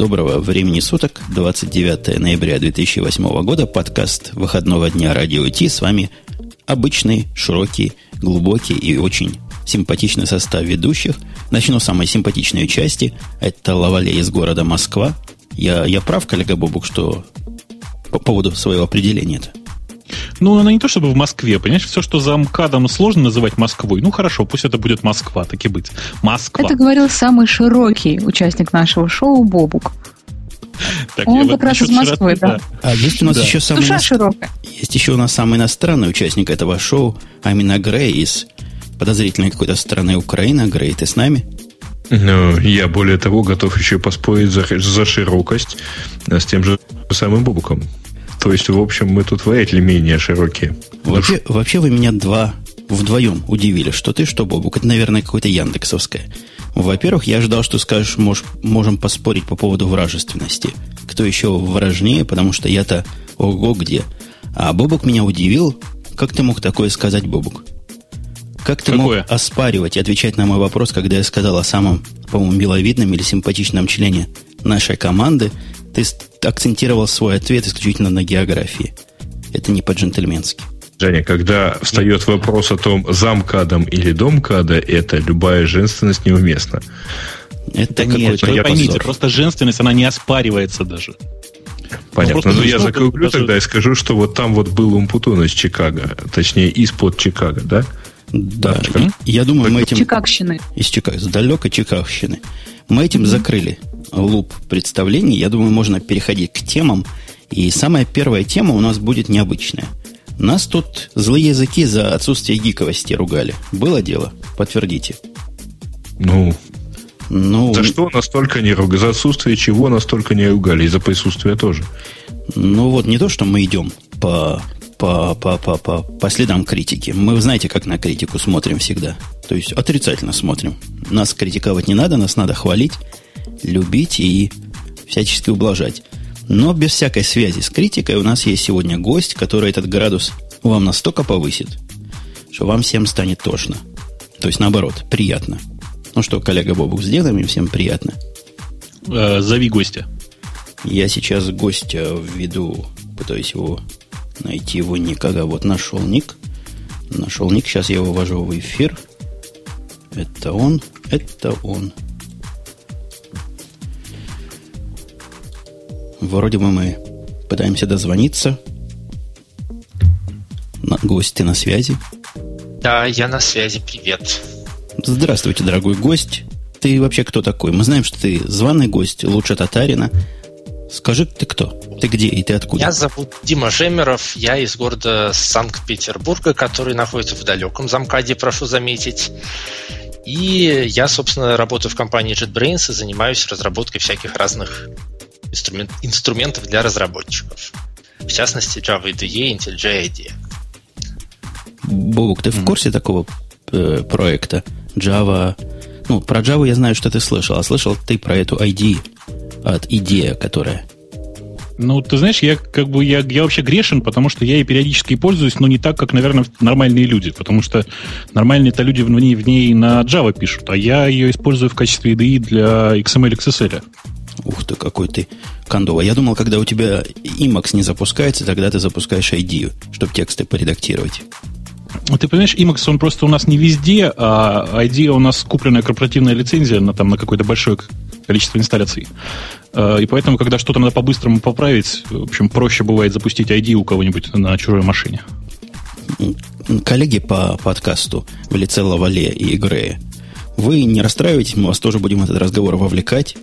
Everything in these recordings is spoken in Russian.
Доброго времени суток, 29 ноября 2008 года, подкаст выходного дня Радио Ти. С вами обычный, широкий, глубокий и очень симпатичный состав ведущих. Начну с самой симпатичной части. Это Лавале из города Москва. Я, я прав, коллега Бобук, что по поводу своего определения это? Ну, она не то чтобы в Москве, понимаешь, все, что за МКАДом сложно называть Москвой. Ну, хорошо, пусть это будет Москва, так и быть. Москва. Это говорил самый широкий участник нашего шоу Бобук. Так, Он как раз из Москвы, да. да. А есть у нас да. еще самый... Душа широкая. Есть еще у нас самый иностранный участник этого шоу, Амина Грей из подозрительной какой-то страны Украины. Грей, ты с нами? Ну, я более того готов еще поспорить за, за широкость с тем же самым Бобуком. То есть, в общем, мы тут вряд ли менее широкие. Вообще, вообще вы меня два вдвоем удивили, что ты, что Бобук. Это, наверное, какое-то яндексовское. Во-первых, я ожидал, что скажешь, мож, можем поспорить по поводу вражественности. Кто еще вражнее, потому что я-то ого где. А Бобук меня удивил. Как ты мог такое сказать, Бобук? Как ты Какое? мог оспаривать и отвечать на мой вопрос, когда я сказал о самом, по-моему, миловидном или симпатичном члене нашей команды, ты акцентировал свой ответ исключительно на географии. Это не по-джентльменски. Женя, когда встает вопрос о том, замкадом или домкада, это любая женственность неуместна. Это нет, вы поймите, позор. просто женственность, она не оспаривается даже. Понятно. Ну, я закруглю даже... тогда и скажу, что вот там вот был Умпутун из Чикаго, точнее, из-под Чикаго, да? Да. да. Я думаю, мы этим... Чикагщины. Из Чикаго, с далекой Чикагщины. Мы этим mm-hmm. закрыли луп представлений. Я думаю, можно переходить к темам. И самая первая тема у нас будет необычная. Нас тут злые языки за отсутствие гиковости ругали. Было дело? Подтвердите. Ну, ну, за что настолько не ругали? За отсутствие чего настолько не ругали? И за присутствие тоже. Ну вот, не то, что мы идем по, по, по, по, по, по следам критики. Мы, знаете, как на критику смотрим всегда. То есть отрицательно смотрим. Нас критиковать не надо, нас надо хвалить любить и всячески ублажать. Но без всякой связи с критикой у нас есть сегодня гость, который этот градус вам настолько повысит, что вам всем станет тошно. То есть наоборот, приятно. Ну что, коллега Бобук, сделаем им всем приятно. Э, зови гостя. Я сейчас гостя введу, пытаюсь его найти его ник. Ага, вот нашел ник. Нашел ник, сейчас я его ввожу в эфир. Это он, это он. Вроде бы мы пытаемся дозвониться. На, гости на связи. Да, я на связи. Привет. Здравствуйте, дорогой гость. Ты вообще кто такой? Мы знаем, что ты званый гость, лучше татарина. Скажи, ты кто? Ты где и ты откуда? Меня зовут Дима Жемеров, я из города Санкт-Петербурга, который находится в далеком замкаде, прошу заметить. И я, собственно, работаю в компании JetBrains и занимаюсь разработкой всяких разных инструмент, инструментов для разработчиков. В частности, Java IDE, IntelliJ IDEA. Бобук, ты mm-hmm. в курсе такого э, проекта Java? Ну, про Java я знаю, что ты слышал, а слышал ты про эту IDE от IDEA, которая ну, ты знаешь, я как бы я, я вообще грешен, потому что я ей периодически пользуюсь, но не так, как, наверное, нормальные люди. Потому что нормальные-то люди в ней, в ней на Java пишут, а я ее использую в качестве IDE для XML XSL. Ух ты, какой ты кондова. Я думал, когда у тебя Emacs не запускается, тогда ты запускаешь ID, чтобы тексты поредактировать. Ты понимаешь, Emacs, он просто у нас не везде, а ID у нас купленная корпоративная лицензия на, там, на какое-то большое количество инсталляций. А, и поэтому, когда что-то надо по-быстрому поправить, в общем, проще бывает запустить ID у кого-нибудь на чужой машине. Коллеги по подкасту в лице Лавале и Грея, вы не расстраивайтесь, мы вас тоже будем в этот разговор вовлекать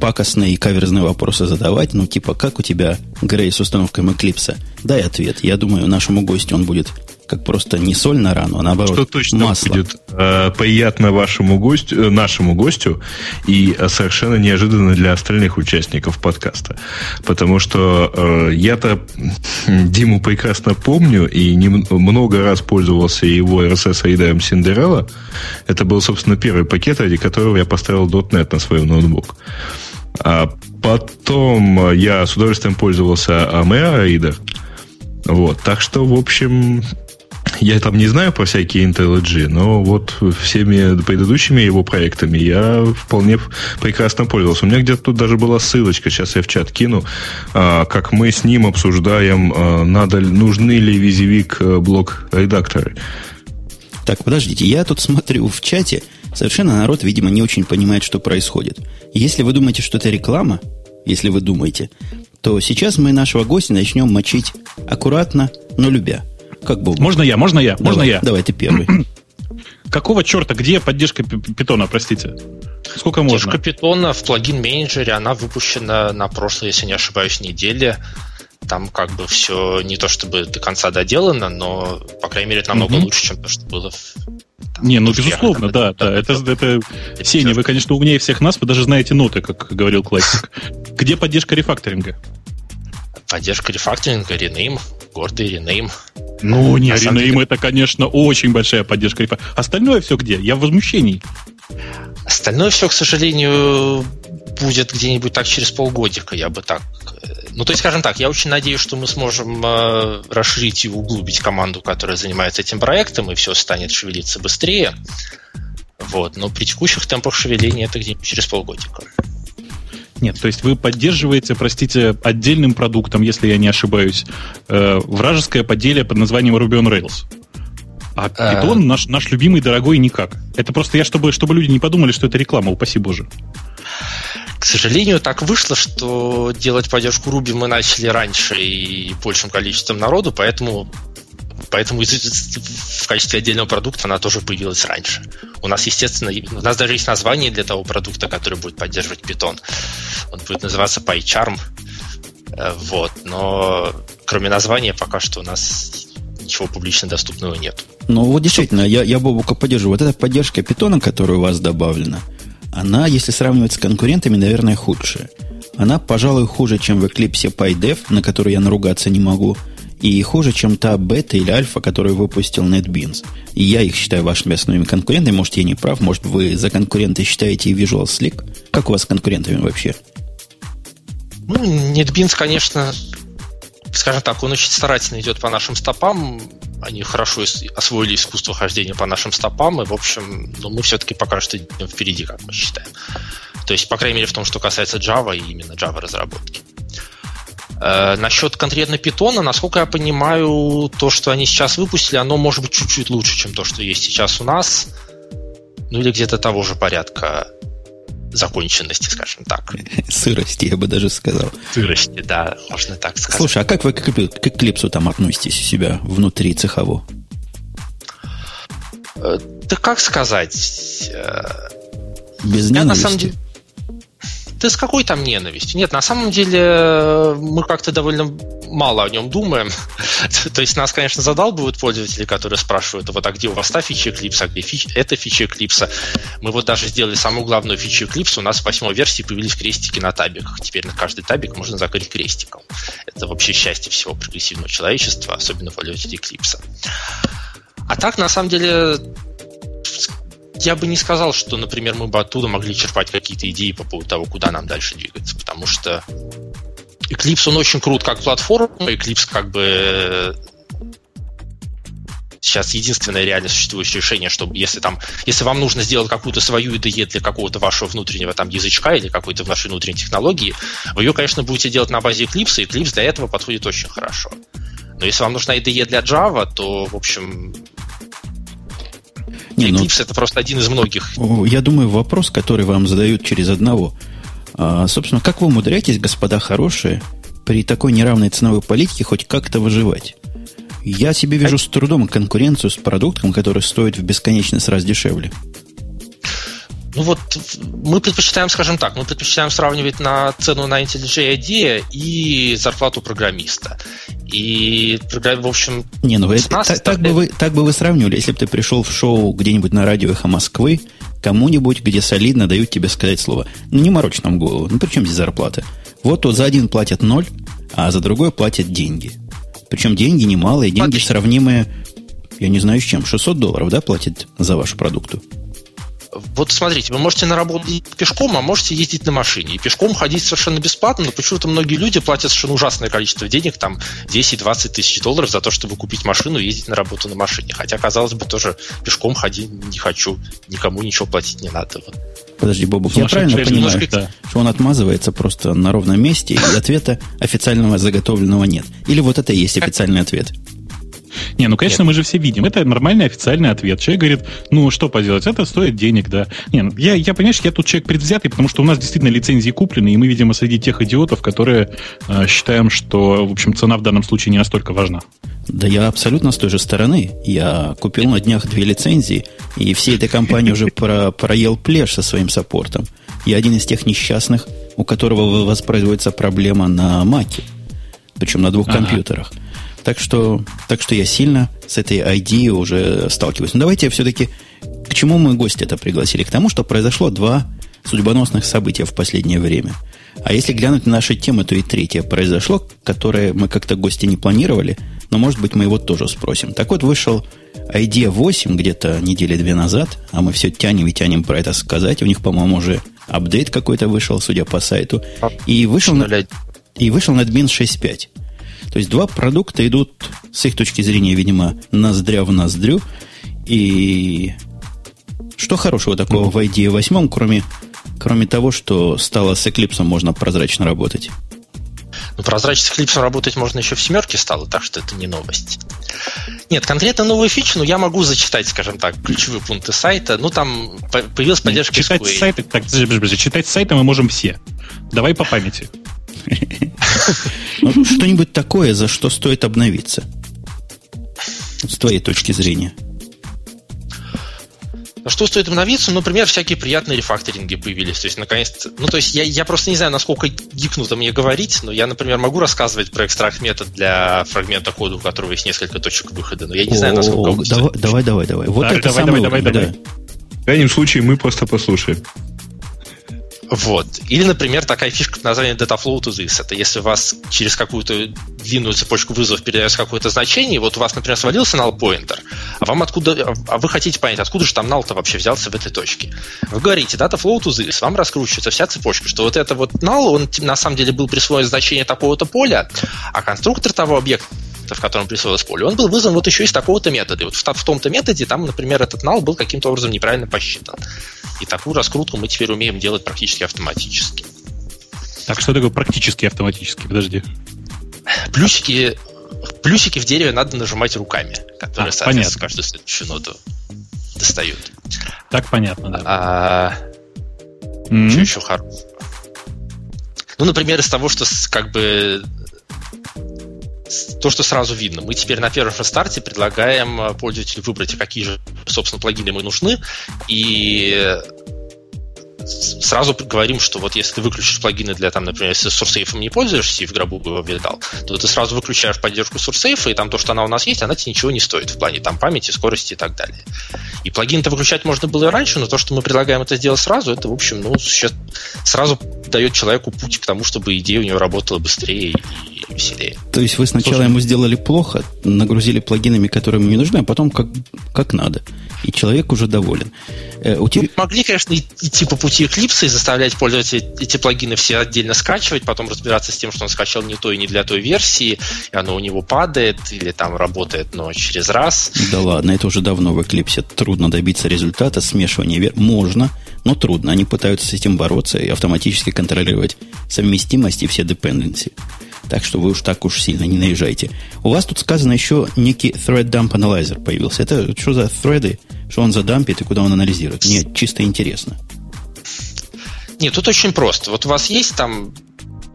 пакостные и каверзные вопросы задавать, ну, типа, как у тебя, Грей, с установкой Эклипса? Дай ответ. Я думаю, нашему гостю он будет как просто не соль на рану, а наоборот Что точно масло. будет э, приятно вашему гостю, э, нашему гостю и э, совершенно неожиданно для остальных участников подкаста. Потому что э, я-то Диму прекрасно помню и не, много раз пользовался его RSS рейдером Cinderella. Это был, собственно, первый пакет, ради которого я поставил .NET на свой ноутбук. А потом я с удовольствием пользовался AMEA Reader. Вот, так что, в общем, Я там не знаю про всякие IntelliJ, но вот всеми предыдущими его проектами я вполне прекрасно пользовался. У меня где-то тут даже была ссылочка, сейчас я в чат кину, а, как мы с ним обсуждаем, а, надо, нужны ли визивик э, блок-редакторы. Так, подождите, я тут смотрю в чате, совершенно народ, видимо, не очень понимает, что происходит. Если вы думаете, что это реклама, если вы думаете, то сейчас мы нашего гостя начнем мочить аккуратно, но любя. Как бы. Можно я, можно я, давай, можно я. Давай, ты первый. Какого черта, где поддержка питона, простите? Сколько можно? Поддержка питона в плагин-менеджере, она выпущена на прошлой, если не ошибаюсь, неделе. Там как бы все не то чтобы до конца доделано, но, по крайней мере, это намного угу. лучше, чем то, что было в там, не, ну безусловно, да, да. Это, это, это Сеня, вы, конечно, умнее всех нас, вы даже знаете ноты, как говорил классик. Где поддержка рефакторинга? Поддержка рефакторинга, ренейм, гордый ренейм. Ну, не, ренейм это, конечно, очень большая поддержка рефакторинга. Остальное все где? Я в возмущении. Остальное все, к сожалению, будет где-нибудь так через полгодика, я бы так. Э, ну, то есть, скажем так, я очень надеюсь, что мы сможем э, расширить и углубить команду, которая занимается этим проектом, и все станет шевелиться быстрее. Вот, но при текущих темпах шевеления это где-нибудь через полгодика. Нет, то есть вы поддерживаете, простите, отдельным продуктом, если я не ошибаюсь, э, вражеское поделие под названием Ruby on Rails. А Python а... наш, наш любимый, дорогой, никак. Это просто я, чтобы, чтобы люди не подумали, что это реклама, упаси боже. К сожалению, так вышло, что делать поддержку Ruby мы начали раньше и большим количеством народу, поэтому Поэтому в качестве отдельного продукта она тоже появилась раньше. У нас, естественно, у нас даже есть название для того продукта, который будет поддерживать Python. Он будет называться PyCharm. Э, вот. Но кроме названия пока что у нас ничего публично доступного нет. Ну вот действительно, я, я Бобука поддерживаю. Вот эта поддержка Python, которая у вас добавлена, она, если сравнивать с конкурентами, наверное, худшая. Она, пожалуй, хуже, чем в Eclipse PyDev, на который я наругаться не могу – и хуже, чем та бета или альфа, которую выпустил NetBeans. И я их считаю вашими основными конкурентами. Может, я не прав, может, вы за конкуренты считаете Visual Slick. Как у вас с конкурентами вообще? Ну, NetBeans, конечно, скажем так, он очень старательно идет по нашим стопам. Они хорошо освоили искусство хождения по нашим стопам, и, в общем, ну, мы все-таки пока что идем впереди, как мы считаем. То есть, по крайней мере, в том, что касается Java и именно Java разработки. Э, насчет конкретно питона, насколько я понимаю, то, что они сейчас выпустили, оно может быть чуть-чуть лучше, чем то, что есть сейчас у нас. Ну или где-то того же порядка законченности, скажем так. Сырости, я бы даже сказал. Сырости, да, можно так сказать. Слушай, а как вы к, к Эклипсу там относитесь у себя внутри цехово? Э, да как сказать? Э, Без я, ненависти? на самом деле да с какой там ненавистью? Нет, на самом деле мы как-то довольно мало о нем думаем. То есть нас, конечно, задалбывают пользователи, которые спрашивают, вот а где у вас та фича Eclipse, а где фич... эта фича Eclipse? Мы вот даже сделали самую главную фичу Eclipse, у нас в восьмой версии появились крестики на табиках. Теперь на каждый табик можно закрыть крестиком. Это вообще счастье всего прогрессивного человечества, особенно пользователей Eclipse. А так, на самом деле, я бы не сказал, что, например, мы бы оттуда могли черпать какие-то идеи по поводу того, куда нам дальше двигаться, потому что Eclipse, он очень крут как платформа, Eclipse как бы сейчас единственное реально существующее решение, чтобы если там, если вам нужно сделать какую-то свою IDE для какого-то вашего внутреннего там язычка или какой-то вашей внутренней технологии, вы ее, конечно, будете делать на базе Eclipse, и Eclipse для этого подходит очень хорошо. Но если вам нужна IDE для Java, то, в общем, не, Eclipse ну, это просто один из многих. Я думаю, вопрос, который вам задают через одного. А, собственно, как вы умудряетесь, господа хорошие, при такой неравной ценовой политике хоть как-то выживать? Я себе вижу с трудом конкуренцию с продуктом, который стоит в бесконечность раз дешевле. Ну вот мы предпочитаем, скажем так, мы предпочитаем сравнивать на цену на IntelliJ IDEA и зарплату программиста. И, в общем, не, ну это, так, так, бы вы, так бы вы сравнивали, если бы ты пришел в шоу где-нибудь на радио «Эхо Москвы», кому-нибудь, где солидно дают тебе сказать слово. Ну, не морочь нам голову. Ну, при чем здесь зарплата? Вот тут за один платят ноль, а за другой платят деньги. Причем деньги немалые, деньги Смотри. сравнимые, я не знаю с чем, 600 долларов, да, платят за вашу продукту? Вот смотрите, вы можете на работу ездить пешком, а можете ездить на машине. И пешком ходить совершенно бесплатно, но почему-то многие люди платят совершенно ужасное количество денег, там 10-20 тысяч долларов за то, чтобы купить машину и ездить на работу на машине. Хотя, казалось бы, тоже пешком ходить не хочу, никому ничего платить не надо. Вот. Подожди, Бобук, я правильно понимаю, немножко... да. что он отмазывается просто на ровном месте, и ответа официального заготовленного нет? Или вот это и есть официальный ответ? Не, ну, конечно, Нет. мы же все видим. Это нормальный официальный ответ. Человек говорит, ну, что поделать, это стоит денег, да. Не, ну, я, я, понимаешь, я тут человек предвзятый, потому что у нас действительно лицензии куплены, и мы, видимо, среди тех идиотов, которые э, считаем, что, в общем, цена в данном случае не настолько важна. Да я абсолютно с той же стороны. Я купил на днях две лицензии, и всей этой компании уже про, проел плешь со своим саппортом. Я один из тех несчастных, у которого воспроизводится проблема на Маке, причем на двух ага. компьютерах. Так что, так что я сильно с этой ID уже сталкиваюсь. Но давайте все-таки к чему мы гости это пригласили? К тому, что произошло два судьбоносных события в последнее время. А если глянуть на наши темы, то и третье произошло, которое мы как-то гости не планировали, но, может быть, мы его тоже спросим. Так вот, вышел ID 8 где-то недели две назад, а мы все тянем и тянем про это сказать. У них, по-моему, уже апдейт какой-то вышел, судя по сайту. И вышел, на, и вышел NetBeans 6.5. То есть два продукта идут, с их точки зрения, видимо, ноздря в ноздрю. И что хорошего такого в IDE 8, кроме, кроме того, что стало с Eclipse можно прозрачно работать? Ну, прозрачно с Eclipse работать можно еще в семерке стало, так что это не новость. Нет, конкретно новую фичу, ну, я могу зачитать, скажем так, ключевые пункты сайта. Ну, там появилась поддержка Нет, читать сайты, так, читать сайты мы можем все. Давай по памяти. Что-нибудь такое, за что стоит обновиться. С твоей точки зрения. На что стоит обновиться? Ну, например, всякие приятные рефакторинги появились. То есть, наконец-то... Ну, то есть, я, я просто не знаю, насколько гикнуто мне говорить, но я, например, могу рассказывать про экстракт метод для фрагмента кода, у которого есть несколько точек выхода, но я не знаю, насколько... Давай, давай, давай, давай. Вот это давай, давай, давай, давай. В крайнем случае мы просто послушаем. Вот. Или, например, такая фишка под названием Dataflow to this. Это если у вас через какую-то длинную цепочку вызовов передается какое-то значение, вот у вас, например, свалился null pointer, а вам откуда, а вы хотите понять, откуда же там null-то вообще взялся в этой точке. Вы говорите Dataflow to this, вам раскручивается вся цепочка, что вот это вот null, он на самом деле был присвоен значение такого-то поля, а конструктор того объекта в котором присвоилось поле, он был вызван вот еще из такого-то метода. И вот в, в том-то методе там, например, этот null был каким-то образом неправильно посчитан. И такую раскрутку мы теперь умеем делать практически автоматически. Так что такое практически автоматически? Подожди. Плюсики, плюсики в дереве надо нажимать руками, которые, а, соответственно, понятно. каждую следующую ноду достают. Так понятно, да. А, mm-hmm. Что еще хорошего? Ну, например, из того, что как бы то, что сразу видно. Мы теперь на первом же старте предлагаем э, пользователю выбрать, какие же, собственно, плагины ему нужны, и сразу говорим, что вот если ты выключишь плагины для, там, например, если SourceSafe не пользуешься и в гробу его видал, то ты сразу выключаешь поддержку SourceSafe, и там то, что она у нас есть, она тебе ничего не стоит в плане там памяти, скорости и так далее. И плагины-то выключать можно было и раньше, но то, что мы предлагаем это сделать сразу, это, в общем, ну, сейчас сразу дает человеку путь к тому, чтобы идея у него работала быстрее и веселее. То есть вы сначала Слушай, ему сделали плохо, нагрузили плагинами, которые ему не нужны, а потом как, как надо. И человек уже доволен. Э, у тебя... ну, могли, конечно, идти по пути Eclipse и заставлять пользователей эти плагины все отдельно скачивать, потом разбираться с тем, что он скачал не то и не для той версии, и оно у него падает или там работает, но через раз. Да ладно, это уже давно в Eclipse. Трудно добиться результата смешивания вер... Можно, но трудно. Они пытаются с этим бороться и автоматически контролировать совместимость и все dependency. Так что вы уж так уж сильно не наезжайте. У вас тут сказано еще некий thread dump analyzer появился. Это что за threады? Что он задампит и куда он анализирует? Нет, чисто интересно. Нет, тут очень просто. Вот у вас есть там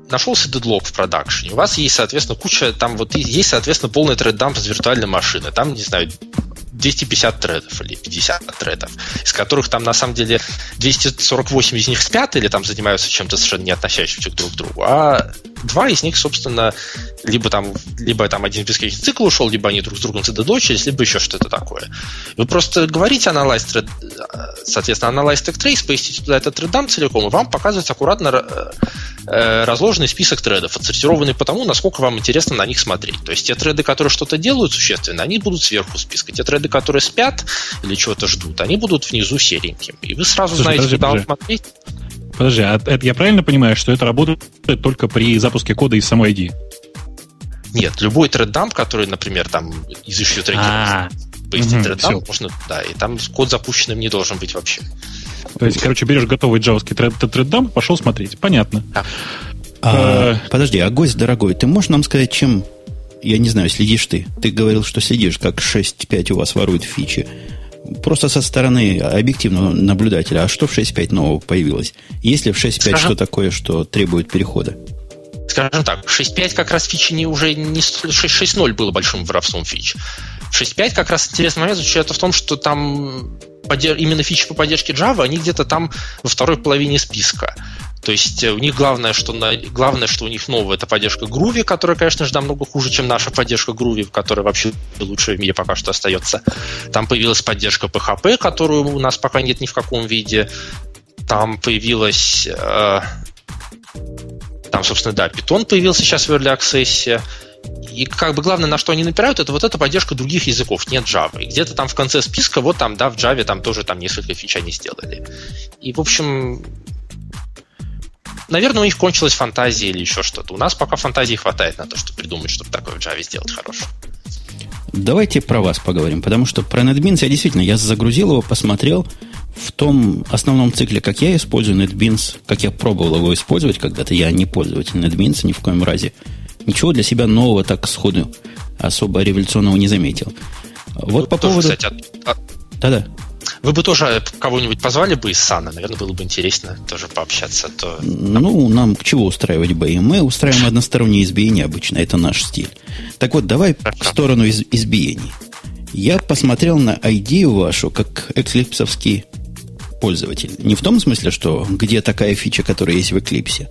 нашелся дедлог в продакшене, у вас есть, соответственно, куча, там вот есть, соответственно, полный тред-дамп из виртуальной машины, там, не знаю, 250 тредов или 50 тредов, из которых там на самом деле 248 из них спят или там занимаются чем-то совершенно не относящимся друг к другу, а два из них, собственно, либо там, либо там один бесконечный цикл ушел, либо они друг с другом задочились, либо еще что-то такое. Вы просто говорите analyze thread, соответственно, analyze tag trace, поистите туда этот тредам целиком, и вам показывается аккуратно э, разложенный список тредов, отсортированный по тому, насколько вам интересно на них смотреть. То есть те треды, которые что-то делают существенно, они будут сверху списка. Те треды, которые спят или чего-то ждут, они будут внизу серенькими. И вы сразу Слушай, знаете, подожди, куда подожди. смотреть. Подожди, а это, я правильно понимаю, что это работает только при запуске кода из самой ID? Нет, любой треддамп, который, например, там из issue трекера, пояснить треддамп, можно, да, и там код запущенным не должен быть вообще. То есть, короче, берешь готовый джавский треддамп, пошел смотреть. Понятно. Да. А, э, подожди, а гость дорогой, ты можешь нам сказать, чем, я не знаю, следишь ты? Ты говорил, что следишь, как 6.5 у вас ворует фичи. Просто со стороны объективного наблюдателя. А что в 6.5 нового появилось? Есть ли в 6.5 что такое, что требует перехода? Скажем так, 6.5 как раз фичи не уже не 6.0 было большим воровством фич. 6.5 как раз интересный момент заключается в том, что там именно фичи по поддержке Java, они где-то там во второй половине списка. То есть э, у них главное, что, на, главное, что у них новое, это поддержка Groovy, которая, конечно же, намного хуже, чем наша поддержка Groovy, которая вообще лучше в мире пока что остается. Там появилась поддержка PHP, которую у нас пока нет ни в каком виде. Там появилась... Э, там, собственно, да, Python появился сейчас в Early Access. И как бы главное, на что они напирают, это вот эта поддержка других языков, нет Java. И где-то там в конце списка, вот там, да, в Java там тоже там несколько фич они сделали. И, в общем, наверное, у них кончилась фантазия или еще что-то. У нас пока фантазии хватает на то, чтобы придумать, чтобы такое в Java сделать хорошо. Давайте про вас поговорим, потому что про NetBeans я действительно, я загрузил его, посмотрел, в том основном цикле, как я использую NetBeans, как я пробовал его использовать когда-то, я не пользователь NetBeans ни в коем разе. Ничего для себя нового так сходу особо революционного не заметил. Вот ну, по поводу... Кстати, а... Да-да. Вы бы тоже кого-нибудь позвали бы из Сана, наверное, было бы интересно тоже пообщаться. То... Ну, нам к чему устраивать бы? Мы устраиваем одностороннее избиение обычно, это наш стиль. Так вот, давай Хорошо. в сторону из- избиений. Я посмотрел на ID вашу, как эклипсовский пользователь. Не в том смысле, что где такая фича, которая есть в Eclipse,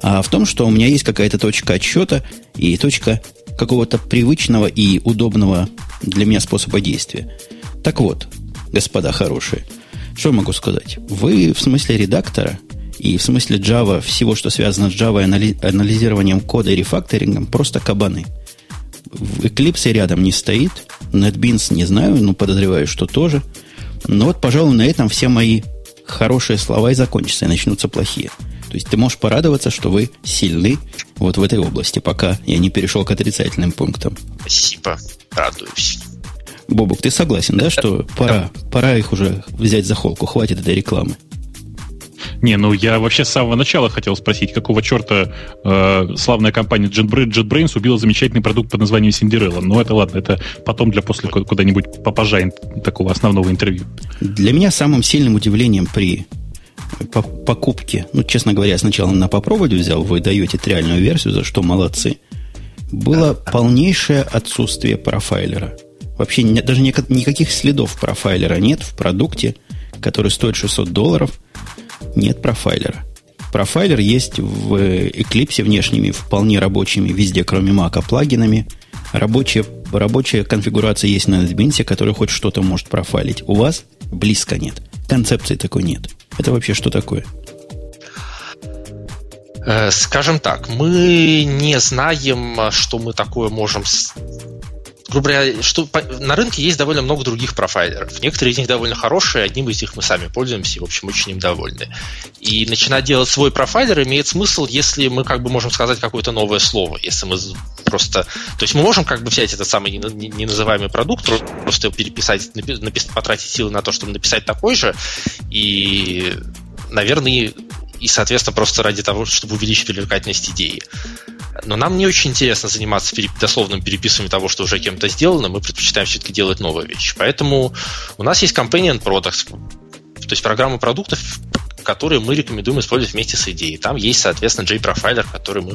а в том, что у меня есть какая-то точка отсчета и точка какого-то привычного и удобного для меня способа действия. Так вот, господа хорошие, что могу сказать? Вы в смысле редактора и в смысле Java, всего, что связано с Java, анализированием кода и рефакторингом, просто кабаны. В Eclipse рядом не стоит, NetBeans не знаю, но подозреваю, что тоже – ну вот, пожалуй, на этом все мои хорошие слова и закончатся, и начнутся плохие. То есть ты можешь порадоваться, что вы сильны вот в этой области, пока я не перешел к отрицательным пунктам. Спасибо, радуюсь. Бобук, ты согласен, да, что пора, пора их уже взять за холку, хватит этой рекламы? Не, ну я вообще с самого начала хотел спросить, какого черта э, славная компания JetBrains убила замечательный продукт под названием Cinderella. Ну это ладно, это потом для после куда-нибудь попозже такого основного интервью. Для меня самым сильным удивлением при покупке, ну, честно говоря, сначала на попробовать взял, вы даете реальную версию, за что молодцы, было полнейшее отсутствие профайлера. Вообще даже никаких следов профайлера нет в продукте, который стоит 600 долларов – нет профайлера. Профайлер есть в Eclipse внешними, вполне рабочими везде, кроме Mac, плагинами. Рабочая, рабочая конфигурация есть на NetBeans, которая хоть что-то может профайлить. У вас близко нет. Концепции такой нет. Это вообще что такое? Э, скажем так, мы не знаем, что мы такое можем грубо говоря, что на рынке есть довольно много других профайлеров. Некоторые из них довольно хорошие, одним из них мы сами пользуемся и, в общем, очень им довольны. И начинать делать свой профайлер имеет смысл, если мы как бы можем сказать какое-то новое слово. Если мы просто... То есть мы можем как бы взять этот самый неназываемый продукт, просто переписать, напис, потратить силы на то, чтобы написать такой же, и, наверное, и, соответственно, просто ради того, чтобы увеличить привлекательность идеи. Но нам не очень интересно заниматься дословным переписыванием того, что уже кем-то сделано. Мы предпочитаем все-таки делать новые вещи. Поэтому у нас есть companion products, то есть программа продуктов, которые мы рекомендуем использовать вместе с идеей. Там есть, соответственно, JProfiler, который мы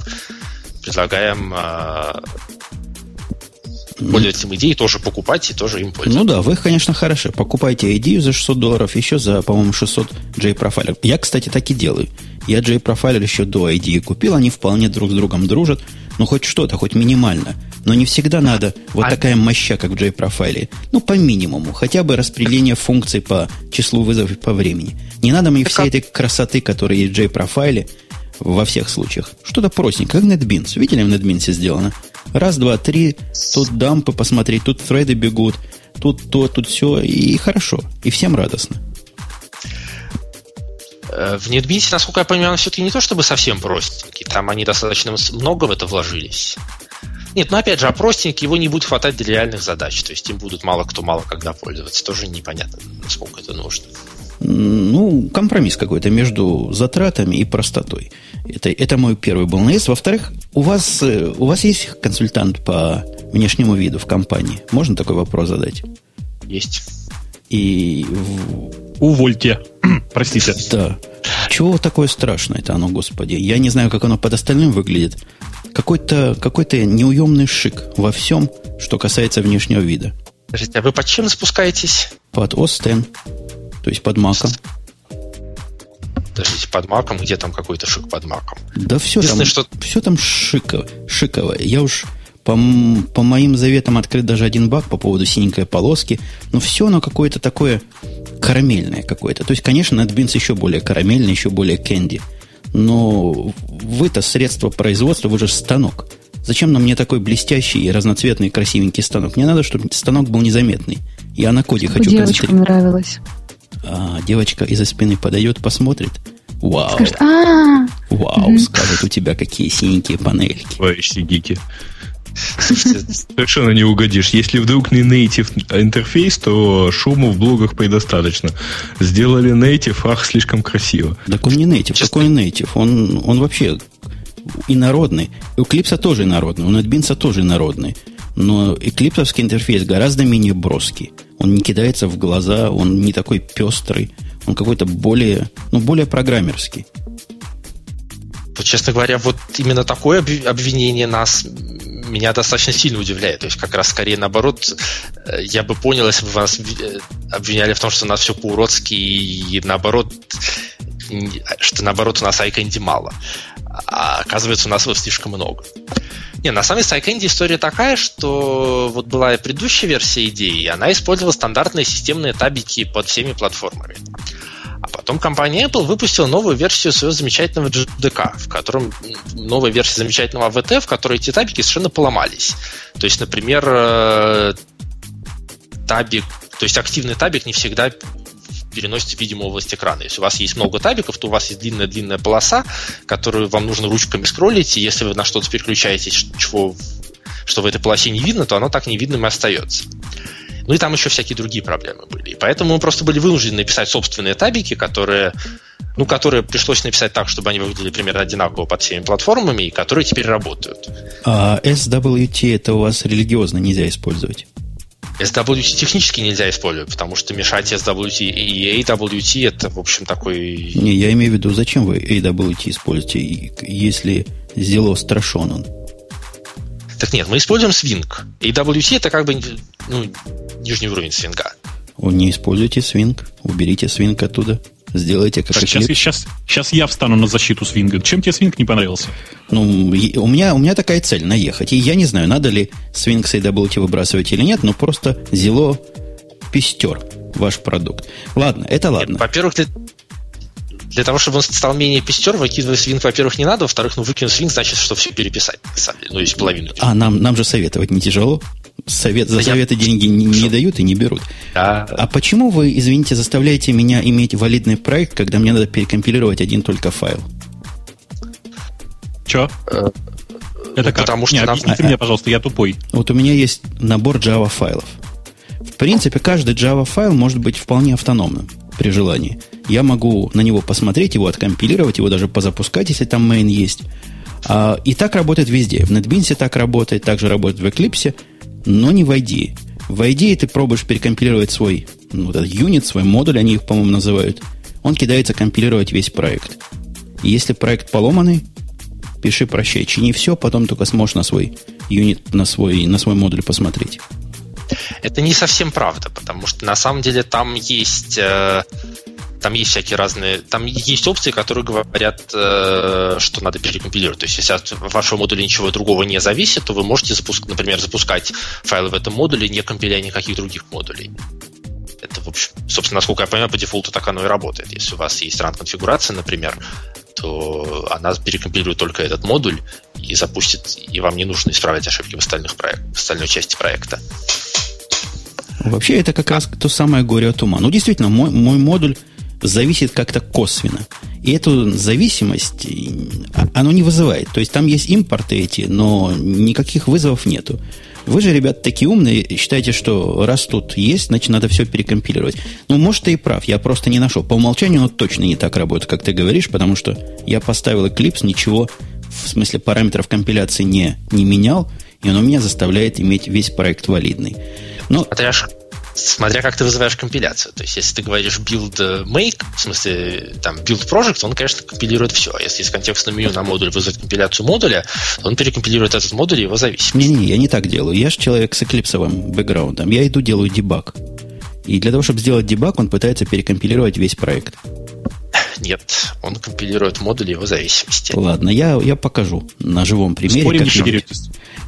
предлагаем а, пользователям идеи тоже покупать и тоже им пользоваться. Ну да, вы, конечно, хороши. Покупайте идею за 600 долларов, еще за, по-моему, 600 JProfiler. Я, кстати, так и делаю. Я JProfiler еще до ID купил, они вполне друг с другом дружат. Ну, хоть что-то, хоть минимально. Но не всегда надо вот а... такая моща, как в JProfile. Ну, по минимуму. Хотя бы распределение функций по числу вызовов и по времени. Не надо мне всей этой красоты, которая есть в JProfile, во всех случаях. Что-то простенькое, как NetBeans. Видели, в NetBeans сделано? Раз, два, три, тут дампы посмотреть, тут фреды бегут, тут то, тут все, и хорошо, и всем радостно. Э, в NetBeans, насколько я понимаю, все-таки не то чтобы совсем простенький. Там они достаточно много в это вложились. Нет, но опять же, а простенький его не будет хватать для реальных задач. То есть им будут мало кто мало когда пользоваться. Тоже непонятно, насколько это нужно. Ну, компромисс какой-то между затратами и простотой. Это, это мой первый был наезд. Во-вторых, у вас, э, у вас есть консультант по внешнему виду в компании? Можно такой вопрос задать? Есть. И... Увольте. Простите. Да. Чего такое страшное это оно, господи? Я не знаю, как оно под остальным выглядит. Какой-то какой неуемный шик во всем, что касается внешнего вида. Подождите, а вы под чем спускаетесь? Под Остен. То есть под маком. Подождите, под маком? Где там какой-то шик под маком? Да все там, что... все там шиково, шиковое. Я уж по, по моим заветам открыт даже один баг по поводу синенькой полоски. Но все оно какое-то такое карамельное какое-то. То есть, конечно, NetBeans еще более карамельный, еще более кэнди. Но вы-то средство производства, вы же станок. Зачем нам мне такой блестящий и разноцветный красивенький станок? Мне надо, чтобы станок был незаметный. Я на коде хочу Девочкам нравилось. А, девочка из-за спины подает, посмотрит. Вау. Скажет, а Вау, скажет, у тебя какие синенькие панельки. Товарищи гики. Совершенно не угодишь. Если вдруг не native интерфейс, то шуму в блогах предостаточно. Сделали native, ах, слишком красиво. Так он не native. Какой native? Он, он вообще инородный. У Eclipse тоже инородный, у NetBeans тоже инородный. Но эклипсовский интерфейс гораздо менее броский. Он не кидается в глаза, он не такой пестрый, он какой-то более, ну, более программерский. Честно говоря, вот именно такое обвинение нас меня достаточно сильно удивляет. То есть, как раз скорее наоборот, э, я бы понял, если бы вас э, обвиняли в том, что у нас все по-уродски, и наоборот, что наоборот у нас iCandy мало. А оказывается, у нас его слишком много. Не, на самом деле с iCandy история такая, что вот была предыдущая версия идеи, и она использовала стандартные системные табики под всеми платформами. А потом компания Apple выпустила новую версию своего замечательного JDK, в котором новая версия замечательного AVT, в которой эти табики совершенно поломались. То есть, например, э, табик, то есть активный табик не всегда переносите в видимую область экрана. Если у вас есть много табиков, то у вас есть длинная-длинная полоса, которую вам нужно ручками скроллить, и если вы на что-то переключаетесь, чего, что в этой полосе не видно, то оно так невидным и остается. Ну и там еще всякие другие проблемы были. И поэтому мы просто были вынуждены написать собственные табики, которые, ну, которые пришлось написать так, чтобы они выглядели примерно одинаково под всеми платформами, и которые теперь работают. А SWT это у вас религиозно нельзя использовать? SWT технически нельзя использовать, потому что мешать SWT и AWT это, в общем, такой... Не, я имею в виду, зачем вы AWT используете, если страшен он? Так нет, мы используем Swing. AWT это как бы ну, нижний уровень свинга. Не используйте свинг, уберите свинг оттуда. Сделайте как так, сейчас, сейчас, сейчас я встану на защиту свинга. Чем тебе свинг не понравился? Ну, у меня, у меня такая цель наехать. И я не знаю, надо ли свинг с AWT выбрасывать или нет, но просто зело пестер ваш продукт. Ладно, это ладно. Во-первых, для, для того, чтобы он стал менее пестер, выкидывать свинг, во-первых, не надо, во-вторых, ну, выкинуть свинг, значит, что все переписать, на самом деле, ну, есть половину. А нам, нам же советовать не тяжело? Совет, за советы деньги не, не дают и не берут. Да. А почему вы, извините, заставляете меня иметь валидный проект, когда мне надо перекомпилировать один только файл? Че? Э, Это как? Потому что не, нам... объясните а, мне, пожалуйста, я тупой. Вот у меня есть набор Java файлов. В принципе, каждый Java файл может быть вполне автономным при желании. Я могу на него посмотреть, его откомпилировать, его даже позапускать, если там main есть. А, и так работает везде. В NetBeans так работает, также работает в Eclipse – но не в IDE. В IDE ты пробуешь перекомпилировать свой ну, этот юнит, свой модуль, они их, по-моему, называют. Он кидается компилировать весь проект. Если проект поломанный, пиши прощай, чини все, потом только сможешь на свой юнит, на свой, на свой модуль посмотреть. Это не совсем правда, потому что на самом деле там есть э, там есть всякие разные, там есть опции, которые говорят, э, что надо перекомпилировать. То есть, если от вашего модуля ничего другого не зависит, то вы можете, запуск, например, запускать файлы в этом модуле, не компиляя никаких других модулей. Это, в общем, собственно, насколько я понимаю, по дефолту так оно и работает. Если у вас есть ран конфигурация, например, то она перекомпилирует только этот модуль и запустит, и вам не нужно исправлять ошибки в, остальных проект, в остальной части проекта. Вообще, это как раз то самое горе от ума. Ну, действительно, мой, мой модуль зависит как-то косвенно. И эту зависимость а, оно не вызывает. То есть там есть импорты эти, но никаких вызовов нету. Вы же, ребят, такие умные, считаете, что раз тут есть, значит, надо все перекомпилировать. Ну, может, ты и прав, я просто не нашел. По умолчанию оно точно не так работает, как ты говоришь, потому что я поставил Eclipse, ничего, в смысле параметров компиляции не, не менял, и он у меня заставляет иметь весь проект валидный. Но... смотря как ты вызываешь компиляцию. То есть, если ты говоришь build make, в смысле, там, build project, он, конечно, компилирует все. Если из контекстного меню на модуль вызвать компиляцию модуля, то он перекомпилирует этот модуль и его зависимость. Не-не, я не так делаю. Я же человек с эклипсовым бэкграундом. Я иду, делаю дебаг. И для того, чтобы сделать дебаг, он пытается перекомпилировать весь проект. Нет, он компилирует модуль его зависимости. Ладно, я, я покажу на живом примере. Спорим, как-нибудь,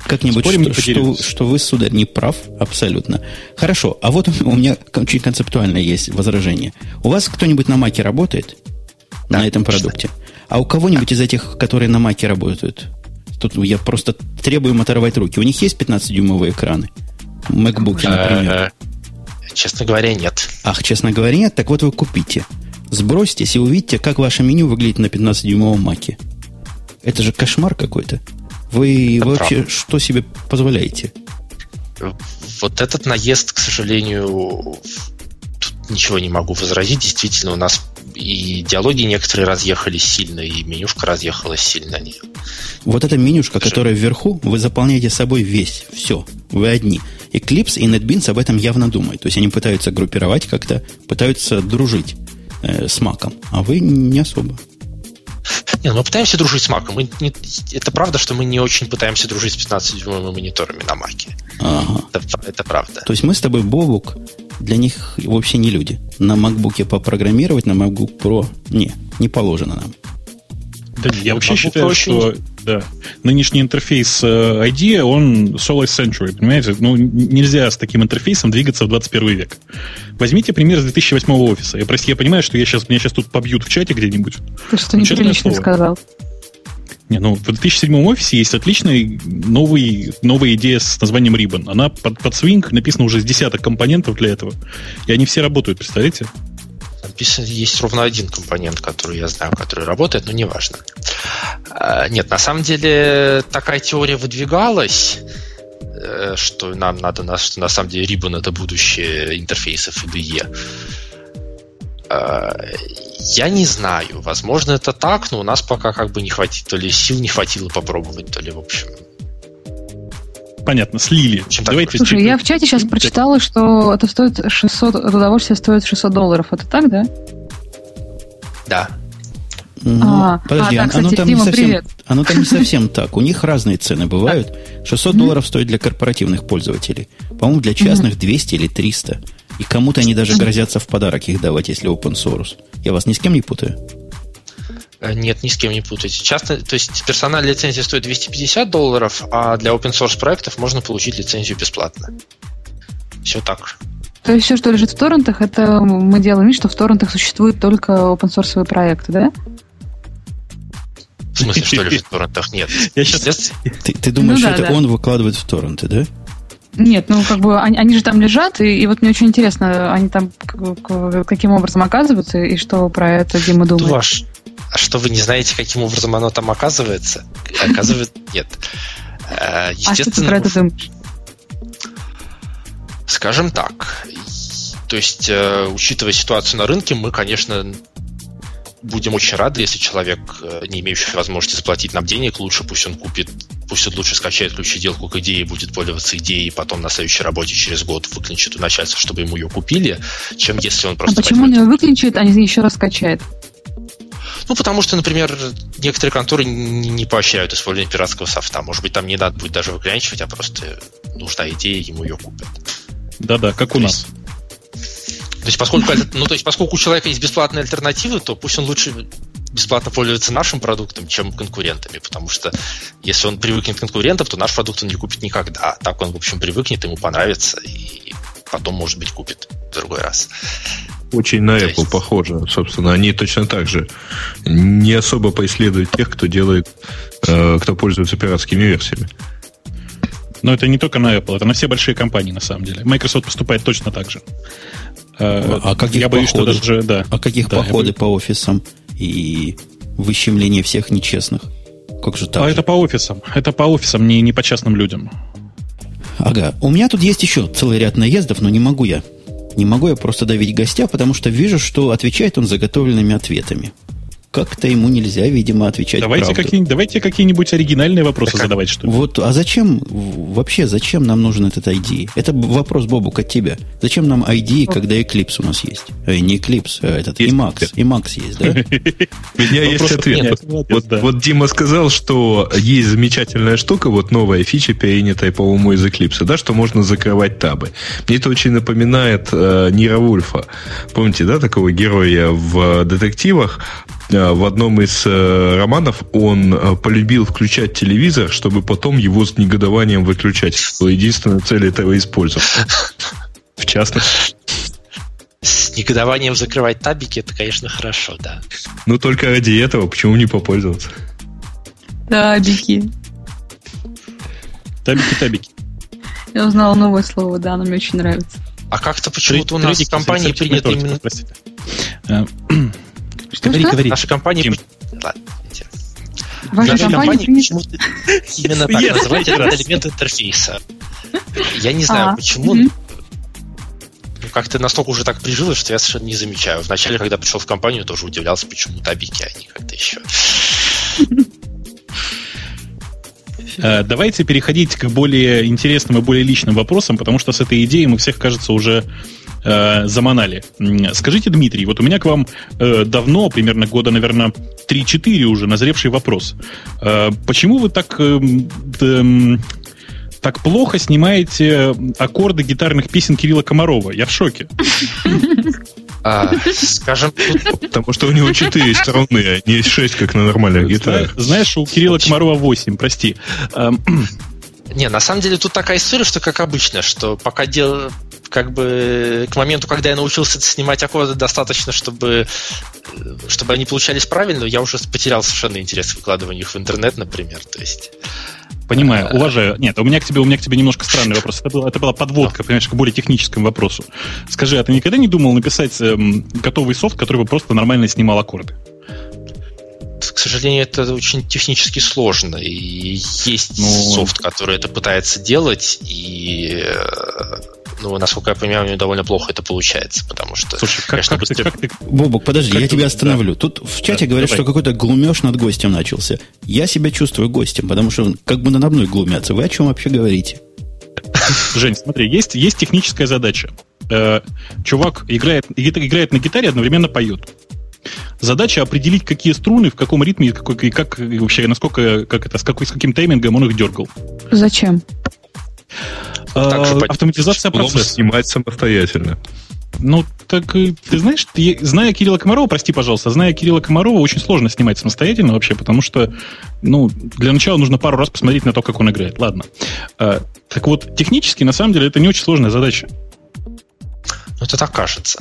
как-нибудь Спорим, что, что, что вы, сударь, не прав абсолютно. Хорошо, а вот у меня очень концептуально есть возражение. У вас кто-нибудь на Маке работает? Да, на этом продукте? А у кого-нибудь да. из этих, которые на Маке работают? Тут я просто требую им оторвать руки. У них есть 15-дюймовые экраны? MacBook, например. Честно говоря, нет. Ах, честно говоря, нет? Так вот вы купите. Сбросьтесь и увидите, как ваше меню выглядит на 15-дюймовом маке. Это же кошмар какой-то. Вы Это вообще правда. что себе позволяете? Вот этот наезд, к сожалению, тут ничего не могу возразить. Действительно, у нас и диалоги некоторые разъехались сильно, и менюшка разъехалась сильно. Вот эта менюшка, которая вверху, вы заполняете собой весь, все, вы одни. Eclipse и NetBeans об этом явно думают. То есть они пытаются группировать как-то, пытаются дружить э, с маком, а вы не особо. Не, ну мы пытаемся дружить с маком. Мы не, это правда, что мы не очень пытаемся дружить с 15-дюймовыми мониторами на маке. Ага. Это, это правда. То есть мы с тобой, Бобук, для них вообще не люди. На макбуке попрограммировать, на MacBook Pro не, не положено нам. Да, я вообще считаю, что да, нынешний интерфейс э, ID, он solo century, понимаете? Ну, нельзя с таким интерфейсом двигаться в 21 век. Возьмите пример с 2008 офиса. Я, прости, я понимаю, что я сейчас, меня сейчас тут побьют в чате где-нибудь. Ты что неприлично сказал. Не, ну, в 2007 офисе есть отличная новый, новая идея с названием Ribbon. Она под, под Swing написана уже с десяток компонентов для этого. И они все работают, представляете? Написан, есть ровно один компонент, который я знаю, который работает, но неважно. А, нет, на самом деле такая теория выдвигалась, э, что нам надо, что на самом деле Ribbon это будущее интерфейсов IDE. А, я не знаю, возможно это так, но у нас пока как бы не хватит, то ли сил не хватило попробовать, то ли в общем понятно, слили. Давайте Слушай, я в чате сейчас прочитала, что это стоит 600, это удовольствие стоит 600 долларов. Это так, да? Да. Ну, а, подожди, а, да, кстати, оно, там Дима, не совсем, оно там не совсем так. У них разные цены бывают. 600 долларов стоит для корпоративных пользователей. По-моему, для частных 200 или 300. И кому-то они даже грозятся в подарок их давать, если open source. Я вас ни с кем не путаю? Э, нет, ни с кем не путайте. Часто, то есть персональная лицензия стоит 250 долларов, а для open source проектов можно получить лицензию бесплатно. Все так. То есть все, что лежит в торрентах, это мы делаем вид, что в торрентах существуют только open source проекты, да? В смысле, что лежит в торрентах? Нет. Я сейчас... Ты, ты думаешь, ну, да, это да. он выкладывает в торренты, да? Нет, ну как бы они, они же там лежат, и, и вот мне очень интересно, они там каким образом оказываются, и что про это Дима думает. Ваш, а что вы не знаете, каким образом оно там оказывается? Оказывается, нет. Естественно, а что ты про это думаешь? Скажем так. То есть, э, учитывая ситуацию на рынке, мы, конечно, будем очень рады, если человек, э, не имеющий возможности заплатить нам денег, лучше пусть он купит, пусть он лучше скачает ключеделку к идее, будет пользоваться идеей, и потом на следующей работе через год выклинчит у начальства, чтобы ему ее купили, чем если он просто... А почему он ее выклинчит, а не еще раз скачает? Ну, потому что, например, некоторые конторы не поощряют использование пиратского софта. Может быть, там не надо будет даже выклянчивать, а просто нужна идея, ему ее купят. Да-да, как у нас. То есть, поскольку, ну, то есть, поскольку у человека есть бесплатные альтернативы, то пусть он лучше бесплатно пользуется нашим продуктом, чем конкурентами, потому что если он привыкнет к конкурентам, то наш продукт он не купит никогда. А так он, в общем, привыкнет, ему понравится, и потом, может быть, купит в другой раз. Очень на Apple есть... похоже, собственно. Они точно так же не особо поисследуют тех, кто делает, э, кто пользуется пиратскими версиями. Но это не только на Apple, это на все большие компании, на самом деле. Microsoft поступает точно так же. Э, а каких я боюсь, походы? что даже, да. А каких да, походы по офисам и выщемление всех нечестных? Как же так? А же? это по офисам. Это по офисам, не, не по частным людям. Ага. У меня тут есть еще целый ряд наездов, но не могу я. Не могу я просто давить гостя, потому что вижу, что отвечает он заготовленными ответами как-то ему нельзя, видимо, отвечать давайте Какие, давайте какие-нибудь оригинальные вопросы так, задавать, что ли. Вот, а зачем, вообще, зачем нам нужен этот ID? Это вопрос, Бобук, от тебя. Зачем нам ID, когда Eclipse у нас есть? Э, не Eclipse, а этот, есть Emacs. Emacs есть, да? У меня есть ответ. Вот Дима сказал, что есть замечательная штука, вот новая фича, перенятая, по-моему, из Eclipse, да, что можно закрывать табы. Мне это очень напоминает э, Нира Вульфа. Помните, да, такого героя в детективах? Э, в одном из э, романов он э, полюбил включать телевизор, чтобы потом его с негодованием выключать. Что единственная цель этого использовать. В частности. С негодованием закрывать табики, это, конечно, хорошо, да. Ну, только ради этого почему не попользоваться? Табики. Табики-табики. Я узнала новое слово, да, оно мне очень нравится. А как-то почему-то у нас в компании принято именно... Что, говори, что? говори. Наша компания... Тим. Ладно, Ваша Наша компания, компания почему-то именно так называется этот элемент интерфейса. Я не знаю, а, почему. Ну, как-то настолько уже так прижилось, что я совершенно не замечаю. Вначале, когда пришел в компанию, тоже удивлялся, почему табики, а не как-то еще. Э, давайте переходить к более интересным и более личным вопросам, потому что с этой идеей мы всех, кажется, уже э, заманали. Скажите, Дмитрий, вот у меня к вам э, давно, примерно года, наверное, 3-4 уже назревший вопрос. Э, почему вы так... Э, э, так плохо снимаете аккорды гитарных песен Кирилла Комарова. Я в шоке. А, скажем, потому что у него четыре стороны, а не шесть, как на нормальных гитарах. Знаешь, у Кирилла Комарова 8, прости. Не, на самом деле тут такая история, что как обычно, что пока дел, как бы к моменту, когда я научился снимать аккорды, достаточно, чтобы, чтобы они получались правильно, я уже потерял совершенно интерес в выкладыванию их в интернет, например. То есть Понимаю, уважаю. Нет, у меня к тебе, у меня к тебе немножко странный вопрос. Это, был, это была подводка, понимаешь, к более техническому вопросу. Скажи, а ты никогда не думал написать эм, готовый софт, который бы просто нормально снимал аккорды? к сожалению, это очень технически сложно. И есть ну... софт, который это пытается делать, и э, ну, насколько я понимаю, у него довольно плохо это получается, потому что, Слушай, как, конечно, как быстрее... Ты, как ты... Бобок, подожди, как я тебя остановлю. Да. Тут в чате да, говорят, давай. что какой-то глумеж над гостем начался. Я себя чувствую гостем, потому что как бы надо мной глумятся. Вы о чем вообще говорите? Жень, смотри, есть, есть техническая задача. Э, чувак играет, играет на гитаре, одновременно поет. Задача определить, какие струны, в каком ритме, какой, и как вообще, насколько, как это, с, какой, с каким таймингом он их дергал. Зачем? Так, а, автоматизация процесса. снимать самостоятельно. Ну, так ты знаешь, ты, зная Кирилла Комарова, прости, пожалуйста, зная Кирилла Комарова, очень сложно снимать самостоятельно вообще, потому что, ну, для начала нужно пару раз посмотреть на то, как он играет. Ладно. А, так вот, технически, на самом деле, это не очень сложная задача. Ну, это так кажется.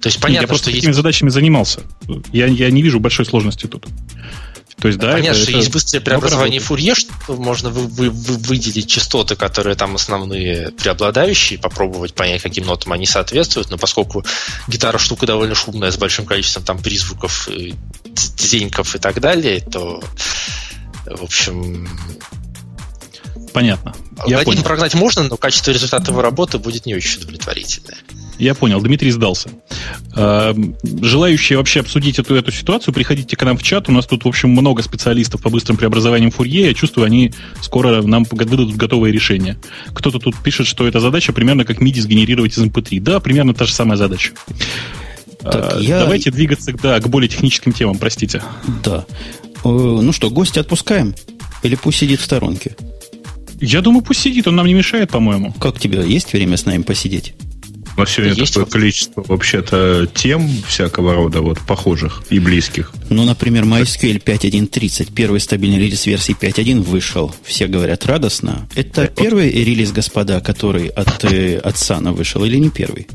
То есть понятно, Нет, я просто что такими есть... задачами занимался. Я, я не вижу большой сложности тут. То есть, да, Понятно, это, что это... есть быстрое преобразование Фурье, что можно вы, вы, вы, выделить частоты, которые там основные преобладающие, попробовать понять, каким нотам они соответствуют, но поскольку гитара штука довольно шумная, с большим количеством там призвуков, дзеньков и так далее, то, в общем... Понятно. Я понял. прогнать можно, но качество результата его работы будет не очень удовлетворительное. Я понял, Дмитрий сдался. А, желающие вообще обсудить эту, эту ситуацию, приходите к нам в чат. У нас тут, в общем, много специалистов по быстрым преобразованиям Фурье. Я чувствую, они скоро нам выдадут готовые решения. Кто-то тут пишет, что эта задача примерно как MIDI сгенерировать из MP3. Да, примерно та же самая задача. Так, а, я... Давайте двигаться да, к более техническим темам, простите. Да. Э, ну что, гостя отпускаем? Или пусть сидит в сторонке? Я думаю, пусть сидит, он нам не мешает, по-моему. Как тебе? Есть время с нами посидеть? Но сегодня есть такое вот... количество вообще-то тем всякого рода вот похожих и близких. Ну, например, MySQL 5.1.30, первый стабильный релиз версии 5.1 вышел. Все говорят радостно. Это да, первый вот... релиз, господа, который от, э, от Сана вышел или не первый?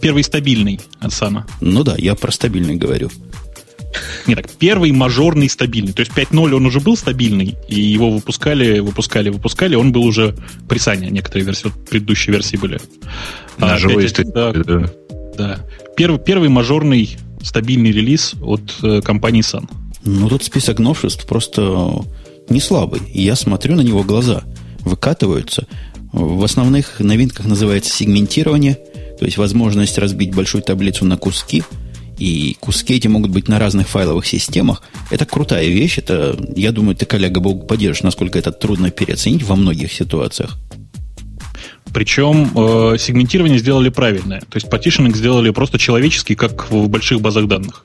Первый стабильный от Сана. Ну да, я про стабильный говорю. Не так, первый мажорный стабильный. То есть 5.0 он уже был стабильный, и его выпускали, выпускали, выпускали, он был уже при Сане. Некоторые версии, вот предыдущие версии были. На а, живой 5, да, да. да. Первый, первый мажорный стабильный релиз от э, компании Sun. Ну, тут список новшеств просто не слабый. Я смотрю на него, глаза выкатываются. В основных новинках называется сегментирование, то есть возможность разбить большую таблицу на куски – и куски эти могут быть на разных файловых системах. Это крутая вещь. Это, я думаю, ты, коллега, Бог поддержишь, насколько это трудно переоценить во многих ситуациях. Причем э, сегментирование сделали правильное. То есть партишинг сделали просто человеческий, как в больших базах данных.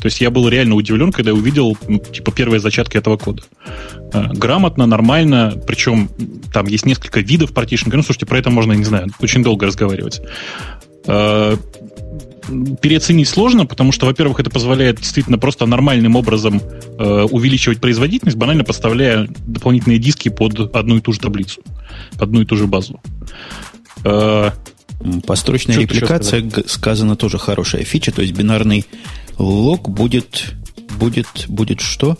То есть я был реально удивлен, когда увидел типа первые зачатки этого кода. Э, грамотно, нормально, причем там есть несколько видов партишинга. Ну, слушайте, про это можно, не знаю, очень долго разговаривать. Э, переоценить сложно, потому что, во-первых, это позволяет действительно просто нормальным образом э, увеличивать производительность, банально поставляя дополнительные диски под одну и ту же таблицу, под одну и ту же базу. Э, Построчная репликация, сказано, тоже хорошая фича, то есть бинарный лог будет, будет, будет что?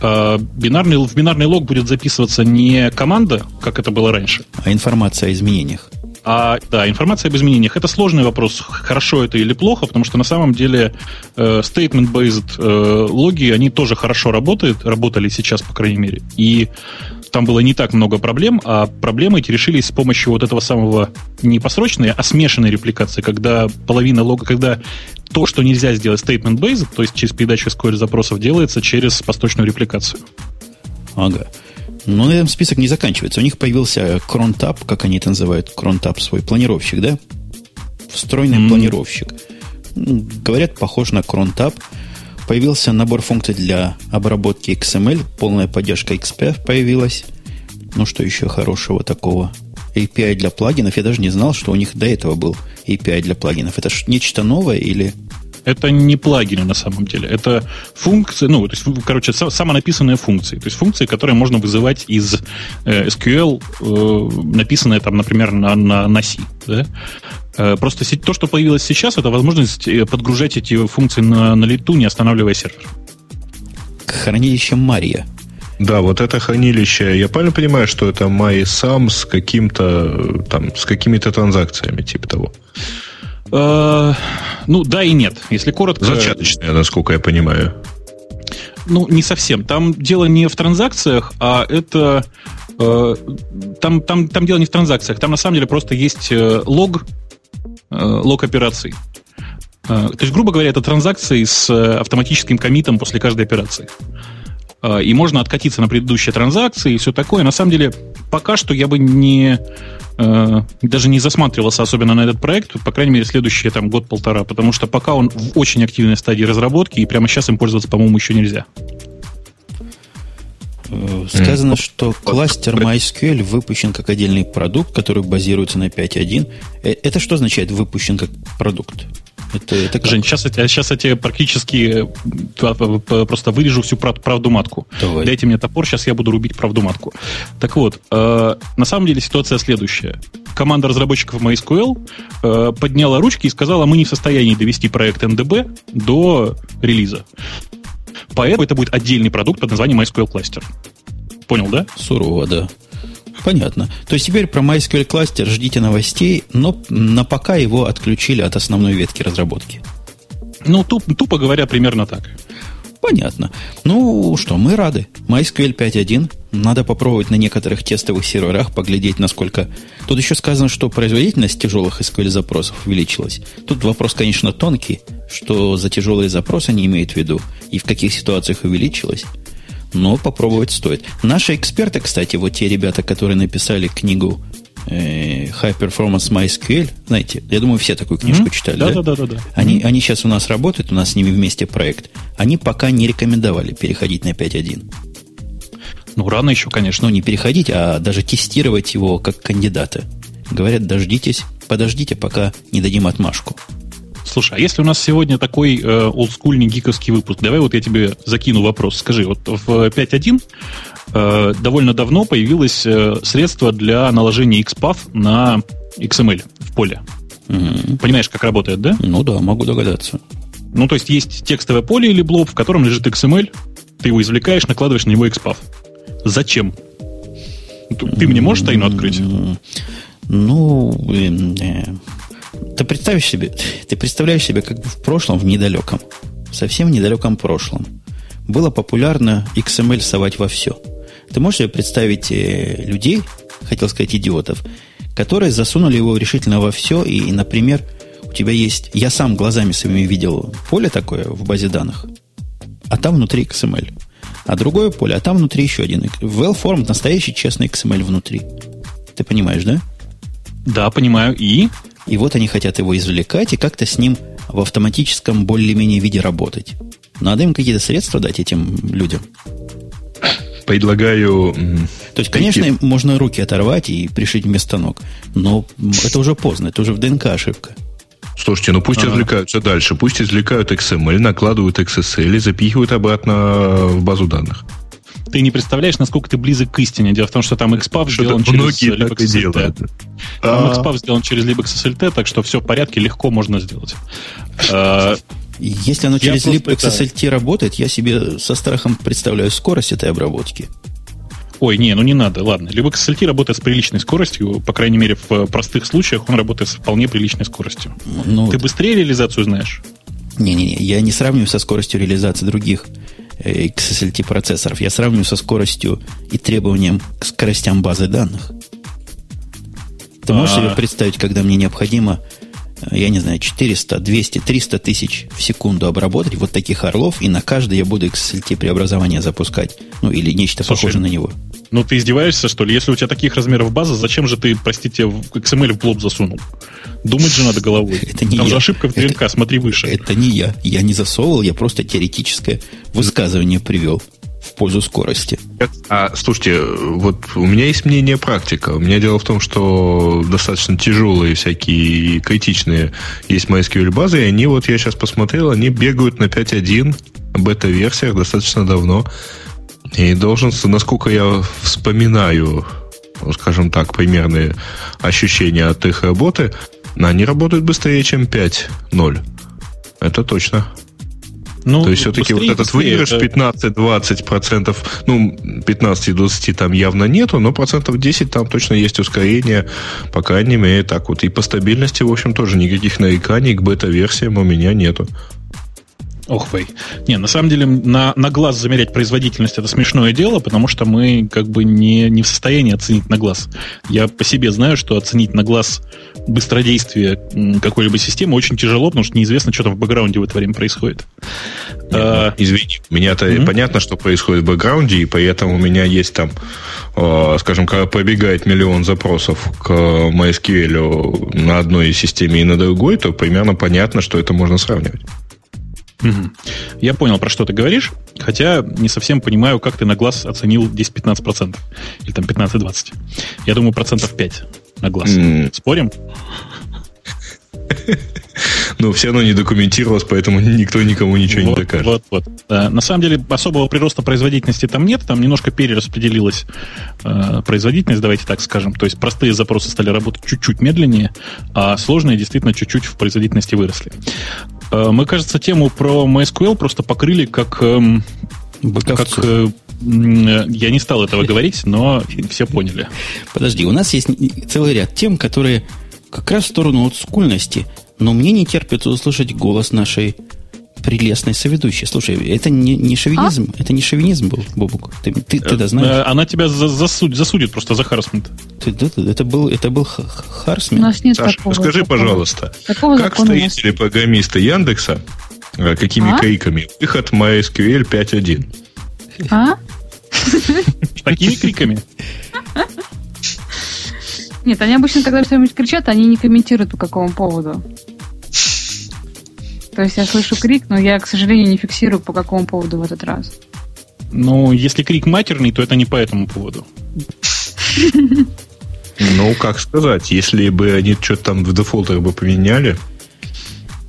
Э, бинарный, в бинарный лог будет записываться не команда, как это было раньше, а информация о изменениях. А, да, информация об изменениях. Это сложный вопрос, хорошо это или плохо, потому что на самом деле э, statement-based э, логи, они тоже хорошо работают, работали сейчас, по крайней мере. И там было не так много проблем, а проблемы эти решились с помощью вот этого самого не посрочной, а смешанной репликации, когда половина лога, когда то, что нельзя сделать statement-based, то есть через передачу SQL запросов, делается через посточную репликацию. Ага. Но на этом список не заканчивается. У них появился кронтап, как они это называют, кронтап свой, планировщик, да? Встроенный mm-hmm. планировщик. Говорят, похож на кронтап. Появился набор функций для обработки XML, полная поддержка XPF появилась. Ну, что еще хорошего такого? API для плагинов. Я даже не знал, что у них до этого был API для плагинов. Это нечто новое или это не плагины на самом деле. Это функции, ну, то есть, короче, самонаписанные функции. То есть функции, которые можно вызывать из э, SQL, э, написанные там, например, на, на, на C. Да? Э, просто то, что появилось сейчас, это возможность подгружать эти функции на, на лету, не останавливая сервер. Хранилище Мария. Да, вот это хранилище, я правильно понимаю, что это MySam с каким-то там, с какими-то транзакциями, типа того? Э, ну, да и нет. Если коротко... Зачаточная, насколько я понимаю. Ну, не совсем. Там дело не в транзакциях, а это... Э, там, там, там дело не в транзакциях. Там на самом деле просто есть э, лог, лог операций. То есть, грубо говоря, это транзакции с автоматическим комитом после каждой операции. И можно откатиться на предыдущие транзакции и все такое. На самом деле, пока что я бы не Э, даже не засматривался особенно на этот проект, по крайней мере, следующий там год-полтора, потому что пока он в очень активной стадии разработки, и прямо сейчас им пользоваться, по-моему, еще нельзя. Э, сказано, mm. что кластер MySQL выпущен как отдельный продукт, который базируется на 5.1. Э, это что означает выпущен как продукт? Это, это Жень, сейчас я, сейчас я тебе практически э, просто вырежу всю правду матку. Давай. Дайте мне топор, сейчас я буду рубить правду матку. Так вот, э, на самом деле ситуация следующая. Команда разработчиков MySQL э, подняла ручки и сказала, мы не в состоянии довести проект NDB до релиза. Поэтому это будет отдельный продукт под названием MySQL Cluster. Понял, да? Сурово, да. Понятно. То есть теперь про MySQL кластер ждите новостей, но на пока его отключили от основной ветки разработки. Ну, туп, тупо говоря, примерно так. Понятно. Ну что, мы рады. MySQL 5.1. Надо попробовать на некоторых тестовых серверах, поглядеть, насколько... Тут еще сказано, что производительность тяжелых SQL запросов увеличилась. Тут вопрос, конечно, тонкий, что за тяжелые запросы они имеют в виду, и в каких ситуациях увеличилась но попробовать стоит. Наши эксперты, кстати, вот те ребята, которые написали книгу э, High Performance MySQL, знаете, я думаю, все такую книжку mm-hmm. читали, да? Да, да, да, да. Они, mm-hmm. они сейчас у нас работают, у нас с ними вместе проект. Они пока не рекомендовали переходить на 5.1. Ну, рано еще, конечно. Ну, не переходить, а даже тестировать его как кандидата. Говорят, дождитесь, подождите, пока не дадим отмашку. Слушай, а если у нас сегодня такой э, олдскульный гиковский выпуск, давай вот я тебе закину вопрос. Скажи, вот в 5.1 э, довольно давно появилось э, средство для наложения XPath на XML в поле. Угу. Понимаешь, как работает, да? Ну да, могу догадаться. Ну, то есть есть текстовое поле или блоб, в котором лежит XML, ты его извлекаешь, накладываешь на него XPath. Зачем? Ты мне можешь тайну открыть? Ну, ты представишь себе, ты представляешь себе, как в прошлом, в недалеком, совсем недалеком прошлом, было популярно XML совать во все. Ты можешь себе представить э, людей, хотел сказать идиотов, которые засунули его решительно во все, и, например, у тебя есть... Я сам глазами своими видел поле такое в базе данных, а там внутри XML. А другое поле, а там внутри еще один. Well-formed, настоящий честный XML внутри. Ты понимаешь, да? Да, понимаю. И? И вот они хотят его извлекать и как-то с ним в автоматическом более-менее виде работать. Надо им какие-то средства дать этим людям. Предлагаю... То есть, конечно, прийти... можно руки оторвать и пришить вместо ног. Но это уже поздно, это уже в ДНК ошибка. Слушайте, ну пусть ага. извлекаются дальше. Пусть извлекают XML, накладывают XSL и запихивают обратно в базу данных ты не представляешь, насколько ты близок к истине. Дело в том, что там XPath сделан через LibXSLT. Там а. XPath сделан через LibXSLT, так что все в порядке, легко можно сделать. А, Если оно через LibXSLT работает, я себе со страхом представляю скорость этой обработки. Ой, не, ну не надо, ладно. Либо XSLT работает с приличной скоростью, по крайней мере, в простых случаях он работает с вполне приличной скоростью. Ну, Ты быстрее реализацию знаешь? Не-не-не, я не сравниваю со скоростью реализации других XSLT процессоров. Я сравниваю со скоростью и требованием к скоростям базы данных. Ты можешь себе а. представить, когда мне необходимо, я не знаю, 400, 200, 300 тысяч в секунду обработать вот таких орлов, и на каждый я буду XSLT преобразование запускать. Ну, или нечто Слушай, похожее на него. Ну, ты издеваешься, что ли? Если у тебя таких размеров база, зачем же ты, простите, XML в блоб засунул? Думать же надо головой. Это не Там я. же ошибка в ДНК, это, смотри выше. Это не я. Я не засовывал, я просто теоретическое высказывание привел пользу скорости. А, слушайте, вот у меня есть мнение практика. У меня дело в том, что достаточно тяжелые всякие критичные есть MySQL базы, и они, вот я сейчас посмотрел, они бегают на 5.1 бета-версиях достаточно давно. И должен, насколько я вспоминаю, скажем так, примерные ощущения от их работы, они работают быстрее, чем 5.0. Это точно. Ну, То есть все-таки вот этот выигрыш это... 15-20%, ну, 15-20 там явно нету, но процентов 10 там точно есть ускорение, по крайней мере, так вот. И по стабильности, в общем, тоже никаких нареканий к бета-версиям у меня нету. Ох вы. Не, на самом деле на, на глаз замерять производительность это смешное дело, потому что мы как бы не, не в состоянии оценить на глаз. Я по себе знаю, что оценить на глаз быстродействие какой-либо системы очень тяжело, потому что неизвестно, что там в бэкграунде в это время происходит. Нет, а, ну, извини, у меня-то mm-hmm. понятно, что происходит в бэкграунде, и поэтому у меня есть там, э, скажем, когда пробегает миллион запросов к MySQL на одной системе и на другой, то примерно понятно, что это можно сравнивать. Угу. Я понял, про что ты говоришь, хотя не совсем понимаю, как ты на глаз оценил 10-15%. Или там 15-20. Я думаю, процентов 5 на глаз. Mm. Спорим? Но все равно не документировалось, поэтому никто никому ничего вот, не докажет. Вот, вот. А, на самом деле особого прироста производительности там нет, там немножко перераспределилась э, производительность, давайте так скажем. То есть простые запросы стали работать чуть-чуть медленнее, а сложные действительно чуть-чуть в производительности выросли. Э, мы, кажется, тему про MySQL просто покрыли как... Эм, как э, я не стал этого говорить, но все поняли. Подожди, у нас есть целый ряд тем, которые как раз в сторону олдскульности, но мне не терпится услышать голос нашей прелестной соведущей. Слушай, это не, не шовинизм, а? это не шовинизм был, Бобук. Ты, ты, ты да знаешь? Э, она тебя за, засудит, засудит просто за харсмент. Ты, это, это был, это был харсмент. У нас нет Саша, такого. Скажи, такого. пожалуйста, такого как строители программисты Яндекса, э, какими а? криками выход MySQL 5.1? А? Такими криками? Нет, они обычно, когда что-нибудь кричат, они не комментируют по какому поводу. То есть я слышу крик, но я, к сожалению, не фиксирую, по какому поводу в этот раз. Ну, если крик матерный, то это не по этому поводу. Ну, как сказать, если бы они что-то там в дефолтах бы поменяли,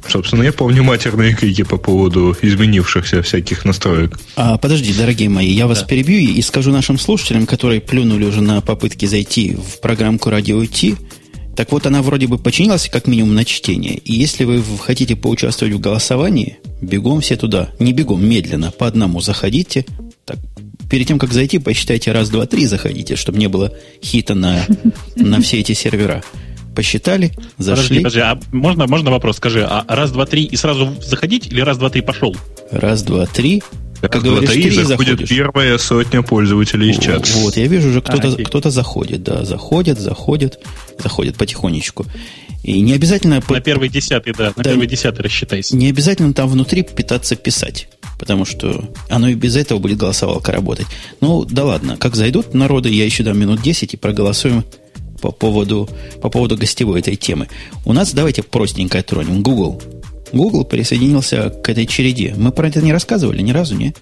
Собственно, я помню матерные крики по поводу изменившихся всяких настроек. А, подожди, дорогие мои, я вас да. перебью и скажу нашим слушателям, которые плюнули уже на попытки зайти в программку «Радио Ти», так вот, она вроде бы починилась как минимум на чтение. И если вы хотите поучаствовать в голосовании, бегом все туда. Не бегом, медленно, по одному заходите. Так, перед тем, как зайти, посчитайте раз, два, три заходите, чтобы не было хита на, на все эти сервера посчитали, зашли. Подожди, подожди, а можно, можно вопрос? Скажи, а раз, два, три и сразу заходить или раз, два, три пошел? Раз, два, три. Как раз, говоришь, два, три, три заходит заходишь. первая сотня пользователей из чата. Вот, я вижу уже кто-то, а, кто заходит, да, заходит, заходит, заходит потихонечку. И не обязательно... На первый десятый, да, на да, первый десятый рассчитайся. Не обязательно там внутри пытаться писать, потому что оно и без этого будет голосовалка работать. Ну, да ладно, как зайдут народы, я еще дам минут 10 и проголосуем по поводу, по поводу гостевой этой темы. У нас, давайте простенько тронем, Google. Google присоединился к этой череде. Мы про это не рассказывали ни разу, не?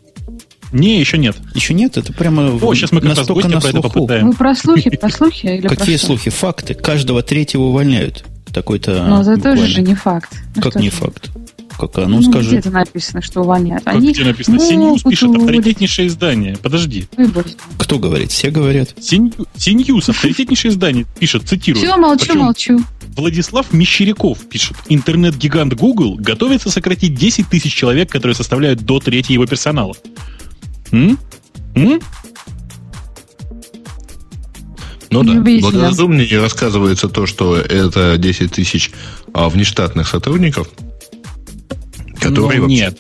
Не, еще нет. Еще нет? Это прямо О, сейчас мы как раз гостя на про это попытаем. Вы про слухи, про слухи или Какие про слухи? Факты. Каждого третьего увольняют. Такой-то... Но это тоже же не факт. Как не факт? Как, ну, ну скажи. где-то написано, что увольняют. Как Они где написано? CNews пишет, авторитетнейшее издание. Подожди. Кто говорит? Все говорят. CNews, авторитетнейшее издание, пишет, цитирую. Все, молчу, Причем молчу. Владислав Мещеряков пишет, интернет-гигант Google готовится сократить 10 тысяч человек, которые составляют до трети его персонала. М? М? Ну да, благоразумнее рассказывается то, что это 10 тысяч а, внештатных сотрудников, Который ну, нет.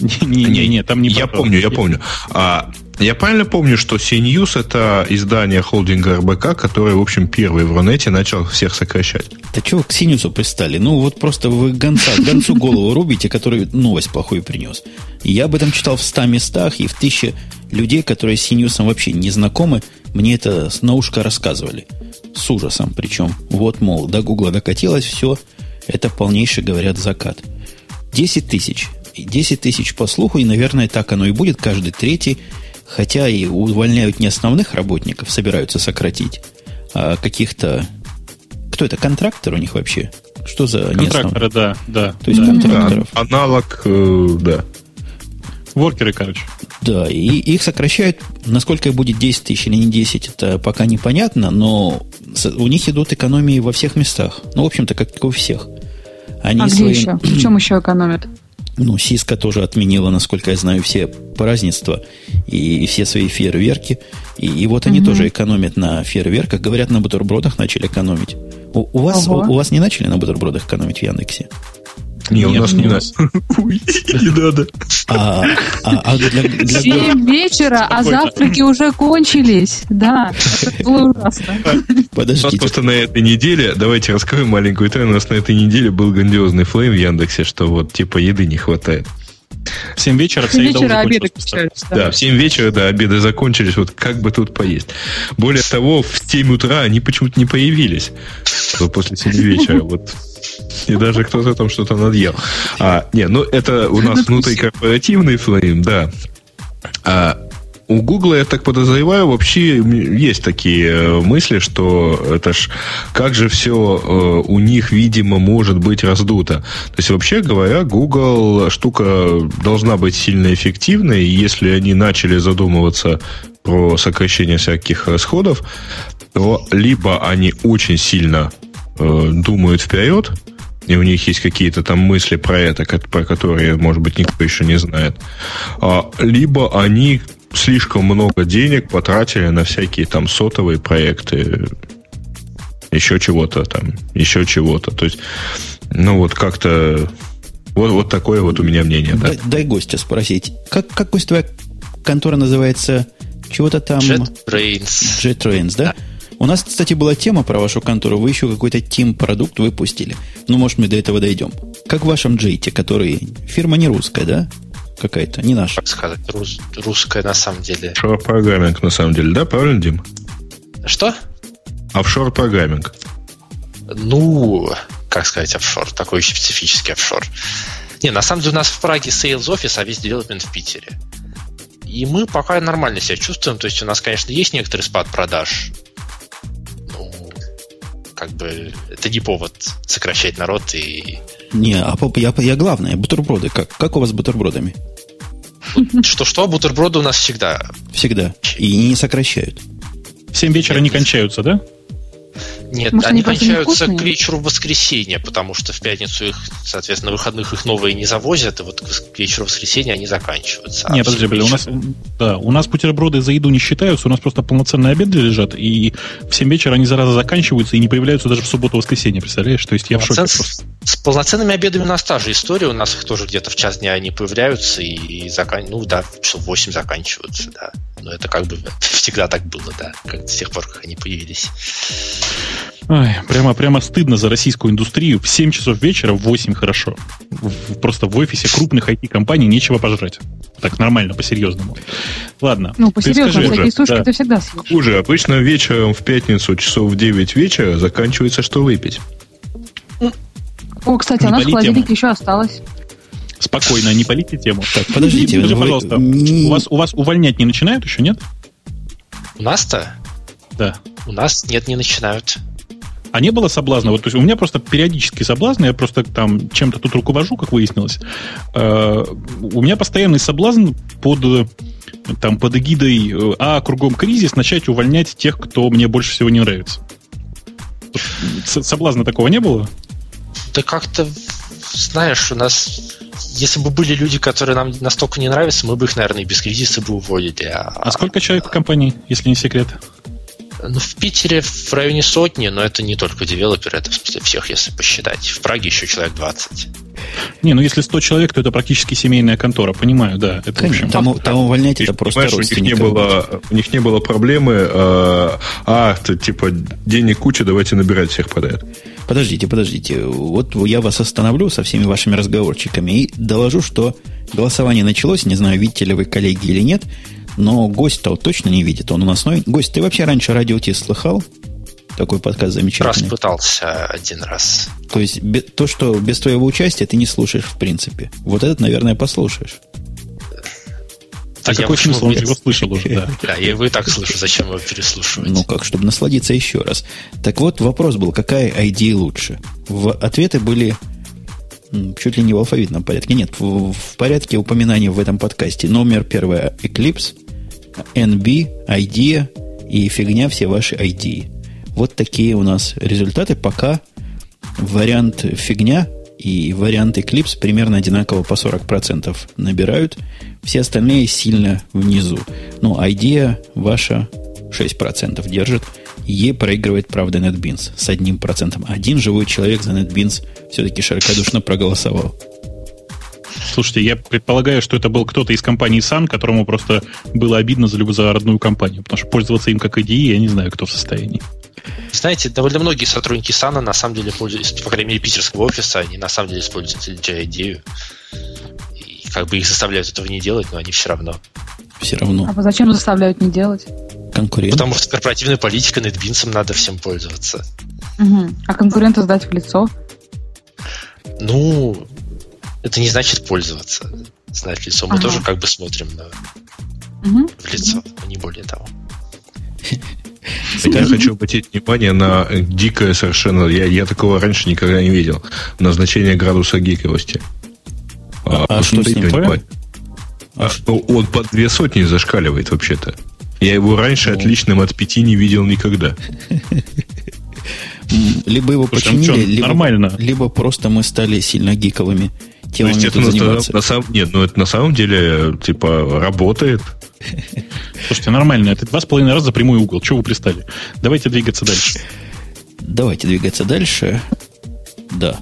Не-не-не, там не Я помню, я помню. А, я правильно помню, что CNews это издание холдинга РБК, которое, в общем, первый в Рунете начал всех сокращать. Да чего к CNews пристали? Ну, вот просто вы гонца, гонцу голову рубите, который новость плохую принес. Я об этом читал в ста местах, и в тысяче людей, которые с CNews вообще не знакомы, мне это на ушко рассказывали. С ужасом причем. Вот, мол, до Гугла докатилось, все, это полнейший, говорят, закат. 10 тысяч. 10 тысяч по слуху, и, наверное, так оно и будет каждый третий. Хотя и увольняют не основных работников, собираются сократить, а каких-то... Кто это, контрактор у них вообще? Что за Контракторы, да, да. То есть да. контракторов. Да, аналог, э, да. Воркеры, короче. Да, и их сокращают, насколько будет 10 тысяч или не 10, это пока непонятно, но у них идут экономии во всех местах. Ну, в общем-то, как и у всех. Они а своим... где еще? В чем еще экономят? Ну, Сиска тоже отменила, насколько я знаю, все празднества и, и все свои фейерверки. И, и вот они угу. тоже экономят на фейерверках. Говорят, на бутербродах начали экономить. У, у, вас, у, у вас не начали на бутербродах экономить в Яндексе? Не, у нас не надо. Не надо. А, а, а Семь вечера, а завтраки уже кончились. Да, это было ужасно. Подождите. У нас просто на этой неделе, давайте раскроем маленькую тайну, у нас на этой неделе был грандиозный флейм в Яндексе, что вот типа еды не хватает. В 7 вечера вся еда вечера обеды кончаются. Да. да, в 7 вечера, да, обеды закончились. Вот как бы тут поесть. Более того, в 7 утра они почему-то не появились. После 7 вечера. Вот и даже кто-то там что-то надъел. А, не, ну это у нас внутрикорпоративный флейм, да. А, у Гугла, я так подозреваю, вообще есть такие э, мысли, что это ж как же все э, у них, видимо, может быть раздуто. То есть, вообще говоря, Google штука должна быть сильно эффективной, и если они начали задумываться про сокращение всяких расходов, то либо они очень сильно э, думают вперед, и у них есть какие-то там мысли про это, про которые, может быть, никто еще не знает. А, либо они слишком много денег потратили на всякие там сотовые проекты, еще чего-то там, еще чего-то. То есть, ну вот как-то вот, вот такое вот у меня мнение. Да? Дай, дай гостя спросить. Как, как гость твоя контора называется? Чего-то там... JetBrains. JetBrains, да? да? У нас, кстати, была тема про вашу контору. Вы еще какой-то тим-продукт выпустили. Ну, может, мы до этого дойдем. Как в вашем джейте, который... Фирма не русская, да? Какая-то, не наша. Как сказать, рус, русская на самом деле. Офшор-программинг на самом деле, да? Правильно, Дим? Что? Офшор-программинг. Ну, как сказать, офшор. Такой специфический офшор. Не, на самом деле у нас в Праге sales офис, а весь девелопмент в Питере. И мы пока нормально себя чувствуем. То есть у нас, конечно, есть некоторый спад продаж как бы это не повод сокращать народ и... Не, а я, я главное, бутерброды. Как, как у вас с бутербродами? Что-что, бутерброды у нас всегда. Всегда. И не сокращают. В 7 вечера не кончаются, да? Нет, Может, они, они кончаются к вечеру воскресенья, потому что в пятницу их, соответственно, на выходных их новые не завозят, и вот к вечеру воскресенья они заканчиваются. Нет, а подожди, блин, у нас, да, у нас бутерброды за еду не считаются, у нас просто полноценные обеды лежат, и в 7 вечера они зараза заканчиваются и не появляются даже в субботу-воскресенье, представляешь? То есть я Полноцен... в шоке просто. С полноценными обедами у нас та же история, у нас их тоже где-то в час дня они появляются и, и закан... ну да, часов 8 заканчиваются, да. Но это как бы всегда так было, да, как с тех пор, как они появились. Ой, прямо, прямо стыдно за российскую индустрию. В 7 часов вечера, в 8 хорошо. В, просто в офисе крупных IT-компаний нечего пожрать. Так нормально, по-серьезному. Ладно. Ну, по-серьезному, всякие сушки да. ты всегда съешь. Хуже, обычно вечером в пятницу часов в 9 вечера заканчивается, что выпить. О, кстати, не у нас в холодильнике еще осталось. Спокойно, не полите тему. Так, подождите, Скажи, вы... пожалуйста, у, вас, у вас увольнять не начинают еще, нет? У нас-то? Да. У нас нет, не начинают. А не было соблазна? Вот, то есть у меня просто периодически соблазн, я просто там чем-то тут руковожу, как выяснилось. Э, у меня постоянный соблазн под, там, под эгидой э, «А, кругом кризис» начать увольнять тех, кто мне больше всего не нравится. Соблазна такого не было? Да как-то, знаешь, у нас если бы были люди, которые нам настолько не нравятся, мы бы их, наверное, без кризиса бы уволили. А, а сколько человек в компании, если не секрет? Ну, в Питере в районе сотни, но это не только девелоперы, это в смысле всех, если посчитать. В Праге еще человек 20. Не, ну если 100 человек, то это практически семейная контора, понимаю, да. Это, Конечно, в общем, там, там увольнять это просто у них не было, у них не было проблемы, э, а, то, типа, денег куча, давайте набирать всех подряд. Подождите, подождите. Вот я вас остановлю со всеми вашими разговорчиками и доложу, что голосование началось, не знаю, видите ли вы коллеги или нет, но гость-то вот точно не видит. Он у нас новый. Гость, ты вообще раньше радио Ти слыхал? Такой подкаст замечательный. Раз пытался один раз. То есть то, что без твоего участия ты не слушаешь в принципе. Вот этот, наверное, послушаешь. А я какой смысл? Он его слышал уже, да. Да, я его и так слышу, зачем его переслушивать? Ну как, чтобы насладиться еще раз. Так вот, вопрос был, какая ID лучше? В ответы были чуть ли не в алфавитном порядке. Нет, в, в порядке упоминаний в этом подкасте. Номер первое Eclipse, NB, IDEA и фигня все ваши ID. Вот такие у нас результаты. Пока вариант фигня и вариант Eclipse примерно одинаково по 40% набирают. Все остальные сильно внизу. Ну, IDEA ваша 6% держит. Е проигрывает, правда, NetBeans с одним процентом. Один живой человек за NetBeans все-таки широкодушно проголосовал. Слушайте, я предполагаю, что это был кто-то из компании Sun, которому просто было обидно за, за родную компанию, потому что пользоваться им как IDE я не знаю, кто в состоянии. Знаете, довольно многие сотрудники Сана на самом деле пользуются, по крайней мере, питерского офиса, они на самом деле используют идею. И как бы их заставляют этого не делать, но они все равно. Все равно. А зачем заставляют не делать? Конкурент. Потому что корпоративная политика, NetBeans надо всем пользоваться. Угу. А конкурента сдать в лицо? Ну, это не значит пользоваться. Знать лицо. Мы ага. тоже как бы смотрим на угу. в лицо, угу. а не более того. Я хочу обратить внимание на дикое совершенно, я, я такого раньше никогда не видел, назначение градуса гиковости. А, а что с ним? А, он под две сотни зашкаливает вообще-то. Я его раньше ну. отличным от пяти не видел никогда. Либо его починили, либо, нормально. либо просто мы стали сильно гиковыми темами ну, тут заниматься. На, на самом, нет, ну это на самом деле типа работает. Слушайте, нормально. Это два с половиной раза за прямой угол. Чего вы пристали? Давайте двигаться дальше. Давайте двигаться дальше. Да.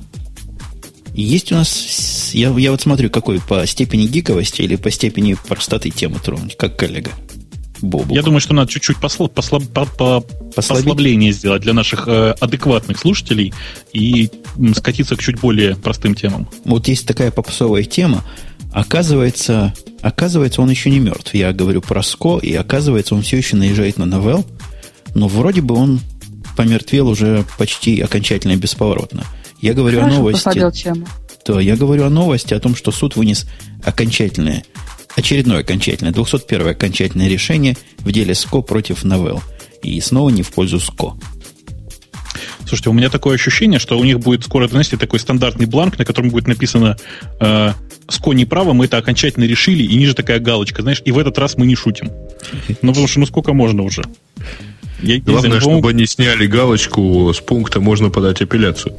Есть у нас... Я, я вот смотрю, какой по степени гиковости или по степени простоты темы тронуть, как коллега. Бобук. Я думаю, что надо чуть-чуть посл, посл, по, по, послабление сделать для наших э, адекватных слушателей и м, скатиться к чуть более простым темам. Вот есть такая попсовая тема. Оказывается, оказывается, он еще не мертв. Я говорю про СКО, и оказывается, он все еще наезжает на новелл, но вроде бы он помертвел уже почти окончательно и бесповоротно. Я говорю Хорошо, о новости. То я говорю о новости, о том, что суд вынес окончательное очередное окончательное, 201 окончательное решение в деле СКО против Новелл. И снова не в пользу СКО. Слушайте, у меня такое ощущение, что у них будет скоро, знаете, такой стандартный бланк, на котором будет написано э, «С коней право, мы это окончательно решили», и ниже такая галочка, знаешь, и в этот раз мы не шутим. Ну, потому что ну сколько можно уже? Я, Главное, знаю, чтобы они сняли галочку с пункта «Можно подать апелляцию».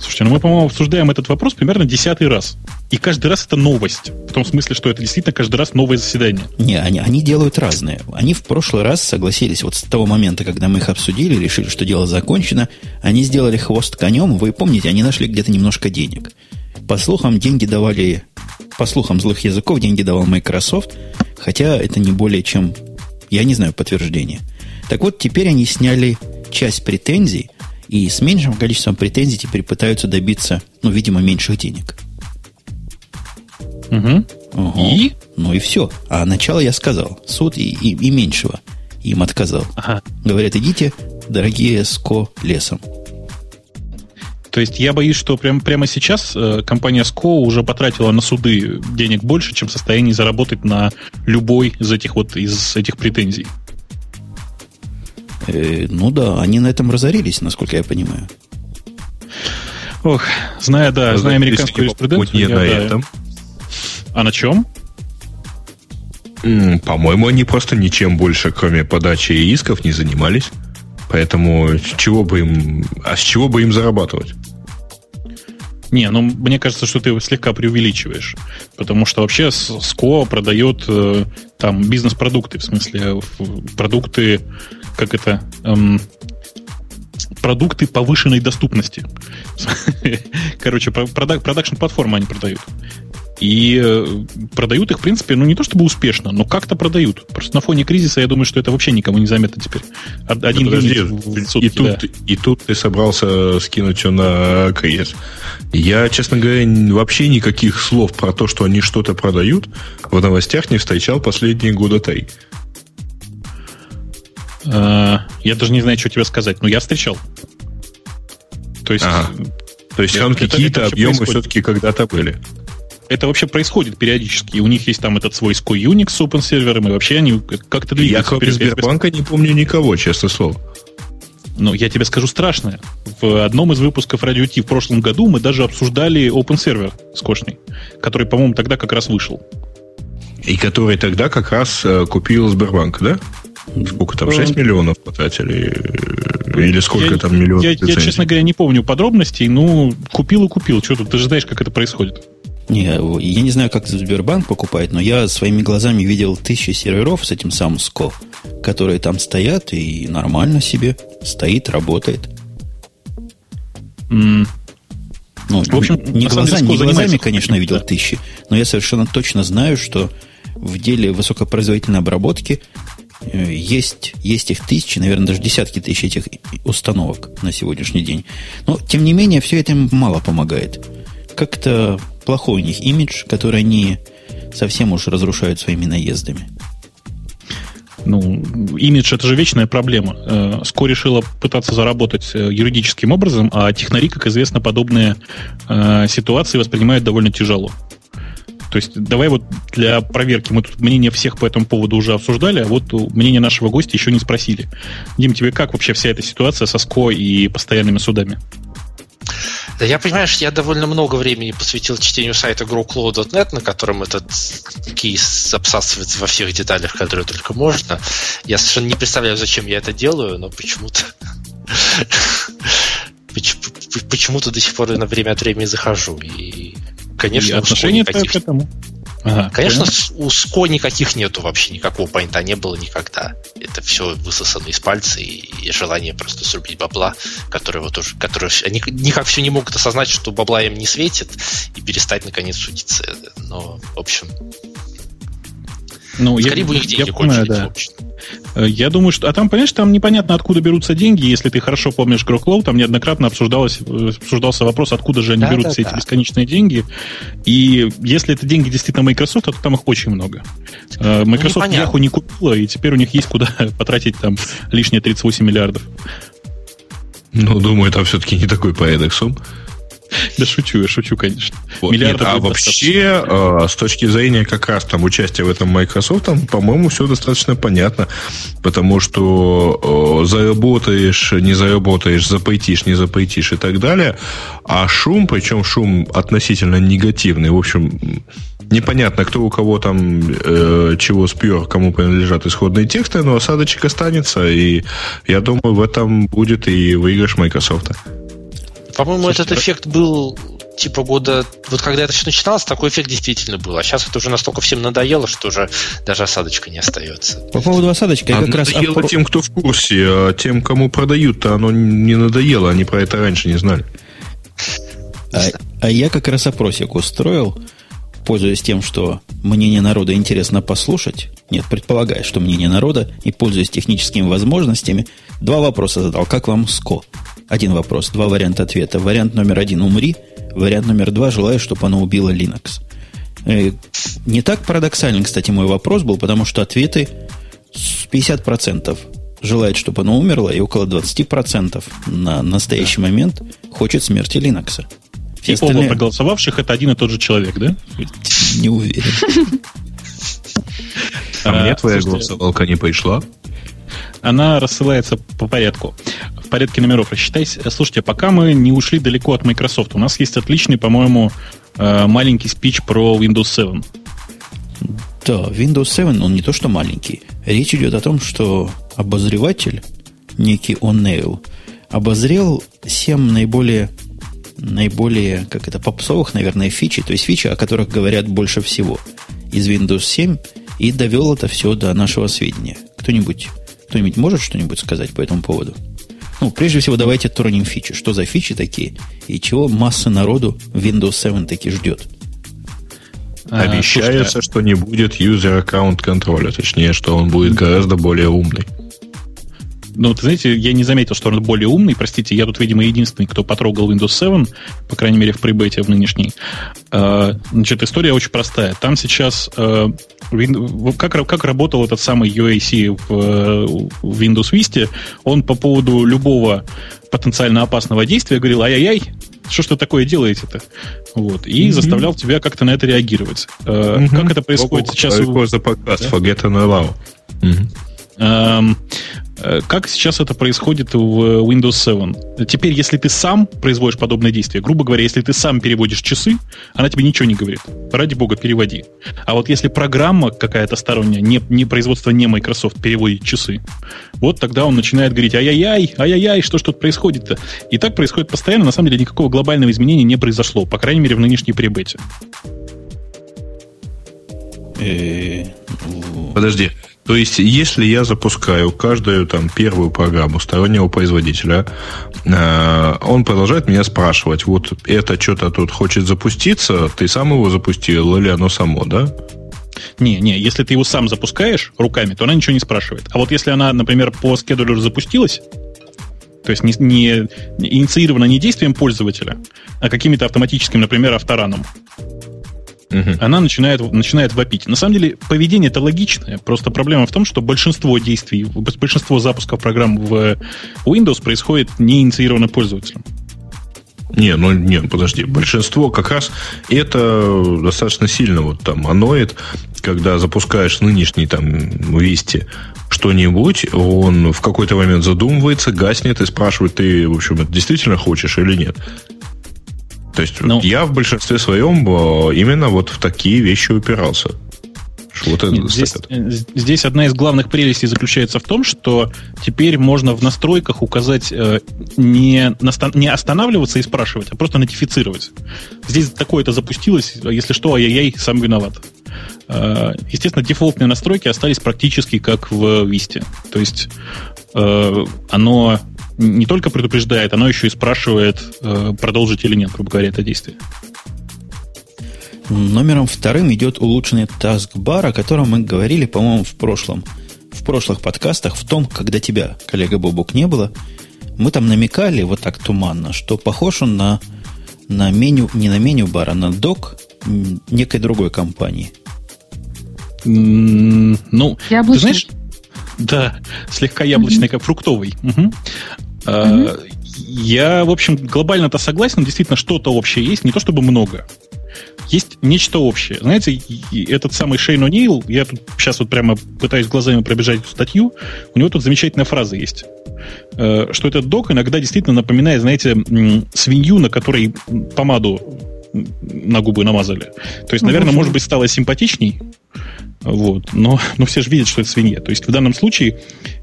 Слушайте, ну мы, по-моему, обсуждаем этот вопрос примерно десятый раз. И каждый раз это новость. В том смысле, что это действительно каждый раз новое заседание. Не, они, они делают разные. Они в прошлый раз согласились, вот с того момента, когда мы их обсудили, решили, что дело закончено, они сделали хвост конем. Вы помните, они нашли где-то немножко денег. По слухам, деньги давали, по слухам злых языков, деньги давал Microsoft, хотя это не более чем, я не знаю подтверждения. Так вот, теперь они сняли часть претензий, и с меньшим количеством претензий теперь пытаются добиться, ну, видимо, меньших денег. Угу. Угу. И? Ну и все. А начало я сказал. Суд и, и, и меньшего им отказал. Ага. Говорят, идите, дорогие СКО, лесом. То есть я боюсь, что прям, прямо сейчас э, компания СКО уже потратила на суды денег больше, чем в состоянии заработать на любой из этих вот из этих претензий. Э, ну да, они на этом разорились, насколько я понимаю. Ох, зная, да, зная американскую юриспруденцию. Не на да, этом. А на чем? По-моему, они просто ничем больше, кроме подачи исков, не занимались. Поэтому чего бы им, а с чего бы им зарабатывать? Не, ну мне кажется, что ты слегка преувеличиваешь. Потому что вообще СКО продает э, там бизнес-продукты, в смысле продукты как это, эм, продукты повышенной доступности. Короче, продакшн-платформы они продают. И э, продают их, в принципе, ну не то чтобы успешно, но как-то продают. Просто на фоне кризиса я думаю, что это вообще никому не заметно теперь. Один да, подожди, в сутки, и, тут, да. и тут ты собрался скинуть все на кризис. Я, честно говоря, вообще никаких слов про то, что они что-то продают, в новостях не встречал последние года три. Э, я даже не знаю, что тебе сказать, но я встречал. То есть, ага. То есть там какие-то объемы все-таки когда-то были. Это вообще происходит периодически. У них есть там этот свой SCO Unix с open сервером, и вообще они как-то двигаются. Я кроме Сбербанка не помню никого, честно слово. Но я тебе скажу страшное. В одном из выпусков Radio T в прошлом году мы даже обсуждали open сервер скошный, который, по-моему, тогда как раз вышел. И который тогда как раз э, купил Сбербанк, да? Сколько там, 6 миллионов потратили? Или сколько я, там миллионов? Я, я, честно говоря, не помню подробностей, ну, купил и купил. Что тут, ты же знаешь, как это происходит. Не, я не знаю, как Сбербанк покупает, но я своими глазами видел тысячи серверов с этим самым СКО, которые там стоят и нормально себе стоит, работает. Mm. Ну, в общем, не, глаза, деле, не глазами, конечно, видел да. тысячи, но я совершенно точно знаю, что в деле высокопроизводительной обработки Э, есть, есть их тысячи, наверное, даже десятки тысяч этих установок на сегодняшний день. Но, тем не менее, все это им мало помогает. Как-то плохой у них имидж, который они совсем уж разрушают своими наездами. Ну, имидж это же вечная проблема. Э, Ско решила пытаться заработать э, юридическим образом, а технари, как известно, подобные ситуации воспринимают довольно тяжело. То есть давай вот для проверки, мы тут мнение всех по этому поводу уже обсуждали, а вот мнение нашего гостя еще не спросили. Дим, тебе как вообще вся эта ситуация со СКО и постоянными судами? Да я, понимаешь, я довольно много времени посвятил чтению сайта growcloud.net, на котором этот кейс обсасывается во всех деталях, которые только можно. Я совершенно не представляю, зачем я это делаю, но почему-то почему-то до сих пор на время от времени захожу. И конечно, и отношение никаких... к этому. Ага, Конечно, понятно. у СКО никаких нету вообще, никакого поинта не было никогда. Это все высосано из пальца и, и желание просто срубить бабла, которое вот уже, которое они никак все не могут осознать, что бабла им не светит, и перестать наконец судиться. Но, в общем, ну, скорее я, бы у них деньги я кончились, понимаю, да. в общем. Э, я думаю, что... А там, понимаешь, там непонятно, откуда берутся деньги. Если ты хорошо помнишь Гроклоу, там неоднократно обсуждалось, э, обсуждался вопрос, откуда же они да, берутся да, эти да. бесконечные деньги. И если это деньги действительно Microsoft, то там их очень много. Э, ну, Microsoft ну, Yahoo не купила, и теперь у них есть куда потратить там лишние 38 миллиардов. Ну, думаю, там все-таки не такой порядок сумм. Да шучу, я шучу, конечно. Вот, нет, а вообще, э, с точки зрения как раз там участия в этом Microsoft, там, по-моему, все достаточно понятно. Потому что э, заработаешь, не заработаешь, запретишь, не запретишь и так далее. А шум, причем шум относительно негативный, в общем, непонятно, кто у кого там э, чего спер, кому принадлежат исходные тексты, но осадочек останется, и я думаю, в этом будет и выигрыш Microsoft. По-моему, этот эффект был типа года... Вот когда это все начиналось, такой эффект действительно был. А сейчас это уже настолько всем надоело, что уже даже осадочка не остается. По поводу осадочка, я а как раз... Надоело тем, кто в курсе, а тем, кому продают-то оно не надоело, они про это раньше не знали. А, а я как раз опросик устроил, пользуясь тем, что мнение народа интересно послушать. Нет, предполагая, что мнение народа, и пользуясь техническими возможностями, два вопроса задал. Как вам СКО? Один вопрос, два варианта ответа. Вариант номер один – умри. Вариант номер два – желаю, чтобы оно убило Linux. Э, не так парадоксальный, кстати, мой вопрос был, потому что ответы 50% желает, чтобы оно умерло, и около 20% на настоящий момент хочет смерти Linux. Все и остальные... оба проголосовавших это один и тот же человек, да? Не уверен. А мне твоя голосовалка не пришла? Она рассылается по порядку порядке номеров рассчитайся. Слушайте, пока мы не ушли далеко от Microsoft, у нас есть отличный, по-моему, э, маленький спич про Windows 7. Да, Windows 7, он не то что маленький. Речь идет о том, что обозреватель, некий O'Neill, обозрел 7 наиболее, наиболее, как это, попсовых, наверное, фичи, то есть фичи, о которых говорят больше всего из Windows 7, и довел это все до нашего сведения. Кто-нибудь, кто-нибудь может что-нибудь сказать по этому поводу? Ну, прежде всего, давайте тронем фичи. Что за фичи такие? И чего масса народу Windows 7 таки ждет? А, Обещается, слушайте, что не будет user account контроля. Точнее, что он будет гораздо более умный. Ну, ты знаете, я не заметил, что он более умный. Простите, я тут, видимо, единственный, кто потрогал Windows 7, по крайней мере, в прибете в нынешней. А, значит, история очень простая. Там сейчас... А, как, как работал этот самый UAC в, в Windows Vista, он по поводу любого потенциально опасного действия говорил, ай-яй-яй, что что такое делаете-то? Вот. И mm-hmm. заставлял тебя как-то на это реагировать. Mm-hmm. Как это происходит О, сейчас? За подкаст, да? forget and allow. Mm-hmm. Э, как сейчас это происходит в Windows 7? Теперь, если ты сам производишь подобное действие, грубо говоря, если ты сам переводишь часы, она тебе ничего не говорит. Ради бога, переводи. А вот если программа какая-то сторонняя, не, не производство не Microsoft, переводит часы, вот тогда он начинает говорить, ай-яй-яй, ай-яй-яй, что тут происходит-то? И так происходит постоянно, на самом деле никакого глобального изменения не произошло, по крайней мере, в нынешней прибете. Э, Подожди, то есть, если я запускаю каждую там первую программу стороннего производителя, э, он продолжает меня спрашивать, вот это что-то тут хочет запуститься, ты сам его запустил или оно само, да? Не, не, если ты его сам запускаешь руками, то она ничего не спрашивает. А вот если она, например, по скедулеру запустилась, то есть не, не, инициирована не действием пользователя, а какими-то автоматическим, например, автораном, угу. она начинает, начинает вопить. На самом деле, поведение это логичное. Просто проблема в том, что большинство действий, большинство запусков программ в Windows происходит не инициировано пользователем. Не, ну не, подожди. Большинство как раз это достаточно сильно вот там аноид, когда запускаешь нынешний там Вести что-нибудь, он в какой-то момент задумывается, гаснет и спрашивает, ты, в общем, это действительно хочешь или нет. То есть ну, я в большинстве своем э, именно вот в такие вещи упирался. Вот это Нет, здесь, э, здесь одна из главных прелестей заключается в том, что теперь можно в настройках указать э, не, не останавливаться и спрашивать, а просто нотифицировать. Здесь такое-то запустилось, если что, ай-яй-яй, сам виноват. Э, естественно, дефолтные настройки остались практически как в Висте. То есть э, оно не только предупреждает, оно еще и спрашивает, э, продолжить или нет, грубо говоря, это действие. Номером вторым идет улучшенный таскбар, о котором мы говорили, по-моему, в прошлом, в прошлых подкастах, в том, когда тебя, коллега Бобук, не было. Мы там намекали вот так туманно, что похож он на, на меню, не на меню бара, на док некой другой компании. Ну, ты знаешь, да, слегка яблочный, как фруктовый. Uh, Я, в общем, глобально-то согласен, действительно, что-то общее есть, не то чтобы много. Есть нечто общее. Знаете, этот самый Шейн О'Нил, я тут сейчас вот прямо пытаюсь глазами пробежать эту статью, у него тут замечательная фраза есть, э, что этот док иногда действительно напоминает, знаете, свинью, на которой помаду на губы намазали. То есть, наверное, может быть, стало симпатичней, вот, но, но все же видят, что это свинья. То есть в данном случае,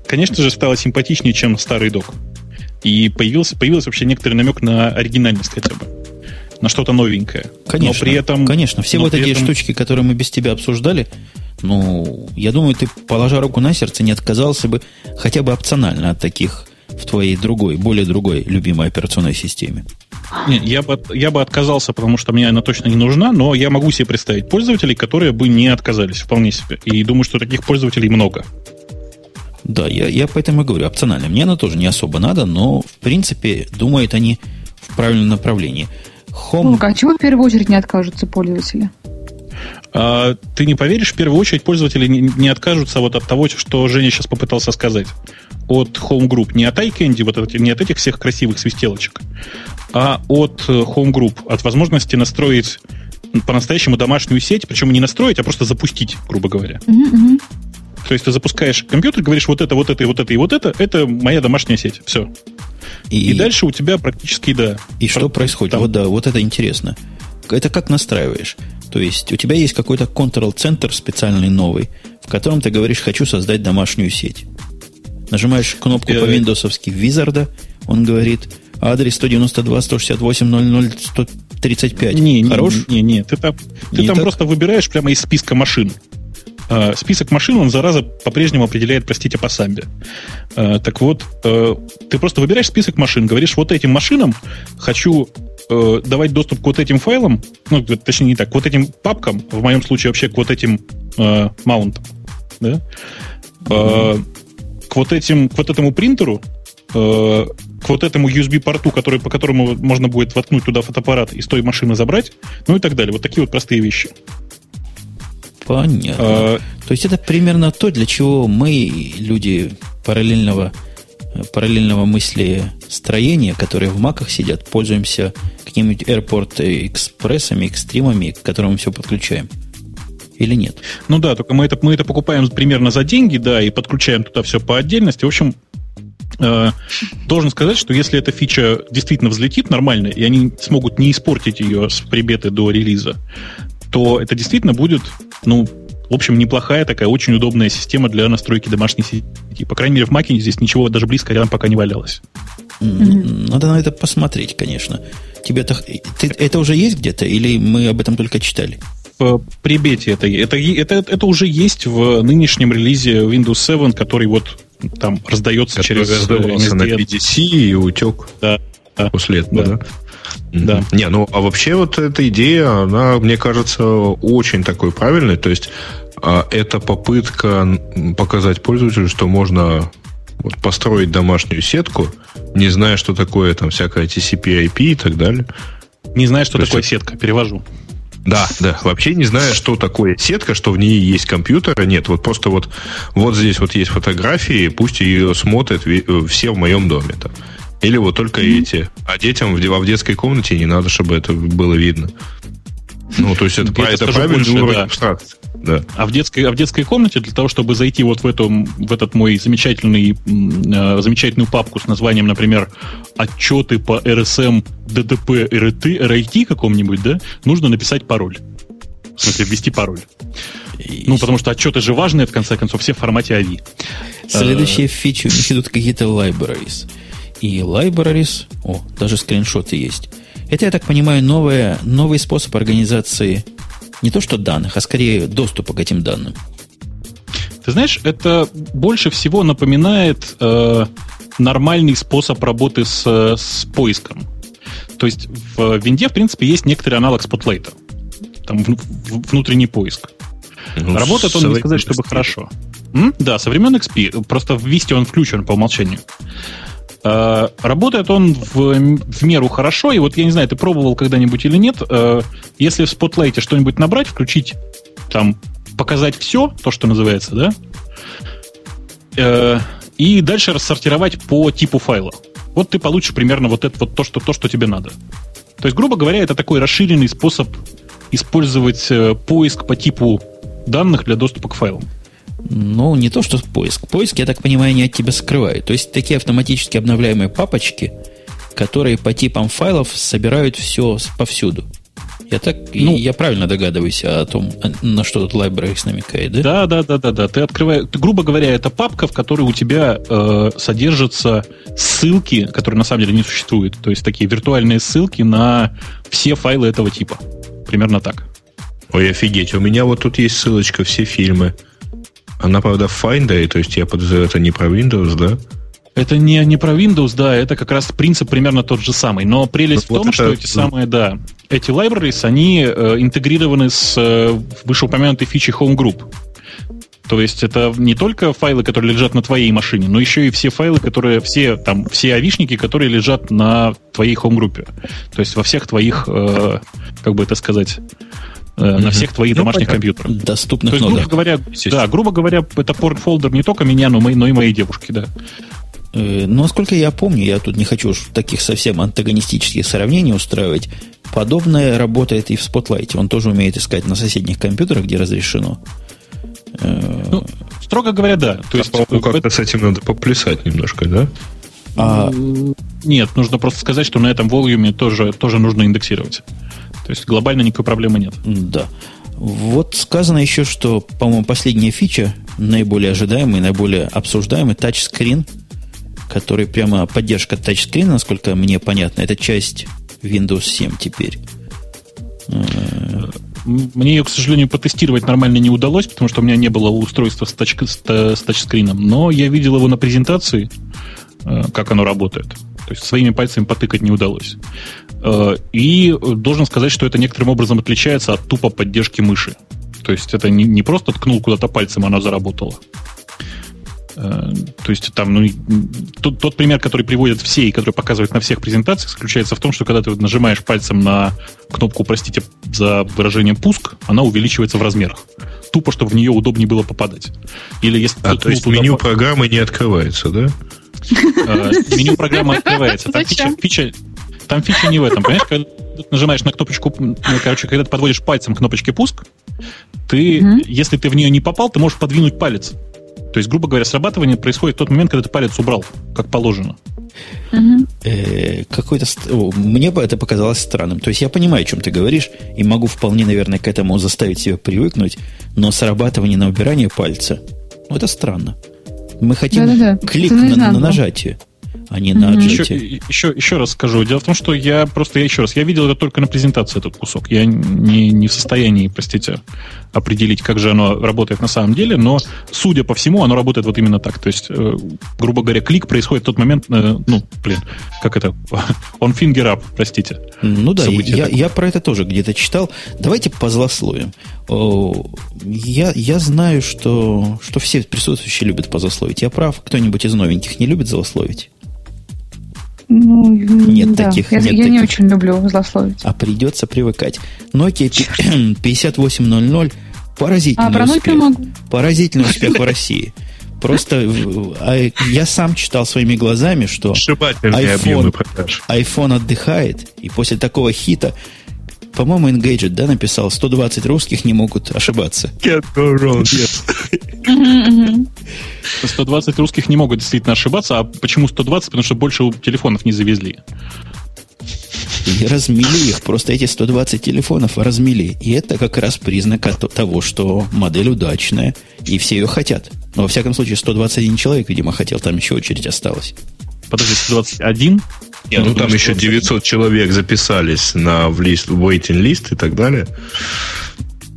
конечно же, стало симпатичнее, чем старый док. И появился, появился вообще некоторый намек на оригинальность хотя бы. На что-то новенькое. Конечно. Но при этом, конечно, все вот эти этом... штучки, которые мы без тебя обсуждали, ну, я думаю, ты, положа руку на сердце, не отказался бы хотя бы опционально от таких в твоей другой, более другой любимой операционной системе. Нет, я бы, я бы отказался, потому что мне она точно не нужна, но я могу себе представить пользователей, которые бы не отказались вполне себе. И думаю, что таких пользователей много. Да, я, я поэтому и говорю, опционально. Мне она тоже не особо надо, но, в принципе, думают они в правильном направлении. Home... Ну, а чего в первую очередь не откажутся пользователи? А, ты не поверишь, в первую очередь пользователи не, не откажутся вот от того, что Женя сейчас попытался сказать. От Home Group. Не от iCandy, вот от, не от этих всех красивых свистелочек, а от э, Home Group. От возможности настроить по-настоящему домашнюю сеть, причем не настроить, а просто запустить, грубо говоря. Uh-huh, То есть ты запускаешь компьютер, говоришь вот это, вот это, и вот это, и вот это, это моя домашняя сеть. Все. И, и дальше у тебя практически, да. И что происходит? Там. Вот да, вот это интересно. Это как настраиваешь? То есть у тебя есть какой-то control-центр специальный новый, в котором ты говоришь, хочу создать домашнюю сеть. Нажимаешь кнопку по Windows Wizard, он говорит, адрес 192.168.00.135. Не, Хорош? Не, не, не. Ты там, ты не там просто выбираешь прямо из списка машин. Uh, список машин, он, зараза, по-прежнему определяет, простите, по самбе. Uh, так вот, uh, ты просто выбираешь список машин, говоришь, вот этим машинам хочу э, давать доступ к вот этим файлам, ну, точнее, не так, к вот этим папкам, в моем случае вообще к вот этим э, маунтам, да, э, к вот этим, к вот этому принтеру, э, к вот этому USB-порту, который, по которому можно будет воткнуть туда фотоаппарат и с той машины забрать, ну и так далее. Вот такие вот простые вещи. Понятно. А, то есть это примерно то, для чего мы, люди параллельного параллельного мысли строения, которые в маках сидят, пользуемся какими-нибудь Airport экспрессами, экстримами, к которым мы все подключаем. Или нет? Ну да, только мы это, мы это покупаем примерно за деньги, да, и подключаем туда все по отдельности. В общем, э, должен сказать, что если эта фича действительно взлетит нормально, и они смогут не испортить ее с прибеты до релиза, то это действительно будет, ну, в общем, неплохая такая, очень удобная система для настройки домашней сети. По крайней мере, в Маке здесь ничего даже близко рядом пока не валялось. Надо на это посмотреть, конечно. Тебе это, ты, это уже есть где-то, или мы об этом только читали? В прибете это, это, это, это уже есть в нынешнем релизе Windows 7, который вот там раздается который через раздавался на PDC и утек да. после этого, да? да? Да. Не, ну а вообще вот эта идея, она, мне кажется, очень такой правильной. То есть а, это попытка показать пользователю, что можно вот, построить домашнюю сетку, не зная, что такое там всякая TCP, IP и так далее. Не зная, что То такое есть... сетка, перевожу. Да, да, вообще не зная, что такое сетка, что в ней есть компьютер, нет, вот просто вот, вот здесь вот есть фотографии, пусть ее смотрят все в моем доме. Там. Или вот только mm-hmm. эти. А детям в, в детской комнате не надо, чтобы это было видно. Ну, то есть это, это, это правильный больше, уровень да. абстракции. Да. А, в детской, а в детской комнате для того, чтобы зайти вот в, эту, в этот мой замечательный, э, замечательную папку с названием, например, отчеты по РСМ, ДДП, РТ, RIT каком-нибудь, да, нужно написать пароль. В смысле, ввести пароль. Ну, потому что отчеты же важные, в конце концов, все в формате AVI. Следующие фичи у них идут какие-то libraries и libraries. О, даже скриншоты есть. Это, я так понимаю, новое, новый способ организации не то что данных, а скорее доступа к этим данным. Ты знаешь, это больше всего напоминает э, нормальный способ работы с, с поиском. То есть в винде, в принципе, есть некоторый аналог Spotlight. Там в, в, внутренний поиск. Ну, Работает он, не сказать, чтобы хорошо. М? Да, со времен XP. Просто в Vista он включен по умолчанию. Э, работает он в, в меру хорошо, и вот я не знаю, ты пробовал когда-нибудь или нет, э, если в Spotlight что-нибудь набрать, включить, там, показать все, то, что называется, да, э, и дальше рассортировать по типу файла. вот ты получишь примерно вот это вот то, что, то, что тебе надо. То есть, грубо говоря, это такой расширенный способ использовать поиск по типу данных для доступа к файлам. Ну, не то, что поиск. Поиск, я так понимаю, не от тебя скрывают. То есть такие автоматически обновляемые папочки, которые по типам файлов собирают все повсюду. Я так, ну, я правильно догадываюсь о том, на что тут libraries намекает, да? Да, да, да, да, да. Ты открываешь, ты, грубо говоря, это папка, в которой у тебя э, содержатся ссылки, которые на самом деле не существуют. То есть такие виртуальные ссылки на все файлы этого типа. Примерно так. Ой, офигеть, у меня вот тут есть ссылочка, все фильмы. Она, правда, в Finder, то есть я подозреваю, это не про Windows, да? Это не, не про Windows, да, это как раз принцип примерно тот же самый. Но прелесть ну, в том, это... что эти самые, да, эти libraries, они э, интегрированы с э, вышеупомянутой фичей Home Group. То есть это не только файлы, которые лежат на твоей машине, но еще и все файлы, которые все там все авишники, которые лежат на твоей хоум-группе. То есть во всех твоих, э, как бы это сказать, mm-hmm. на всех твоих ну, домашних компьютерах. Доступных То есть, грубо говоря, да, грубо говоря, это порт-фолдер не только меня, но, но и моей девушки, да. Э, но, насколько я помню, я тут не хочу таких совсем антагонистических сравнений устраивать. Подобное работает и в Spotlight. Он тоже умеет искать на соседних компьютерах, где разрешено. Э, ну, строго говоря, да. То есть, по как-то с этим надо поплясать немножко, да? А... Нет, нужно просто сказать, что на этом волюме тоже, тоже нужно индексировать. То есть глобально никакой проблемы нет. Да. Вот сказано еще, что, по-моему, последняя фича, наиболее ожидаемый, наиболее обсуждаемый, тачскрин – который прямо поддержка тачскрина, насколько мне понятно, это часть Windows 7 теперь. Мне ее, к сожалению, потестировать нормально не удалось, потому что у меня не было устройства с, тач, с тачскрином. Но я видел его на презентации, э, как оно работает. То есть своими пальцами потыкать не удалось. Э, и должен сказать, что это некоторым образом отличается от тупо поддержки мыши. То есть это не, не просто ткнул куда-то пальцем, она заработала. Э, то есть там, ну, тот, тот пример, который приводят все и который показывают на всех презентациях, заключается в том, что когда ты нажимаешь пальцем на кнопку, простите за выражение пуск, она увеличивается в размерах. Тупо, чтобы в нее удобнее было попадать. Или если а, то есть меню по... программы не открывается, да? Э, меню программы открывается. Там фича, фича, там фича не в этом, понимаешь? Когда ты нажимаешь на кнопочку, ну, короче, когда ты подводишь пальцем кнопочке пуск, ты, если ты в нее не попал, ты можешь подвинуть палец. То есть, грубо говоря, срабатывание происходит в тот момент, когда ты палец убрал, как положено. Э, какой-то мне бы это показалось странным. То есть я понимаю, о чем ты говоришь, и могу вполне, наверное, к этому заставить себя привыкнуть, но срабатывание на убирание пальца, ну это странно. Мы хотим Да-да-да. клик на, на нажатие а не на Еще, еще, еще раз скажу. Дело в том, что я просто, я еще раз, я видел это только на презентации, этот кусок. Я не, не в состоянии, простите, определить, как же оно работает на самом деле, но, судя по всему, оно работает вот именно так. То есть, э, грубо говоря, клик происходит в тот момент, э, ну, блин, как это, on finger up, простите. Ну да, я, я про это тоже где-то читал. Давайте позлословим. Я, я знаю, что, что все присутствующие любят позлословить. Я прав? Кто-нибудь из новеньких не любит злословить? Ну, нет да. таких. Я, нет я таких. не очень люблю злословить. А придется привыкать. Nokia 5800 поразительный а, успех. Могу. Поразительный успех в России. Просто а, я сам читал своими глазами, что iPhone, iPhone отдыхает, и после такого хита по-моему, Engadget, да, написал, 120 русских не могут ошибаться. Can't go wrong, yes. 120 русских не могут действительно ошибаться. А почему 120? Потому что больше телефонов не завезли. И размели их. Просто эти 120 телефонов размели. И это как раз признак того, что модель удачная, и все ее хотят. Но, во всяком случае, 121 человек, видимо, хотел, там еще очередь осталась. Подожди, 121? Нет, ну, ну там еще 900 человек записались на в лист, waiting лист и так далее.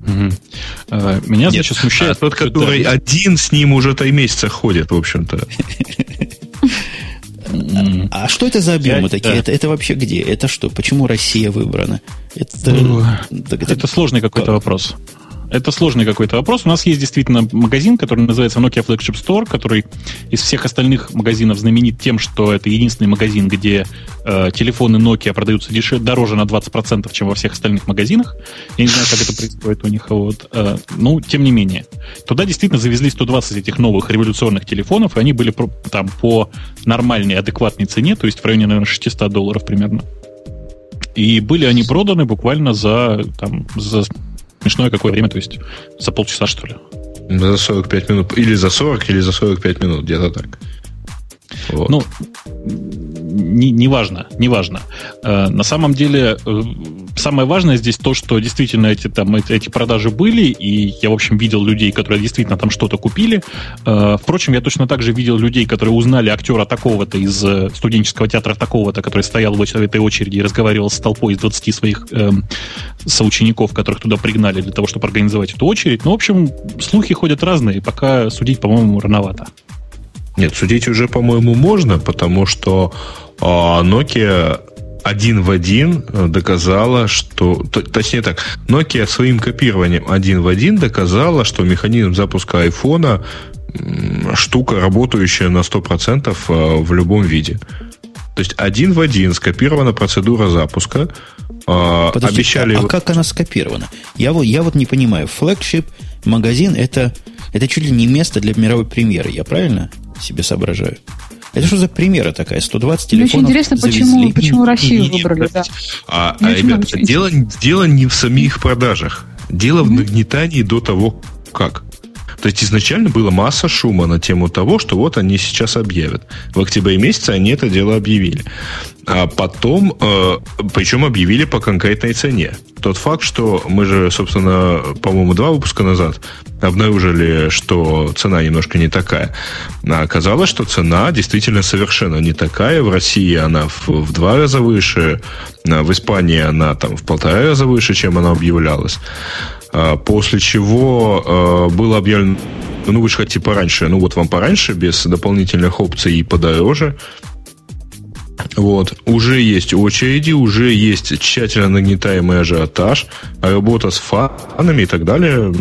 Угу. Меня, Нет, значит, смущает... А тот, который да. один, с ним уже три месяца ходит, в общем-то. А что это за объемы такие? Это, это вообще где? Это что? Почему Россия выбрана? Это, это, это сложный какой-то вопрос. Это сложный какой-то вопрос. У нас есть действительно магазин, который называется Nokia Flagship Store, который из всех остальных магазинов знаменит тем, что это единственный магазин, где э, телефоны Nokia продаются дешевле, дороже на 20%, чем во всех остальных магазинах. Я не знаю, как это происходит у них. Вот. Э, ну, тем не менее. Туда действительно завезли 120 этих новых революционных телефонов, и они были там по нормальной, адекватной цене, то есть в районе, наверное, 600 долларов примерно. И были они проданы буквально за, там, за смешное какое время, то есть за полчаса, что ли. За 45 минут. Или за 40, или за 45 минут, где-то так. Вот. Ну, не, не важно, не. Э, на самом деле, э, самое важное здесь то, что действительно эти, там, эти, продажи были, и я, в общем, видел людей, которые действительно там что-то купили. Э, впрочем, я точно так же видел людей, которые узнали актера такого-то из студенческого театра такого-то, который стоял в этой очереди и разговаривал с толпой из 20 своих э, соучеников, которых туда пригнали для того, чтобы организовать эту очередь. Ну, в общем, слухи ходят разные, пока судить, по-моему, рановато. Нет, судить уже, по-моему, можно, потому что э, Nokia один в один доказала, что... Точнее так, Nokia своим копированием один в один доказала, что механизм запуска айфона штука, работающая на 100% а, в любом виде. То есть один в один скопирована процедура запуска. А, Подожди, обещали... А, а как она скопирована? Я вот, я вот не понимаю. Флагшип магазин это, это чуть ли не место для мировой премьеры. Я правильно себе соображаю? Это что за примера такая? 120 телефонов Мне очень интересно, почему, почему Россию выбрали. Да. А, а ребят, дело, дело не в самих продажах. Дело mm-hmm. в нагнетании до того, как. То есть изначально была масса шума на тему того, что вот они сейчас объявят. В октябре месяце они это дело объявили. А потом, э, причем объявили по конкретной цене. Тот факт, что мы же, собственно, по-моему, два выпуска назад обнаружили, что цена немножко не такая. А оказалось, что цена действительно совершенно не такая. В России она в, в два раза выше, а в Испании она там в полтора раза выше, чем она объявлялась. А после чего было объявлено ну, вы же хотите пораньше. Ну, вот вам пораньше, без дополнительных опций и подороже. Вот. Уже есть очереди, уже есть тщательно нагнетаемый ажиотаж, работа с фанами и так далее.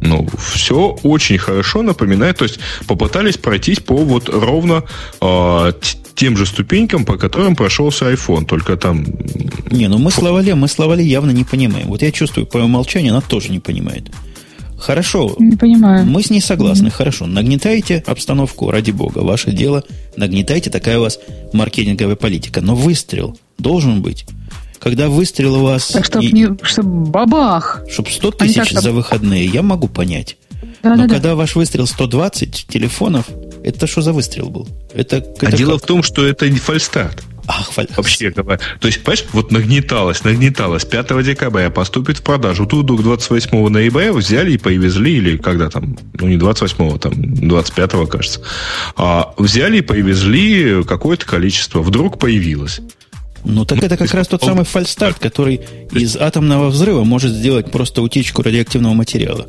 Ну, все очень хорошо напоминает. То есть попытались пройтись по вот ровно э, тем же ступенькам, по которым прошелся iPhone, только там... Не, ну мы словали, мы словали явно не понимаем. Вот я чувствую, по умолчанию она тоже не понимает. Хорошо. Не понимаю. Мы с ней согласны. Mm-hmm. Хорошо. Нагнетайте обстановку, ради бога. Ваше дело. Нагнетайте, такая у вас маркетинговая политика. Но выстрел должен быть. Когда выстрел у вас... Так, чтобы, и... не, чтобы бабах. Чтобы 100 тысяч за выходные, я могу понять. Да, Но да, когда да. ваш выстрел 120 телефонов, это что за выстрел был? Это, а это дело как? в том, что это не фальстарт. Ах, Вообще говоря. То есть, понимаешь, вот нагнеталось, нагнеталось. 5 декабря поступит в продажу. Тут вдруг 28 ноября взяли и повезли, или когда там, ну не 28, там 25, кажется. А взяли и повезли какое-то количество. Вдруг появилось. Ну, так это как раз тот самый фальстарт, который из атомного взрыва может сделать просто утечку радиоактивного материала.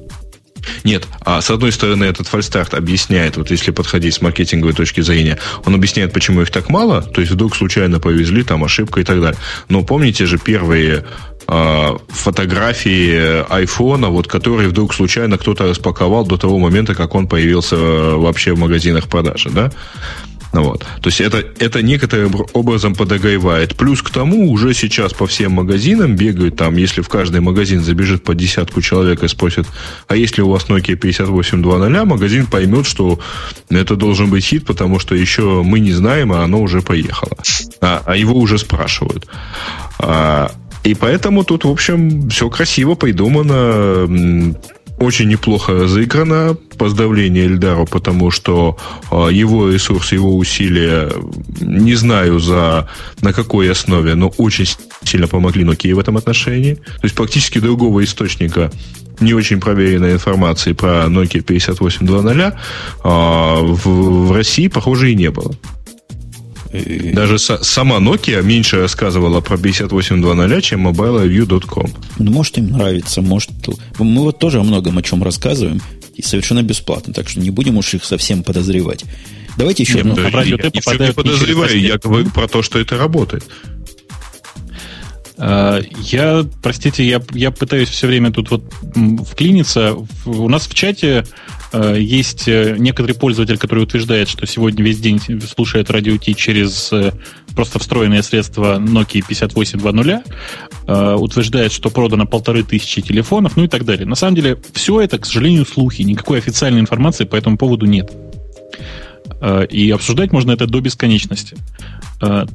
Нет, а с одной стороны, этот фальстарт объясняет, вот если подходить с маркетинговой точки зрения, он объясняет, почему их так мало, то есть вдруг случайно повезли, там ошибка и так далее. Но помните же первые э, фотографии айфона, вот которые вдруг случайно кто-то распаковал до того момента, как он появился э, вообще в магазинах продажи, да? Ну вот. То есть это, это некоторым образом подогревает. Плюс к тому уже сейчас по всем магазинам бегают там, если в каждый магазин забежит по десятку человек и спросит, а если у вас Nokia 5820, магазин поймет, что это должен быть хит, потому что еще мы не знаем, а оно уже поехало. А, а его уже спрашивают. А, и поэтому тут, в общем, все красиво придумано очень неплохо разыграно. Поздравление Эльдару, потому что э, его ресурс, его усилия, не знаю за на какой основе, но очень сильно помогли Nokia в этом отношении. То есть практически другого источника не очень проверенной информации про Nokia 5820 э, в, в России, похоже, и не было. Даже сама Nokia меньше рассказывала про 58.2.0, чем mobilereview.com. Ну, может, им нравится, может... Мы вот тоже о многом о чем рассказываем, и совершенно бесплатно, так что не будем уж их совсем подозревать. Давайте еще... Нет, ну, а я, я, я не подозреваю, я говорю про то, что это работает. Э, я, простите, я, я пытаюсь все время тут вот вклиниться. У нас в чате э, есть э, некоторый пользователь, который утверждает, что сегодня весь день слушает радио Ти через просто встроенные средства Nokia 5820, утверждает, что продано полторы тысячи телефонов, ну и так далее. На самом деле, все это, к сожалению, слухи. Никакой официальной информации по этому поводу нет. Э, и обсуждать можно это до бесконечности. Э,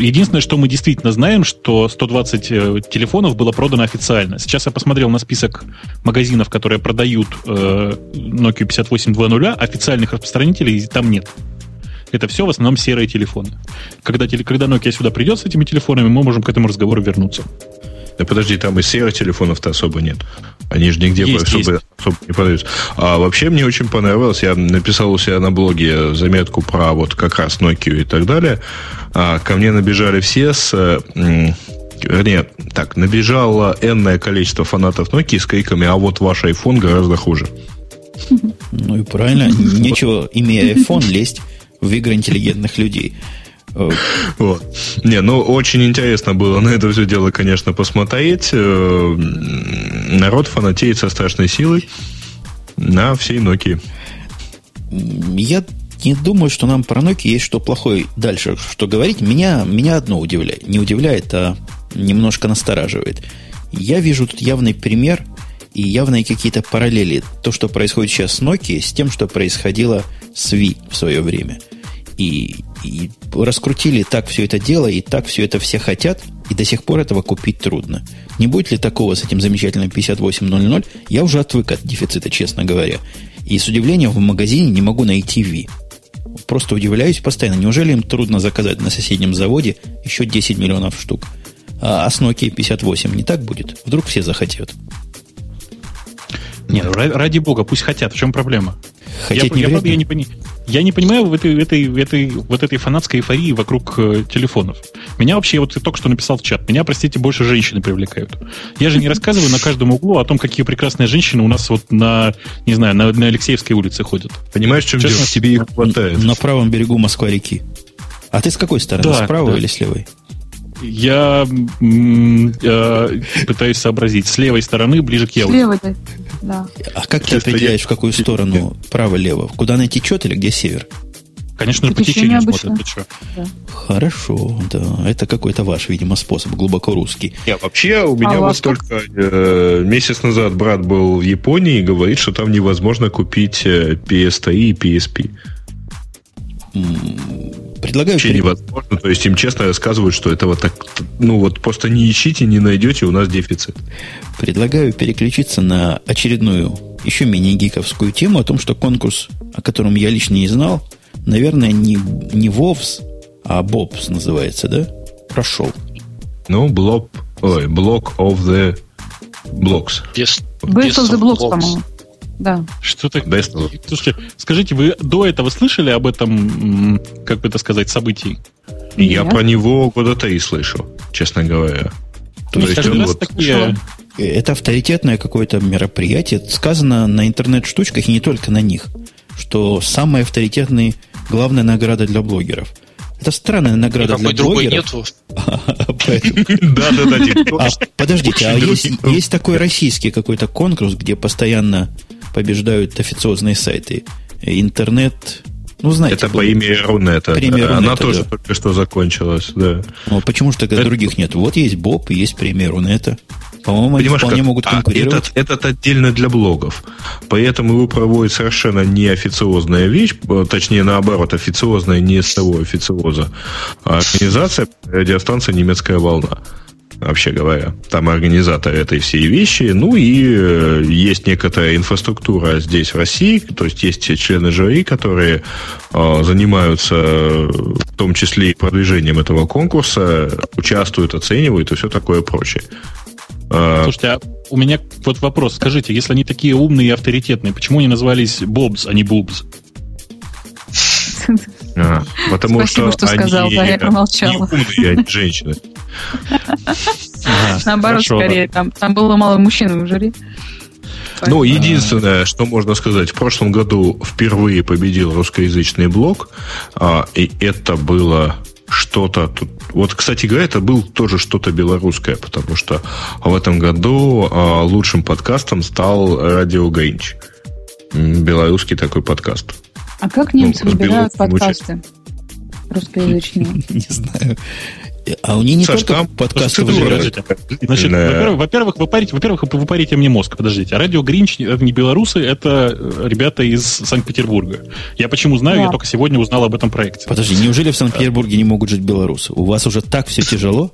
единственное, что мы действительно знаем, что 120 э, телефонов было продано официально. Сейчас я посмотрел на список магазинов, которые продают Nokia 5820, официальных распространителей там нет. Это все в основном серые телефоны. Когда, когда Nokia сюда придет с этими телефонами, мы можем к этому разговору вернуться. Да подожди, там и серых телефонов-то особо нет. Они же нигде есть, особо, есть. особо не продаются. А вообще мне очень понравилось. Я написал у себя на блоге заметку про вот как раз Nokia и так далее. А, ко мне набежали все с... Вернее, так, набежало энное количество фанатов Nokia с криками, а вот ваш iPhone гораздо хуже. Ну и правильно. Нечего, имея iPhone, лезть в игры интеллигентных людей. Вот. Не, ну очень интересно было на это все дело, конечно, посмотреть. Э, народ фанатеет со страшной силой на всей Nokia. Я не думаю, что нам про Nokia есть что плохое дальше, что говорить. Меня, меня одно удивляет. Не удивляет, а немножко настораживает. Я вижу тут явный пример и явные какие-то параллели. То, что происходит сейчас с Nokia, с тем, что происходило с Wii в свое время. И и раскрутили так все это дело, и так все это все хотят, и до сих пор этого купить трудно. Не будет ли такого с этим замечательным 5800? Я уже отвык от дефицита, честно говоря. И с удивлением в магазине не могу найти Ви. Просто удивляюсь постоянно. Неужели им трудно заказать на соседнем заводе еще 10 миллионов штук? А, а с Nokia 58 не так будет? Вдруг все захотят? Нет, ради бога, пусть хотят. В чем проблема? Хотеть я, не я, я, я, не я не понимаю в этой, этой, этой, вот этой фанатской эйфории вокруг э, телефонов. Меня вообще, вот ты только что написал в чат, меня, простите, больше женщины привлекают. Я же не рассказываю на каждом углу о том, какие прекрасные женщины у нас вот на, не знаю, на, на Алексеевской улице ходят. Понимаешь, в чем дело? Тебе их хватает. На правом берегу Москва-реки. А ты с какой стороны? Да, Справа да. или с левой? Я э, пытаюсь сообразить. С левой стороны, ближе к Еву. Слева, да. да. А как ты определяешь, в какую сторону? Право-лево? Куда она течет или где север? Конечно, по течению смотрят. Ты что? Да. Хорошо, да. Это какой-то ваш, видимо, способ, глубоко русский. Нет, вообще у меня а вот только э, месяц назад брат был в Японии и говорит, что там невозможно купить э, PS3 и PSP. Предлагаю... Вообще невозможно. То есть им честно рассказывают, что этого так... Ну вот просто не ищите, не найдете, у нас дефицит. Предлагаю переключиться на очередную, еще менее гиковскую тему о том, что конкурс, о котором я лично не знал, наверное, не, не Вовс, а Бобс называется, да? Прошел. Ну, блок, ой, блок of the blocks. Best, Best of the blocks, по-моему. Да. Что так? Слушайте, скажите, вы до этого слышали об этом, как бы это сказать, событии? Я про него года три слышал, честно говоря. То есть вот... такие... Это авторитетное какое-то мероприятие. Сказано на интернет-штучках и не только на них, что самые авторитетные, главная награда для блогеров. Это странная награда для блогеров. нету. Да, да, да. Подождите, а есть такой российский какой-то конкурс, где постоянно побеждают официозные сайты. Интернет, ну, знаете. Это по имени Рунета. Премия Рунета, Она тоже да. только что закончилась, да. Ну, почему же тогда это... других нет? Вот есть Боб есть премия Рунета. По-моему, они вполне как? могут а конкурировать. А этот, этот отдельно для блогов. Поэтому его проводит совершенно неофициозная вещь, точнее, наоборот, официозная не с того официоза. А организация радиостанция «Немецкая волна» вообще говоря. Там организатор этой всей вещи. Ну и э, есть некоторая инфраструктура здесь, в России. То есть есть члены жюри, которые э, занимаются в том числе и продвижением этого конкурса, участвуют, оценивают и все такое прочее. Слушайте, а у меня вот вопрос. Скажите, если они такие умные и авторитетные, почему они назвались Бобс, а не Бубс? А, потому Спасибо, что, что они сказал, да, я промолчала. Не умные, они женщины. Наоборот, скорее, там, там было мало мужчин в жюри. Ну, единственное, что можно сказать, в прошлом году впервые победил русскоязычный блог, а, и это было что-то. Вот, кстати говоря, это был тоже что-то белорусское, потому что в этом году а, лучшим подкастом стал Радио Гринч. Белорусский такой подкаст. А как немцы ну, выбирают подкасты русскоязычные? Не знаю. А у них не Саш, только там подкасты выбирают. Значит, во-первых, вы парите, во-первых, вы парите мне мозг. Подождите. А радио Гринч не белорусы, это э, ребята из Санкт-Петербурга. Я почему знаю, да. я только сегодня узнал об этом проекте. Подожди, неужели в Санкт-Петербурге не могут жить белорусы? У вас уже так все тяжело?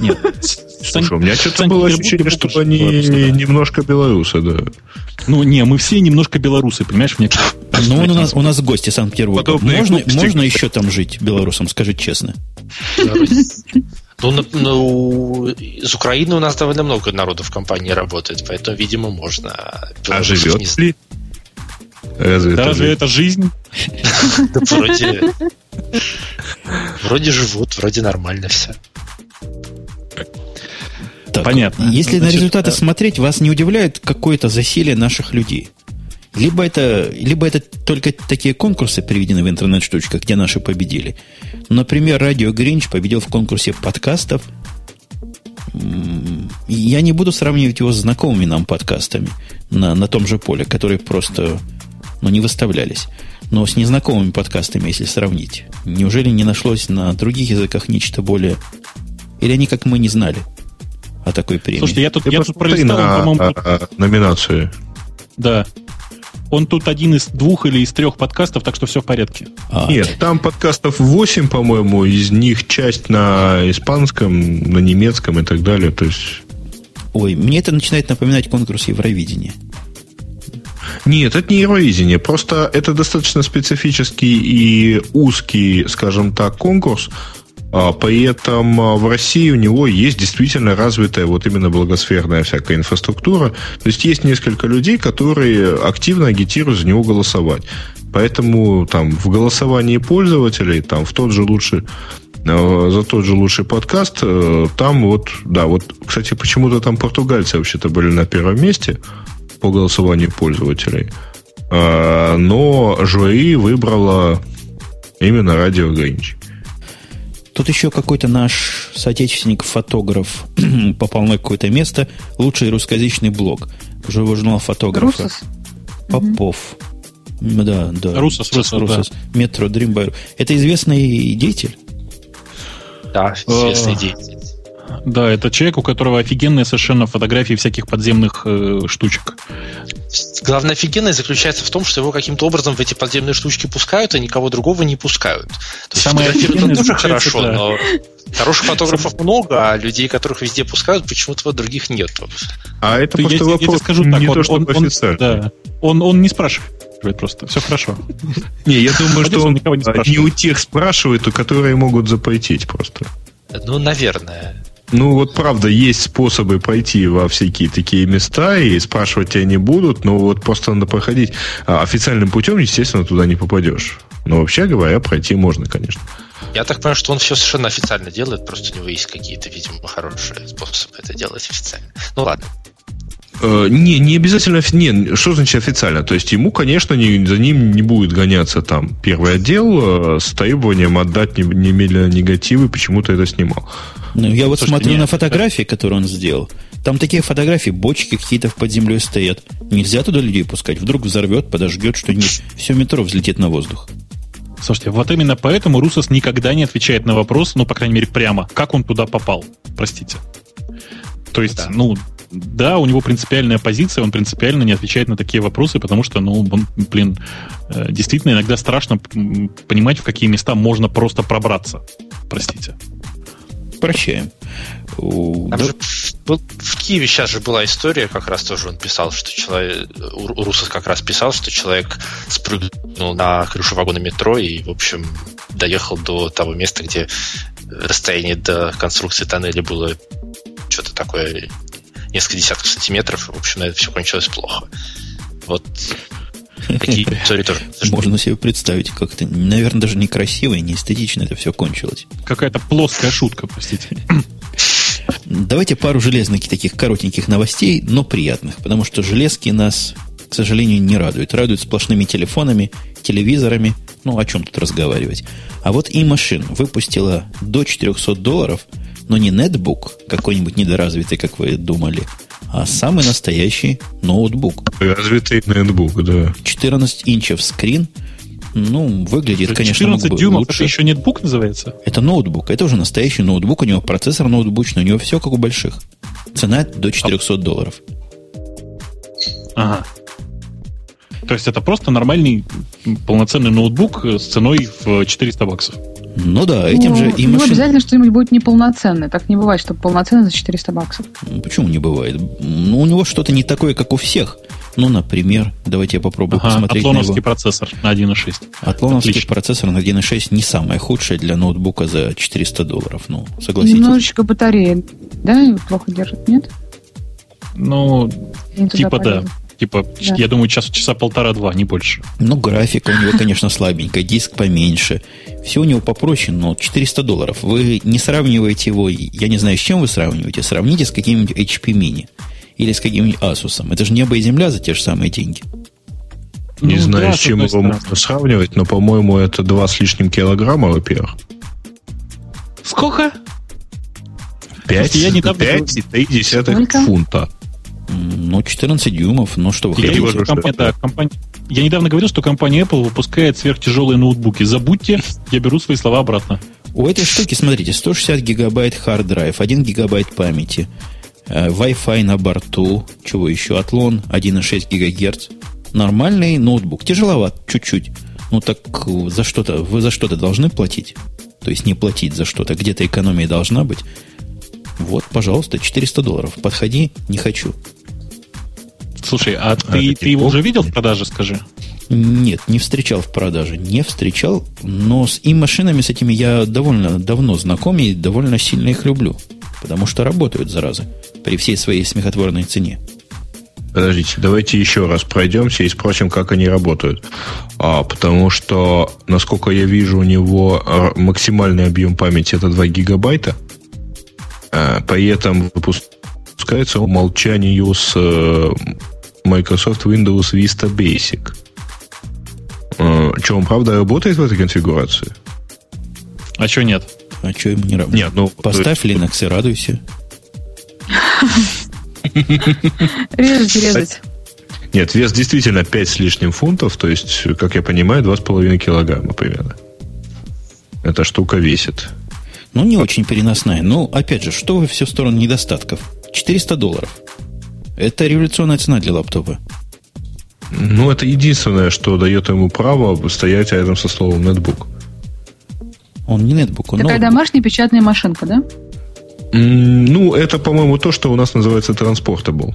Нет. Слушай, у меня что-то было ощущение, что они немножко белорусы, да. Ну, не, мы все немножко белорусы, понимаешь? Мне ну, у нас, у нас гости Санкт-Петербурга. Можно, можно еще там жить белорусам, скажи честно? Ну, ну, из Украины у нас довольно много народу в компании работает, поэтому, видимо, можно. А живет не... ли? Разве, да это, разве это жизнь? Да вроде... Вроде живут, вроде нормально все. Так, Понятно. Если Значит, на результаты да. смотреть, вас не удивляет какое-то засилие наших людей? Либо это, либо это только такие конкурсы приведены в интернет-штучках, где наши победили. Например, Радио Гринч победил в конкурсе подкастов. Я не буду сравнивать его с знакомыми нам подкастами на, на том же поле, которые просто ну, не выставлялись. Но с незнакомыми подкастами, если сравнить. Неужели не нашлось на других языках нечто более... Или они, как мы, не знали о такой премии? Слушайте, я тут, я тут пролистал, на, по-моему... А, а, номинацию. Да. Он тут один из двух или из трех подкастов, так что все в порядке. А, Нет, там подкастов 8, по-моему, из них часть на испанском, на немецком и так далее. То есть... Ой, мне это начинает напоминать конкурс Евровидения. Нет, это не Евровидение. Просто это достаточно специфический и узкий, скажем так, конкурс, а, при этом а, в России у него есть действительно развитая вот именно благосферная всякая инфраструктура. То есть есть несколько людей, которые активно агитируют за него голосовать. Поэтому там в голосовании пользователей, там в тот же лучший а, за тот же лучший подкаст, э, там вот, да, вот, кстати, почему-то там португальцы вообще-то были на первом месте по голосованию пользователей. Но жюри выбрала именно радио Гринч. Тут еще какой-то наш соотечественник-фотограф попал на какое-то место. Лучший русскоязычный блог. Живой журнал фотографа. Русос? Попов. Угу. Да, да. Русос, Русос, Русос. Да. Метро Дримбайр. Это известный деятель? Да, известный деятель. Да, это человек, у которого офигенные совершенно фотографии всяких подземных э, штучек. Главное офигенное заключается в том, что его каким-то образом в эти подземные штучки пускают, а никого другого не пускают. То есть Самое фотографировать тоже хорошо, да. но хороших фотографов много, а людей, которых везде пускают, почему-то других нет. А это просто я, вопрос я скажу так, не он, то, что он, он, да, он, он не спрашивает просто. Все хорошо. Не, я думаю, что он не у тех спрашивает, у которые могут запретить просто. Ну, наверное. Ну, вот правда, есть способы пойти во всякие такие места, и спрашивать тебя не будут, но вот просто надо проходить. А официальным путем, естественно, туда не попадешь. Но вообще говоря, пройти можно, конечно. Я так понимаю, что он все совершенно официально делает, просто у него есть какие-то, видимо, хорошие способы это делать официально. Ну ладно. Э, не, не обязательно, не, что значит официально? То есть ему, конечно, не, за ним не будет гоняться там первый отдел э, с требованием отдать немедленно негативы, почему ты это снимал. Ну, я вот Слушайте, смотрю нет, на фотографии, которые он сделал. Там такие фотографии, бочки какие-то под землей стоят. Нельзя туда людей пускать. Вдруг взорвет, подожгет что-нибудь. Все метро взлетит на воздух. Слушайте, вот именно поэтому Русос никогда не отвечает на вопрос, ну, по крайней мере, прямо, как он туда попал. Простите. То есть, да. ну, да, у него принципиальная позиция, он принципиально не отвечает на такие вопросы, потому что, ну, он, блин, э, действительно иногда страшно понимать, в какие места можно просто пробраться. Простите прощаем. да? же, в Киеве сейчас же была история, как раз тоже он писал, что человек, Русос как раз писал, что человек спрыгнул на крышу вагона метро и, в общем, доехал до того места, где расстояние до конструкции тоннеля было что-то такое, несколько десятков сантиметров. В общем, на это все кончилось плохо. Вот Такие истории тоже. Можно себе представить, как это, наверное, даже некрасиво и не эстетично это все кончилось. Какая-то плоская шутка, простите. Давайте пару железных таких коротеньких новостей, но приятных, потому что железки нас, к сожалению, не радуют. Радуют сплошными телефонами, телевизорами, Ну, о чем тут разговаривать? А вот и машин выпустила до 400 долларов, но не нетбук, какой-нибудь недоразвитый, как вы думали, а самый настоящий ноутбук. Развитый ноутбук, да. 14 инчев скрин. Ну, выглядит, 14 конечно, 14 дюймов, лучше. это еще нетбук называется? Это ноутбук, это уже настоящий ноутбук, у него процессор ноутбучный, у него все как у больших. Цена до 400 долларов. Ага. То есть это просто нормальный полноценный ноутбук с ценой в 400 баксов. Ну да, этим ну, же и. Ну, обязательно что-нибудь будет неполноценное. Так не бывает, чтобы полноценное за 400 баксов. Ну, почему не бывает? Ну, у него что-то не такое, как у всех. Ну, например, давайте я попробую ага, посмотреть Атлоновский на его... процессор на 1.6. Атлоновский Отлично. процессор на 1.6 не самое худшее для ноутбука за 400 долларов. Ну, согласитесь. Немножечко батарея, да, плохо держит, нет? Ну, типа да. Типа, да. я думаю, час, часа полтора-два, не больше. Ну, графика у него, конечно, слабенькая, диск поменьше. Все у него попроще, но 400 долларов. Вы не сравниваете его, я не знаю, с чем вы сравниваете. Сравните с каким-нибудь HP Mini или с каким-нибудь Asus. Это же небо и земля за те же самые деньги. Не ну, знаю, да, с чем его можно сравнивать, но, по-моему, это два с лишним килограмма, во-первых. Сколько? Пять, я недавно... Пять и три десятых фунта. Ну, 14 дюймов, ну что вы я хотите? Компания, да, компания, я недавно говорил, что компания Apple выпускает сверхтяжелые ноутбуки. Забудьте, я беру свои слова обратно. У этой штуки, смотрите, 160 гигабайт hard drive, 1 гигабайт памяти, э, Wi-Fi на борту, чего еще, Атлон 1,6 гигагерц. Нормальный ноутбук. Тяжеловат чуть-чуть. Ну так за что-то, вы за что-то должны платить. То есть не платить за что-то. Где-то экономия должна быть. Вот, пожалуйста, 400 долларов. Подходи, не хочу. Слушай, а, а ты, ты его уже видел в продаже, скажи? Нет, не встречал в продаже. Не встречал, но с и машинами с этими я довольно давно знаком и довольно сильно их люблю. Потому что работают, зараза, при всей своей смехотворной цене. Подождите, давайте еще раз пройдемся и спросим, как они работают. А, потому что, насколько я вижу, у него максимальный объем памяти это 2 гигабайта. А, при этом выпускается умолчанию с э, Microsoft Windows Vista Basic. Что, он правда работает в этой конфигурации? А что нет? А что ему не работает? Нет, ну, Поставь есть... Linux и радуйся. Резать, резать. Нет, вес действительно 5 с лишним фунтов, то есть, как я понимаю, 2,5 килограмма примерно. Эта штука весит. Ну, не очень переносная. Но, опять же, что вы все в сторону недостатков? 400 долларов. Это революционная цена для лаптопа. Ну, это единственное, что дает ему право стоять рядом со словом нетбук. Он не нетбук, он Такая ноутбук. домашняя печатная машинка, да? Ну, это, по-моему, то, что у нас называется transportable.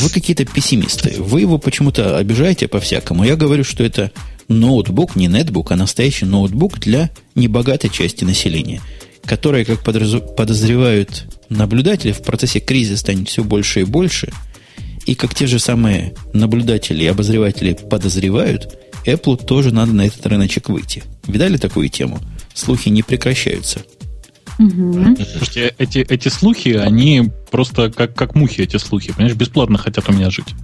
Вы какие-то пессимисты. Вы его почему-то обижаете по-всякому. Я говорю, что это ноутбук, не нетбук, а настоящий ноутбук для небогатой части населения, которая, как подозревают наблюдатели, в процессе кризиса станет все больше и больше. И как те же самые наблюдатели и обозреватели подозревают, Apple тоже надо на этот рыночек выйти. Видали такую тему? Слухи не прекращаются. Угу. Слушайте, эти, эти слухи, они просто как, как мухи, эти слухи, понимаешь, бесплатно хотят у меня жить.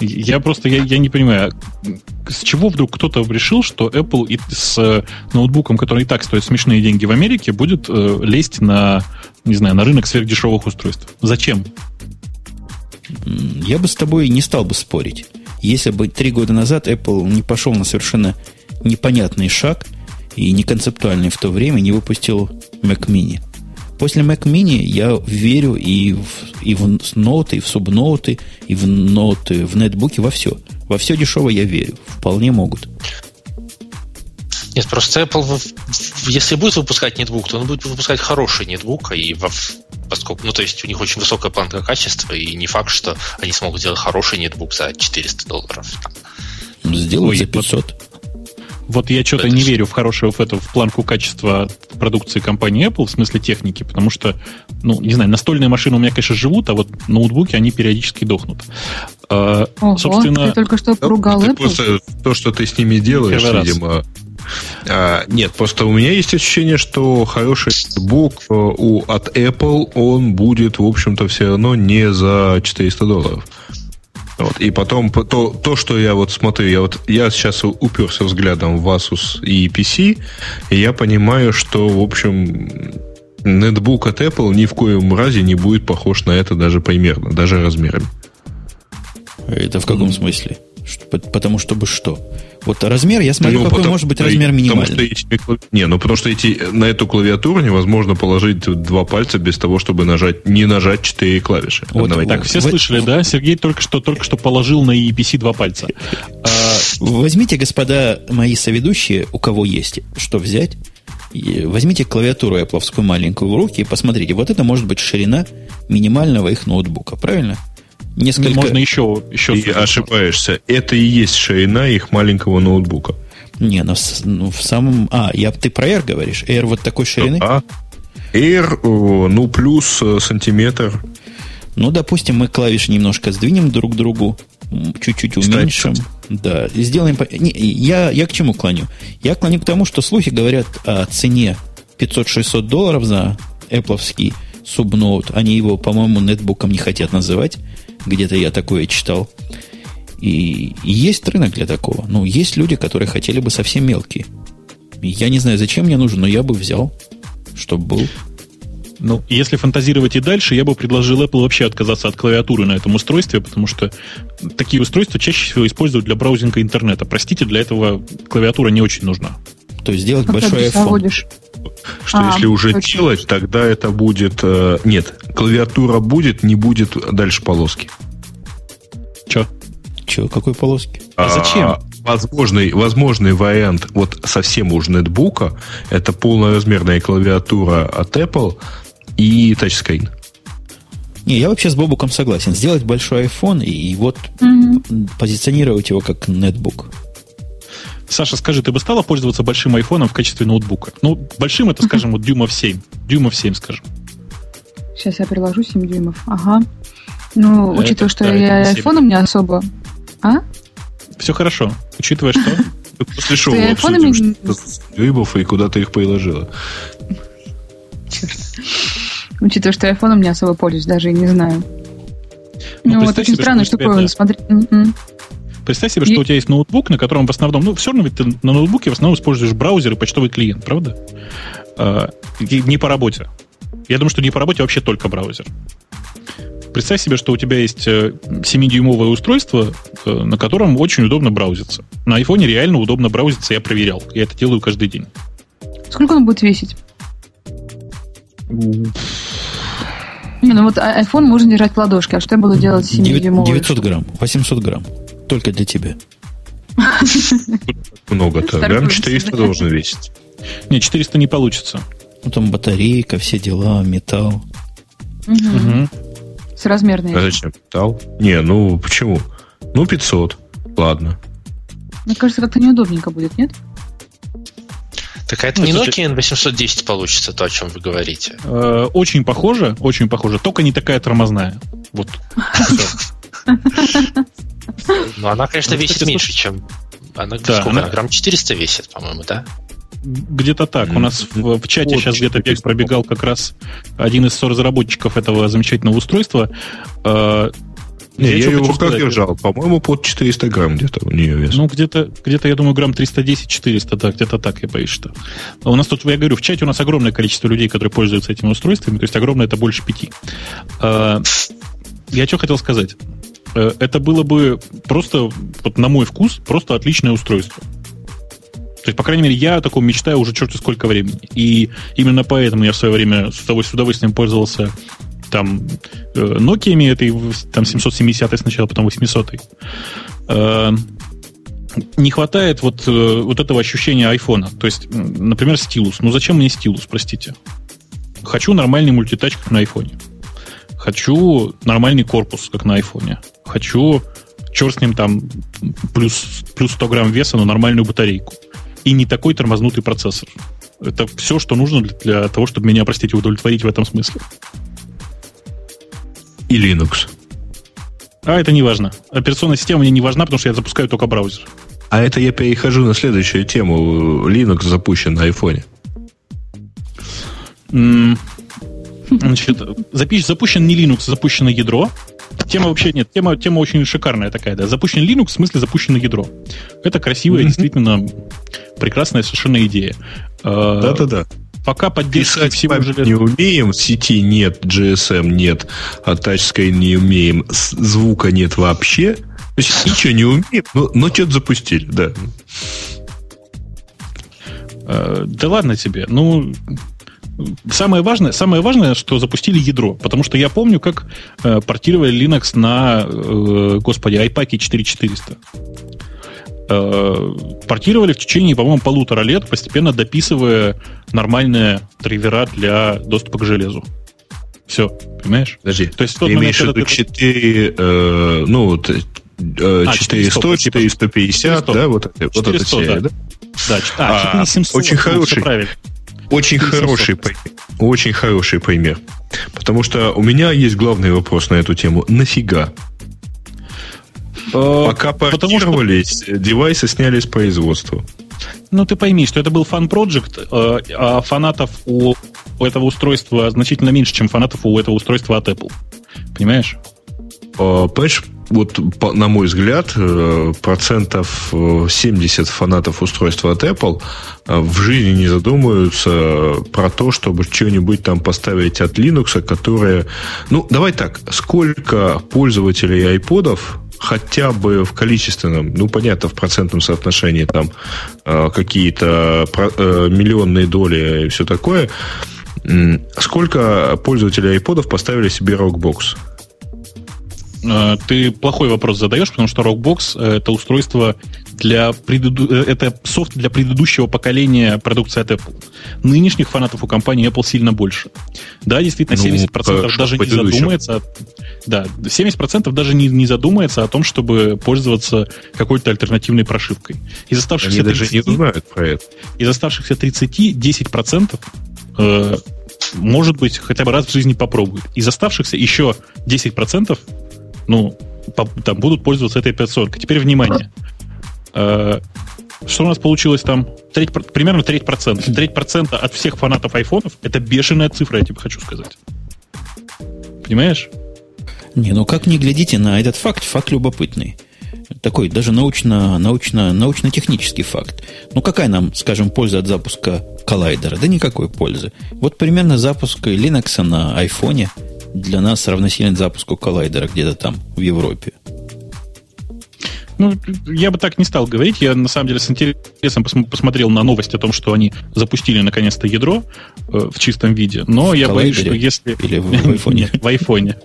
Я просто, я, я не понимаю, с чего вдруг кто-то решил, что Apple и с ноутбуком, который и так стоит смешные деньги в Америке, будет э, лезть на, не знаю, на рынок сверхдешевых устройств? Зачем? Я бы с тобой не стал бы спорить. Если бы три года назад Apple не пошел на совершенно непонятный шаг и неконцептуальный в то время, не выпустил Mac Mini. После Mac Mini я верю и в, и в ноуты, и в субноуты, и в ноуты, в нетбуки, во все. Во все дешево я верю. Вполне могут. Нет, просто Apple, если будет выпускать нетбук, то он будет выпускать хороший нетбук, и во, поскольку, ну, то есть у них очень высокая планка качества, и не факт, что они смогут сделать хороший нетбук за 400 долларов. Сделают Ой, за 500. Вот я что-то не верю в хорошую в эту в планку качества продукции компании Apple в смысле техники, потому что, ну, не знаю, настольные машины у меня, конечно, живут, а вот ноутбуки, они периодически дохнут. А, Ого, собственно, ты только что поругал ну, Apple? Просто то, что ты с ними делаешь, видимо, а, нет, просто у меня есть ощущение, что хороший ноутбук э, у, от Apple, он будет, в общем-то, все равно не за 400 долларов. Вот. И потом то, то, что я вот смотрю, я вот я сейчас уперся взглядом в Asus и PC, и я понимаю, что, в общем, нетбук от Apple ни в коем разе не будет похож на это даже примерно, даже размерами. Это в каком mm. смысле? Потому чтобы что? Вот размер, я смотрю, ну, какой потому, может быть размер минимальный. Потому что эти, не, ну потому что эти, на эту клавиатуру невозможно положить два пальца без того, чтобы нажать, не нажать четыре клавиши. Вот, Давайте. так, все в... слышали, да? Сергей только что, только что положил на EPC два пальца. А, возьмите, господа мои соведущие, у кого есть, что взять, возьмите клавиатуру Apple маленькую в руки и посмотрите. Вот это может быть ширина минимального их ноутбука, правильно? Несколько... Можно еще... еще Ты ошибаешься. Это и есть ширина их маленького ноутбука. Не, ну, ну в самом... А, я, ты про Air говоришь? Air вот такой ширины? А, Air, ну, плюс э, сантиметр. Ну, допустим, мы клавиши немножко сдвинем друг к другу, чуть-чуть уменьшим. Да, и сделаем... Не, я, я к чему клоню? Я клоню к тому, что слухи говорят о цене 500-600 долларов за Apple субноут. Они его, по-моему, нетбуком не хотят называть. Где-то я такое читал. И, и есть рынок для такого. Ну, есть люди, которые хотели бы совсем мелкие. Я не знаю, зачем мне нужен, но я бы взял, чтобы был. Ну, если фантазировать и дальше, я бы предложил Apple вообще отказаться от клавиатуры на этом устройстве, потому что такие устройства чаще всего используют для браузинга интернета. Простите, для этого клавиатура не очень нужна. То есть сделать как большой iPhone. Что а, если уже точно. делать, тогда это будет... Э, нет, клавиатура будет, не будет дальше полоски. Че? Че, какой полоски? А, а зачем? Возможный, возможный вариант вот совсем уж нетбука это полноразмерная клавиатура от Apple и тачскрин. Не, я вообще с Бобуком согласен. Сделать большой iPhone и, и вот mm позиционировать его как нетбук. Саша, скажи, ты бы стала пользоваться большим айфоном в качестве ноутбука? Ну, большим это, скажем, вот дюймов 7. Дюймов 7, скажем. Сейчас я приложу 7 дюймов. Ага. Ну, это, учитывая, что да, я айфоном не особо... А? Все хорошо. Учитывая, что... После шоу обсудим, дюймов и куда ты их приложила. Черт. Учитывая, что айфоном не особо пользуюсь, даже и не знаю. Ну, ну вот очень странно, что такое, смотри... Представь себе, что у тебя есть ноутбук, на котором в основном, ну, все равно ведь ты на ноутбуке в основном используешь браузер и почтовый клиент, правда? А, не по работе. Я думаю, что не по работе, а вообще только браузер. Представь себе, что у тебя есть 7-дюймовое э, устройство, э, на котором очень удобно браузиться. На айфоне реально удобно браузиться, я проверял. Я это делаю каждый день. Сколько он будет весить? Не, ну вот а, iPhone можно держать в ладошке, а что я буду делать с 7-дюймовой? 900 грамм, 800 грамм. Только для тебя. Много-то. Грамм 400 должен весить. Не, 400 не получится. Ну, там батарейка, все дела, металл. Угу. С размерной. А зачем металл? Не, ну почему? Ну, 500. Ладно. Мне кажется, как-то неудобненько будет, нет? Так а это не Nokia N810 получится, то, о чем вы говорите? Э, очень похоже, очень похоже, только не такая тормозная. Вот. Ну, она, конечно, ну, весит меньше, чем... Она, да, сколько она... Грамм 400 весит, по-моему, да? Где-то так. У нас в, в чате сейчас где-то бег пробегал как раз один из разработчиков этого замечательного устройства. Э, не, я, я его в руках держал. По-моему, под 400 грамм где-то у нее вес. Ну, где-то, где-то я думаю, грамм 310-400, да, где-то так, я боюсь, что. У нас тут, я говорю, в чате у нас огромное количество людей, которые пользуются этими устройствами, то есть огромное это больше пяти. Э, я что хотел сказать. Э, это было бы просто, вот на мой вкус, просто отличное устройство. То есть, по крайней мере, я о таком мечтаю уже черти сколько времени. И именно поэтому я в свое время с удовольствием пользовался там э, Nokia этой, там 770 сначала, потом 800 э, не хватает вот, вот этого ощущения айфона. То есть, например, стилус. Ну зачем мне стилус, простите? Хочу нормальный мультитач, как на айфоне. Хочу нормальный корпус, как на айфоне. Хочу, черт с ним там, плюс, плюс 100 грамм веса, но нормальную батарейку. И не такой тормознутый процессор. Это все, что нужно для, для того, чтобы меня, простите, удовлетворить в этом смысле. И Linux. А это не важно. Операционная система мне не важна, потому что я запускаю только браузер. А это я перехожу на следующую тему. Linux запущен на айфоне. Значит, запущен не Linux, запущено ядро. Тема вообще нет. Тема, тема очень шикарная такая, да. Запущен Linux, в смысле запущено ядро. Это красивая, mm-hmm. действительно прекрасная совершенно идея. А, Да-да-да. Пока поддержки всего железа... не умеем, сети нет, GSM нет, а тачской не умеем, звука нет вообще. То есть ничего не умеем, но, но что-то запустили, да. А, да ладно тебе. Ну, самое важное, самое важное, что запустили ядро, потому что я помню, как э, портировали Linux на, э, господи, iPac 4400. Э, портировали в течение, по-моему, полутора лет, постепенно дописывая нормальные драйвера для доступа к железу. Все, понимаешь? Подожди, То есть, ты имеешь в виду 4, э, ну, вот, э, 400, 450, да, вот, 400, вот эта серия, да? Да, а, 4700, а, очень хороший. Правильно. Очень хороший, очень хороший пример. Потому что у меня есть главный вопрос на эту тему. Нафига? Э, Пока портировались, что... девайсы сняли с производства. Ну, ты пойми, что это был фан-проект, э, а фанатов у этого устройства значительно меньше, чем фанатов у этого устройства от Apple. Понимаешь? Э, понимаешь, вот, на мой взгляд, э, процентов 70 э, фанатов устройства от Apple э, в жизни не задумываются про то, чтобы что-нибудь там поставить от Linux, которое... Ну, давай так, сколько пользователей айподов хотя бы в количественном, ну, понятно, в процентном соотношении там какие-то миллионные доли и все такое, сколько пользователей айподов поставили себе Rockbox? Э, ты плохой вопрос задаешь, потому что Rockbox э, это устройство для преду... Э, это софт для предыдущего поколения продукции от Apple. Нынешних фанатов у компании Apple сильно больше. Да, действительно, 70% ну, даже не задумается. Да, 70% даже не, не задумается о том, чтобы пользоваться какой-то альтернативной прошивкой. Из оставшихся Они 30, даже не знают про это. Из оставшихся 30 10% э, может быть, хотя бы раз в жизни попробуют. Из оставшихся еще 10% ну, там будут пользоваться этой 540. Теперь внимание. Э, что у нас получилось там? Треть, примерно треть процента. Треть процента от всех фанатов айфонов – это бешеная цифра, я тебе хочу сказать. Понимаешь? Не, ну как не глядите на этот факт, факт любопытный. Такой даже научно, научно, научно-технический факт. Ну какая нам, скажем, польза от запуска коллайдера? Да никакой пользы. Вот примерно запуск Linux на айфоне – для нас равносилен запуску коллайдера где-то там, в Европе. Ну, я бы так не стал говорить. Я, на самом деле, с интересом посмотрел на новость о том, что они запустили, наконец-то, ядро э, в чистом виде. Но в я боюсь, что если... Или в, в айфоне? в айфоне.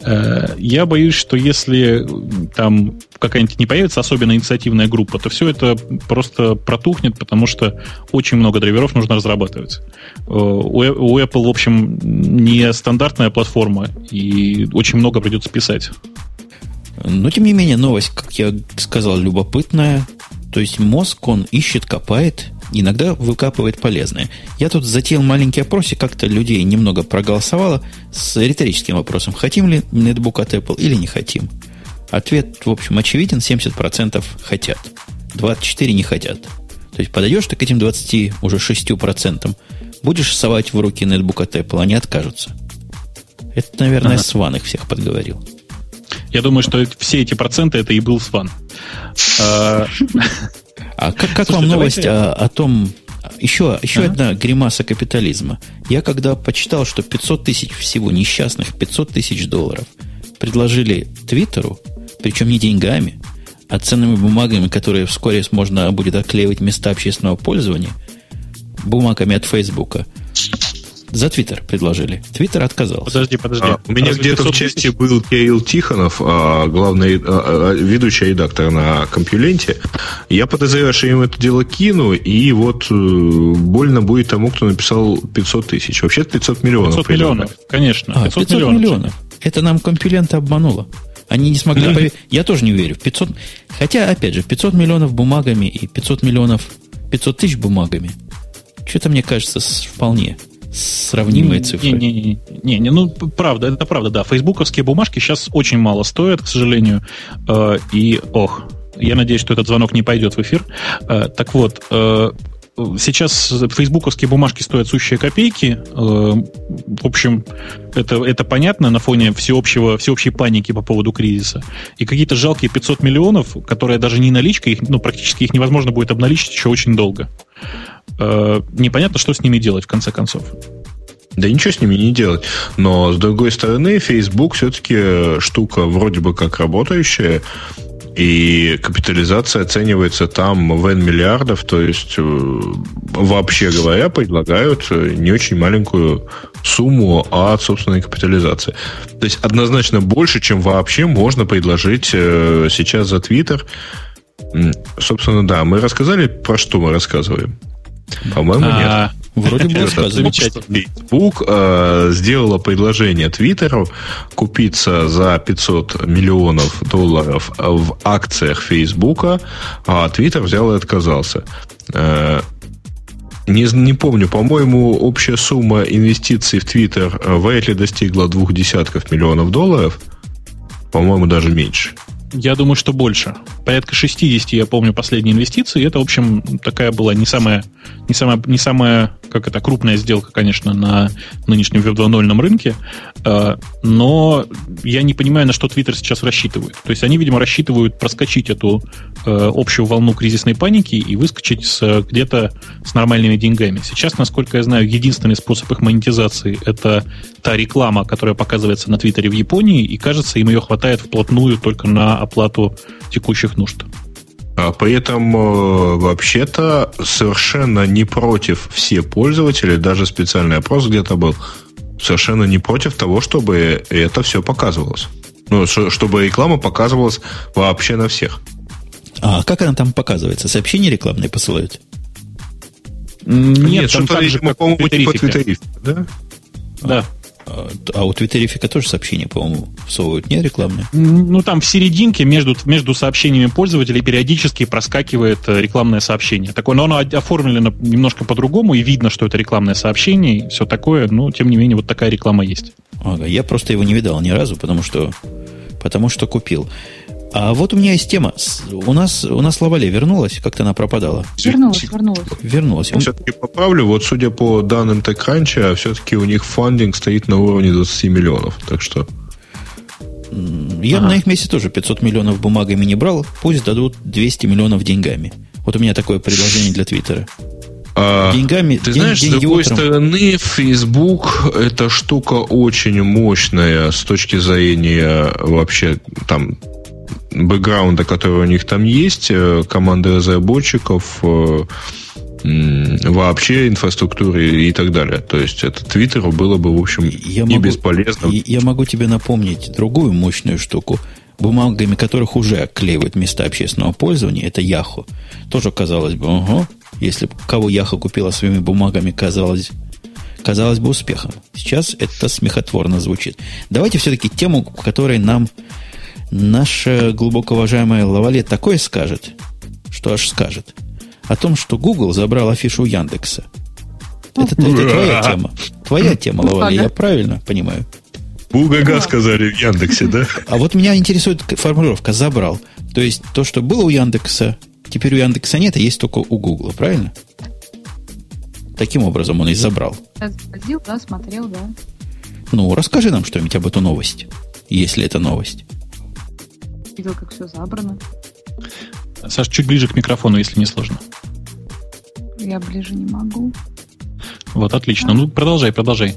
Э, я боюсь, что если там какая-нибудь не появится особенно инициативная группа, то все это просто протухнет, потому что очень много драйверов нужно разрабатывать. Э, у Apple, в общем, не стандартная платформа, и очень много придется писать. Но, тем не менее, новость, как я сказал, любопытная. То есть мозг, он ищет, копает, иногда выкапывает полезное. Я тут затеял маленький опросик, как-то людей немного проголосовало с риторическим вопросом, хотим ли нетбук от Apple или не хотим. Ответ, в общем, очевиден, 70% хотят, 24% не хотят. То есть подойдешь ты к этим 20, уже 6%, будешь совать в руки нетбук от Apple, они откажутся. Это, наверное, ага. Сван их всех подговорил. Я думаю, что все эти проценты это и был сван. А, а как, как вам новость о, о том, еще, еще ага. одна гримаса капитализма. Я когда почитал, что 500 тысяч всего несчастных, 500 тысяч долларов предложили Твиттеру, причем не деньгами, а ценными бумагами, которые вскоре можно будет отклеивать места общественного пользования, бумагами от Фейсбука, за Твиттер предложили. Твиттер отказался. Подожди, подожди. А, у меня где-то в части был Кирилл Тихонов, а, главный а, а, ведущий редактор на компьюленте. Я подозреваю, что я ему это дело кину, и вот э, больно будет тому, кто написал 500 тысяч. Вообще-то 500 миллионов. 500 миллионов, конечно. А, 500, 500 миллионов. миллионов. Это нам компьюлента обмануло. Они не смогли поверить. Я тоже не верю. 500... Хотя, опять же, 500 миллионов бумагами и 500 миллионов... 500 тысяч бумагами. Что-то мне кажется вполне сравнимые цифры. Не, не, не, не, не, ну правда, это правда, да. Фейсбуковские бумажки сейчас очень мало стоят, к сожалению. Э, и, ох, я надеюсь, что этот звонок не пойдет в эфир. Э, так вот, э, сейчас фейсбуковские бумажки стоят сущие копейки. В общем, это, это понятно на фоне всеобщего, всеобщей паники по поводу кризиса. И какие-то жалкие 500 миллионов, которые даже не наличка, их, ну, практически их невозможно будет обналичить еще очень долго. Э, непонятно, что с ними делать, в конце концов. Да ничего с ними не делать. Но, с другой стороны, Facebook все-таки штука вроде бы как работающая, и капитализация оценивается там в N миллиардов, то есть, э, вообще говоря, предлагают не очень маленькую сумму от собственной капитализации. То есть, однозначно больше, чем вообще можно предложить э, сейчас за Twitter. Собственно, да, мы рассказали, про что мы рассказываем. По-моему, а, нет. Вроде бы замечательно. Facebook э, сделала предложение Твиттеру купиться за 500 миллионов долларов в акциях Фейсбука, а Твиттер взял и отказался. Э, не, не помню, по-моему, общая сумма инвестиций в Твиттер вряд ли достигла двух десятков миллионов долларов. По-моему, даже меньше. Я думаю, что больше. Порядка 60, я помню, последние инвестиции. Это, в общем, такая была не самая, не самая, не самая как это, крупная сделка, конечно, на нынешнем веб-2.0 рынке. А, но я не понимаю, на что Twitter сейчас рассчитывает. То есть они, видимо, рассчитывают проскочить эту э, общую волну кризисной паники и выскочить с, где-то с нормальными деньгами. Сейчас, насколько я знаю, единственный способ их монетизации – это та реклама, которая показывается на Твиттере в Японии, и, кажется, им ее хватает вплотную только на оплату текущих нужд. А при этом, э, вообще-то, совершенно не против все пользователи, даже специальный опрос где-то был, совершенно не против того, чтобы это все показывалось. Ну, чтобы реклама показывалась вообще на всех. А как она там показывается? Сообщения рекламные посылают? Нет, Нет там так же, как по-моему, типа твиттерифика, да? Да. А у Твиттерифика тоже сообщения, по-моему, всовывают, не рекламные? Ну, там в серединке между, между сообщениями пользователей периодически проскакивает э, рекламное сообщение. Такое, но оно оформлено немножко по-другому, и видно, что это рекламное сообщение, и все такое, но, тем не менее, вот такая реклама есть. Ага, я просто его не видал ни разу, потому что, потому что купил. А вот у меня есть тема. У нас, у нас Лавале вернулась, как-то она пропадала. Вернулась, вернулась. Вернулась. Все-таки поправлю, вот судя по данным TechCrunch, все-таки у них фандинг стоит на уровне 20 миллионов. Так что... Я ага. на их месте тоже 500 миллионов бумагами не брал. Пусть дадут 200 миллионов деньгами. Вот у меня такое предложение для Твиттера. А, деньгами, ты день, знаешь, с другой утром. стороны, Facebook это штука очень мощная с точки зрения вообще там бэкграунда, который у них там есть, э, команды разработчиков, э, вообще инфраструктуры и так далее. То есть это Твиттеру было бы, в общем, я не могу, бесполезно. Я могу тебе напомнить другую мощную штуку, бумагами которых уже оклеивают места общественного пользования, это Яху. Тоже казалось бы, ого, если кого Яху купила своими бумагами, казалось, казалось бы успехом. Сейчас это смехотворно звучит. Давайте все-таки тему, которой нам наша глубоко уважаемая Лавале такое скажет, что аж скажет. О том, что Google забрал афишу Яндекса. Это, это твоя тема. Твоя тема, Лавале, я правильно понимаю? Бугага сказали в Яндексе, да? А вот меня интересует формулировка «забрал». То есть то, что было у Яндекса, теперь у Яндекса нет, а есть только у Гугла, правильно? Таким образом он и забрал. Ходил, да, смотрел, да. Ну, расскажи нам что-нибудь об эту новость, если это новость видел, как все забрано. Саш, чуть ближе к микрофону, если не сложно. Я ближе не могу. Вот, отлично. А? Ну, продолжай, продолжай.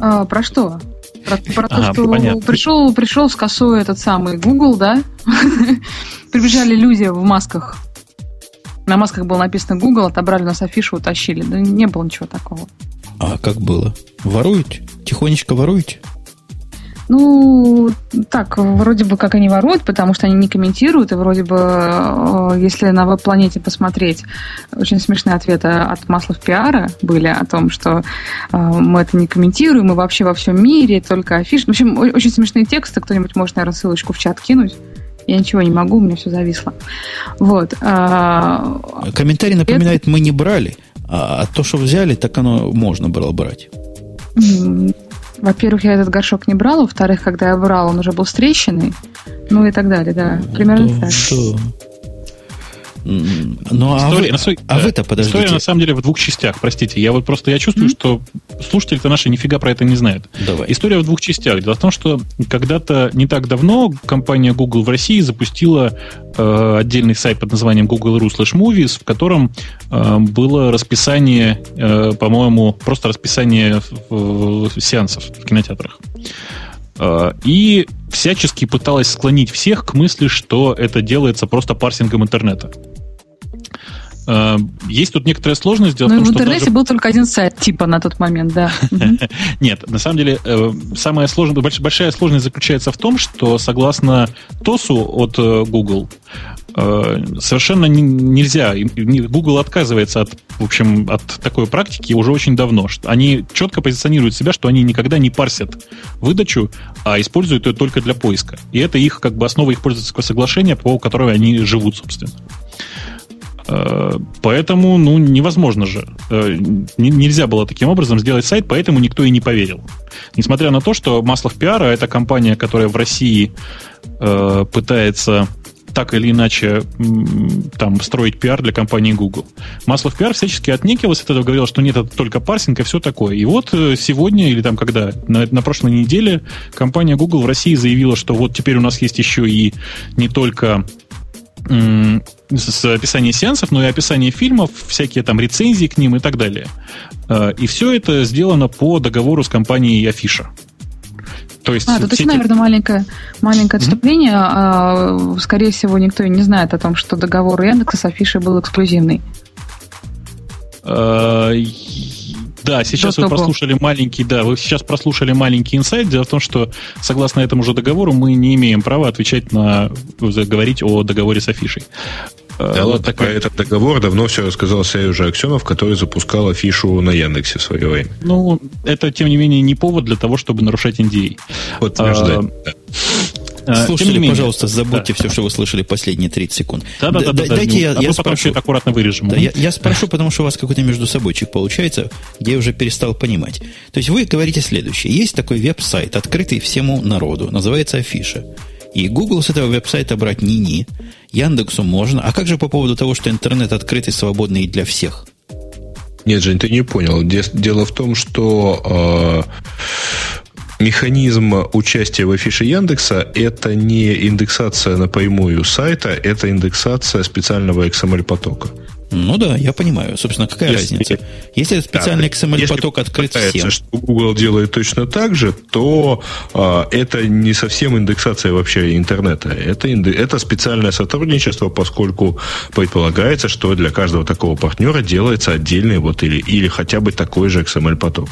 А, про что? Про, про то, что понятно. пришел, пришел с косой этот самый Google, да? Прибежали люди в масках. На масках было написано Google, отобрали нас афишу, утащили. Да не было ничего такого. А как было? Воруют? Тихонечко воруете? Ну, так, вроде бы как они воруют, потому что они не комментируют, и вроде бы, э, если на веб-планете посмотреть, очень смешные ответы от Маслов Пиара были о том, что э, мы это не комментируем, мы вообще во всем мире, только афиш. В общем, очень смешные тексты, кто-нибудь может, наверное, ссылочку в чат кинуть. Я ничего не могу, у меня все зависло. Вот. А, Комментарий напоминает, это... мы не брали, а то, что взяли, так оно можно было брать. Во-первых, я этот горшок не брала. Во-вторых, когда я брала, он уже был с трещиной. Ну и так далее, да. Примерно да, так. Да. Ну, а, вы, на, а вы-то подождите. История на самом деле в двух частях, простите. Я вот просто я чувствую, mm-hmm. что слушатели-то наши нифига про это не знают. Давай. История в двух частях. Дело в том, что когда-то не так давно компания Google в России запустила э, отдельный сайт под названием Google.ru slash movies, в котором э, было расписание, э, по-моему, просто расписание в, сеансов в кинотеатрах. Э, и всячески пыталась склонить всех к мысли, что это делается просто парсингом интернета. Э, есть тут некоторая сложность. Дело Но в, том, в интернете даже... был только один сайт типа на тот момент, да. Нет, на самом деле э, самая сложная, большая сложность заключается в том, что согласно ТОСу от Google совершенно нельзя. Google отказывается от, в общем, от такой практики уже очень давно. Они четко позиционируют себя, что они никогда не парсят выдачу, а используют ее только для поиска. И это их как бы основа их пользовательского соглашения, по которому они живут, собственно. Э, поэтому, ну, невозможно же. Э, нельзя было таким образом сделать сайт, поэтому никто и не поверил. Несмотря на то, что Маслов Пиара это компания, которая в России э, пытается так или иначе там строить пиар для компании Google. Маслов пиар всячески отнекивался от этого, говорил, что нет, это только парсинг и все такое. И вот сегодня, или там когда, на, на прошлой неделе, компания Google в России заявила, что вот теперь у нас есть еще и не только с описание сеансов, но и описание фильмов, всякие там рецензии к ним и так далее. Э, и все это сделано по договору с компанией Афиша. То есть а, тут еще, наверное, маленькое, маленькое отступление. Mm-hmm. Скорее всего, никто и не знает о том, что договор Яндекса с Афишей был эксклюзивный. Да, сейчас вы прослушали маленький, да, вы сейчас прослушали маленький инсайт. Дело в том, что согласно этому же договору мы не имеем права отвечать на говорить о договоре с Афишей. Да вот такой... этот договор давно все рассказал Сережа Аксенов, который запускал афишу на Яндексе в свое время. Ну, это, тем не менее, не повод для того, чтобы нарушать NDA. Подтверждать. А, а, Слушатели, менее, пожалуйста, забудьте да. все, что вы слышали последние 30 секунд. Да, да, да. Дайте я, а я спрошу. аккуратно вырежем. Да, я, я спрошу, потому что у вас какой-то между собойчик получается, где я уже перестал понимать. То есть вы говорите следующее. Есть такой веб-сайт, открытый всему народу, называется Афиша. И Google с этого веб-сайта брать ни-ни. Яндексу можно. А как же по поводу того, что интернет открытый, свободный для всех? Нет, Жень, ты не понял. Дело в том, что э, механизм участия в афише Яндекса это не индексация напрямую сайта, это индексация специального XML-потока. Ну да, я понимаю. Собственно, какая если, разница? Если специальный да, XML-поток открыт всем. что Google делает точно так же, то а, это не совсем индексация вообще интернета. Это, это специальное сотрудничество, поскольку предполагается, что для каждого такого партнера делается отдельный вот или, или хотя бы такой же XML-поток.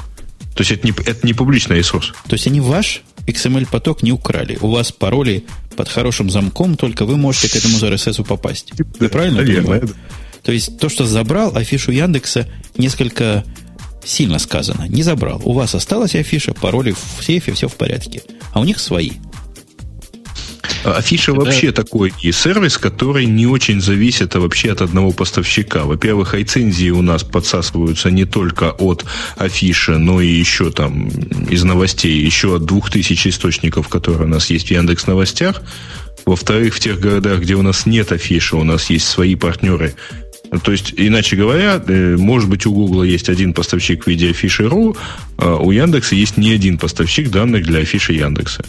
То есть это не, это не публичный ресурс. То есть они ваш XML-поток не украли. У вас пароли под хорошим замком, только вы можете к этому RSS попасть. Вы правильно Наверное, понимаете? То есть то, что забрал афишу Яндекса, несколько сильно сказано. Не забрал. У вас осталась афиша, пароли в сейфе, все в порядке. А у них свои. Афиша Это... вообще такой и сервис, который не очень зависит вообще от одного поставщика. Во-первых, лицензии у нас подсасываются не только от афиши, но и еще там из новостей, еще от двух тысяч источников, которые у нас есть в Яндекс Новостях. Во-вторых, в тех городах, где у нас нет афиши, у нас есть свои партнеры, то есть, иначе говоря, э, может быть, у Google есть один поставщик в виде афиши .ru, а у Яндекса есть не один поставщик данных для афиши Яндекса.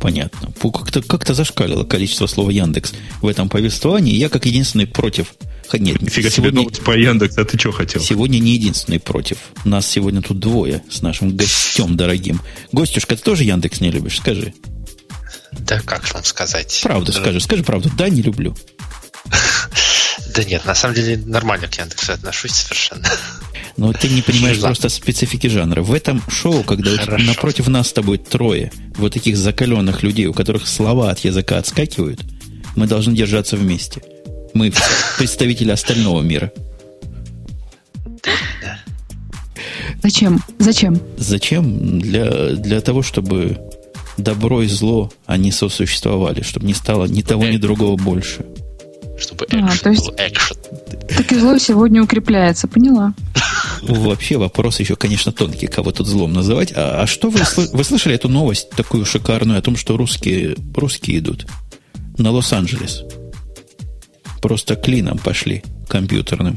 Понятно. Как-то, как-то зашкалило количество слова Яндекс в этом повествовании. Я как единственный против. Нет, Фига сегодня... себе про Яндекс, а ты что хотел? Сегодня не единственный против. Нас сегодня тут двое с нашим гостем дорогим. Гостюшка, ты тоже Яндекс не любишь? Скажи. Да как вам сказать? Правду скажи, скажи правду. Да, не люблю. Да нет, на самом деле нормально к Яндексу отношусь совершенно. Но ты не понимаешь просто специфики жанра. В этом шоу, когда напротив нас с тобой трое вот таких закаленных людей, у которых слова от языка отскакивают, мы должны держаться вместе. Мы представители остального мира. Зачем? Зачем? Зачем? Для, для того, чтобы добро и зло, они сосуществовали, чтобы не стало ни того, ни другого больше чтобы экшен а, то есть, был экшен. Так и зло сегодня укрепляется, поняла. Вообще вопрос еще, конечно, тонкий, кого тут злом называть. А, а что вы, вы слышали эту новость такую шикарную о том, что русские, русские идут на Лос-Анджелес? просто клином пошли компьютерным.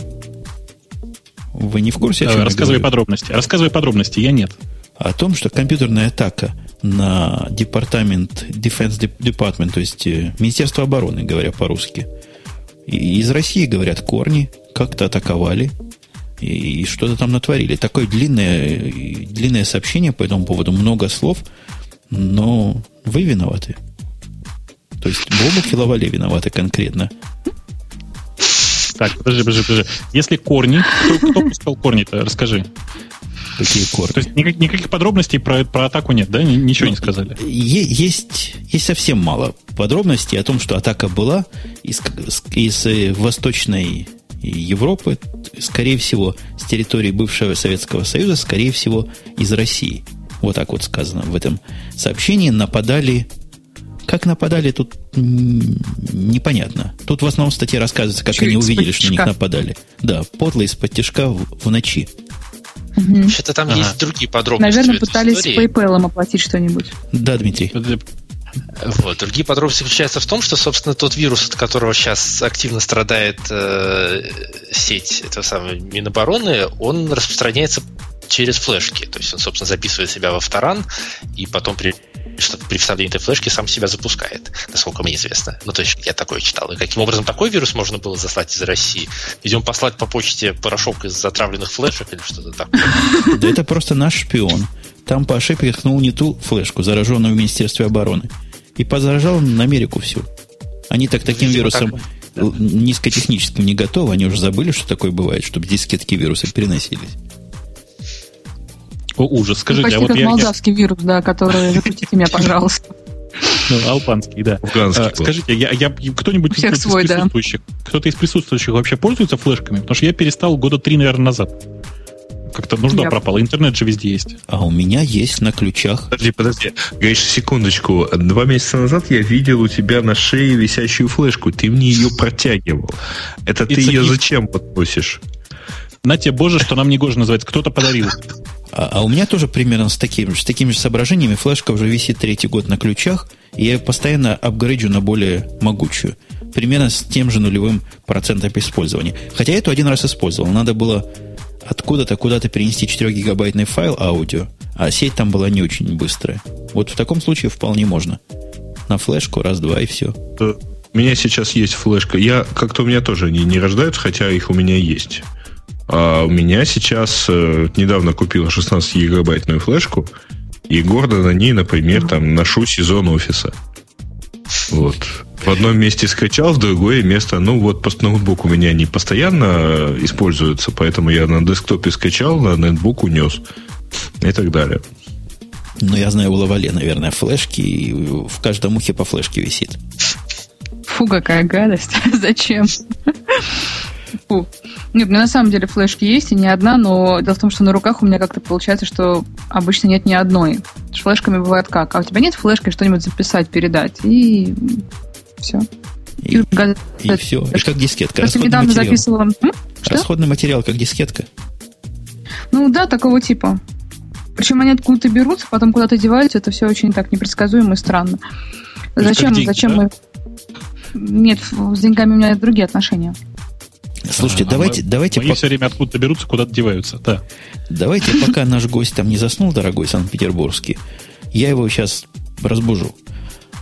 Вы не в курсе? О чем Рассказывай подробности. Рассказывай подробности, я нет. О том, что компьютерная атака на департамент Defense Department, то есть э, Министерство обороны, говоря по-русски, из России, говорят, корни как-то атаковали и, и что-то там натворили. Такое длинное, длинное сообщение по этому поводу, много слов, но вы виноваты. То есть Бобук и Лавале виноваты конкретно. Так, подожди, подожди, подожди. Если корни, кто, кто пускал корни-то? Расскажи. Какие корни? То есть никак, никаких подробностей про, про атаку нет, да? Ничего ну, не сказали. Есть, есть совсем мало подробностей о том, что атака была из, из э, восточной Европы, скорее всего, с территории бывшего Советского Союза, скорее всего, из России. Вот так вот сказано в этом сообщении. Нападали как нападали, тут непонятно. Тут в основном в статье рассказывается, как Чуть они увидели, что на них нападали. Да, подло из-под тяжка в, в ночи. Угу. Что-то там ага. есть другие подробности. Наверное, пытались истории. PayPal оплатить что-нибудь. Да, Дмитрий. Вот. Другие подробности заключаются в том, что, собственно, тот вирус, от которого сейчас активно страдает э, сеть этого самого Минобороны, он распространяется через флешки. То есть он, собственно, записывает себя во вторан и потом при что при вставлении этой флешки сам себя запускает, насколько мне известно. Ну, то есть я такое читал. И каким образом такой вирус можно было заслать из России? Идем послать по почте порошок из затравленных флешек или что-то такое? Да это просто наш шпион. Там по ошибке ткнул не ту флешку, зараженную в Министерстве обороны. И позаражал на Америку всю. Они так таким вирусом низкотехническим не готовы. Они уже забыли, что такое бывает, чтобы дискетки вирусы переносились. О, ужас. Скажите, ну, а вот как я... молдавский вирус, да, который запустите меня, пожалуйста. Ну, албанский, да. Афганский а, скажите, я, я, кто-нибудь из свой, присутствующих, да. кто-то из присутствующих вообще пользуется флешками? Потому что я перестал года три, наверное, назад. Как-то нужда я... пропала. Интернет же везде есть. А у меня есть на ключах. Подожди, подожди. Гриш, секундочку. Два месяца назад я видел у тебя на шее висящую флешку. Ты мне ее протягивал. Это ты ее зачем подносишь? На тебе, боже, что нам не гоже называется. Кто-то подарил. А, а у меня тоже примерно с такими, с такими же соображениями флешка уже висит третий год на ключах, и я ее постоянно апгрейджу на более могучую. Примерно с тем же нулевым процентом использования. Хотя я эту один раз использовал. Надо было откуда-то куда-то перенести 4-гигабайтный файл аудио, а сеть там была не очень быстрая. Вот в таком случае вполне можно. На флешку раз-два и все. У меня сейчас есть флешка. Я как-то у меня тоже они не рождаются, хотя их у меня есть. А у меня сейчас э, недавно купил 16-гигабайтную флешку, и гордо на ней, например, там ношу сезон офиса. Вот. В одном месте скачал, в другое место, ну вот по ноутбук у меня не постоянно э, используется, поэтому я на десктопе скачал, на ноутбук унес и так далее. Ну, я знаю, у Лавале, наверное, флешки, и в каждом ухе по флешке висит. Фу, какая гадость. Зачем? Фу. Нет, у меня на самом деле флешки есть, и не одна, но дело в том, что на руках у меня как-то получается, что обычно нет ни одной. С флешками бывает как? А у тебя нет флешки что-нибудь записать, передать, и все. И, и, и все. И как дискетка. Просто недавно материал. записывала... М? Что? Расходный материал, как дискетка. Ну да, такого типа. Причем они откуда-то берутся, потом куда-то деваются. Это все очень так непредсказуемо и странно. Зачем, деньги, зачем да? мы... Нет, с деньгами у меня другие отношения. Слушайте, а, давайте... Мы, давайте мои по... все время откуда-то берутся, куда-то деваются, да. Давайте, пока наш гость там не заснул, дорогой Санкт-Петербургский, я его сейчас разбужу.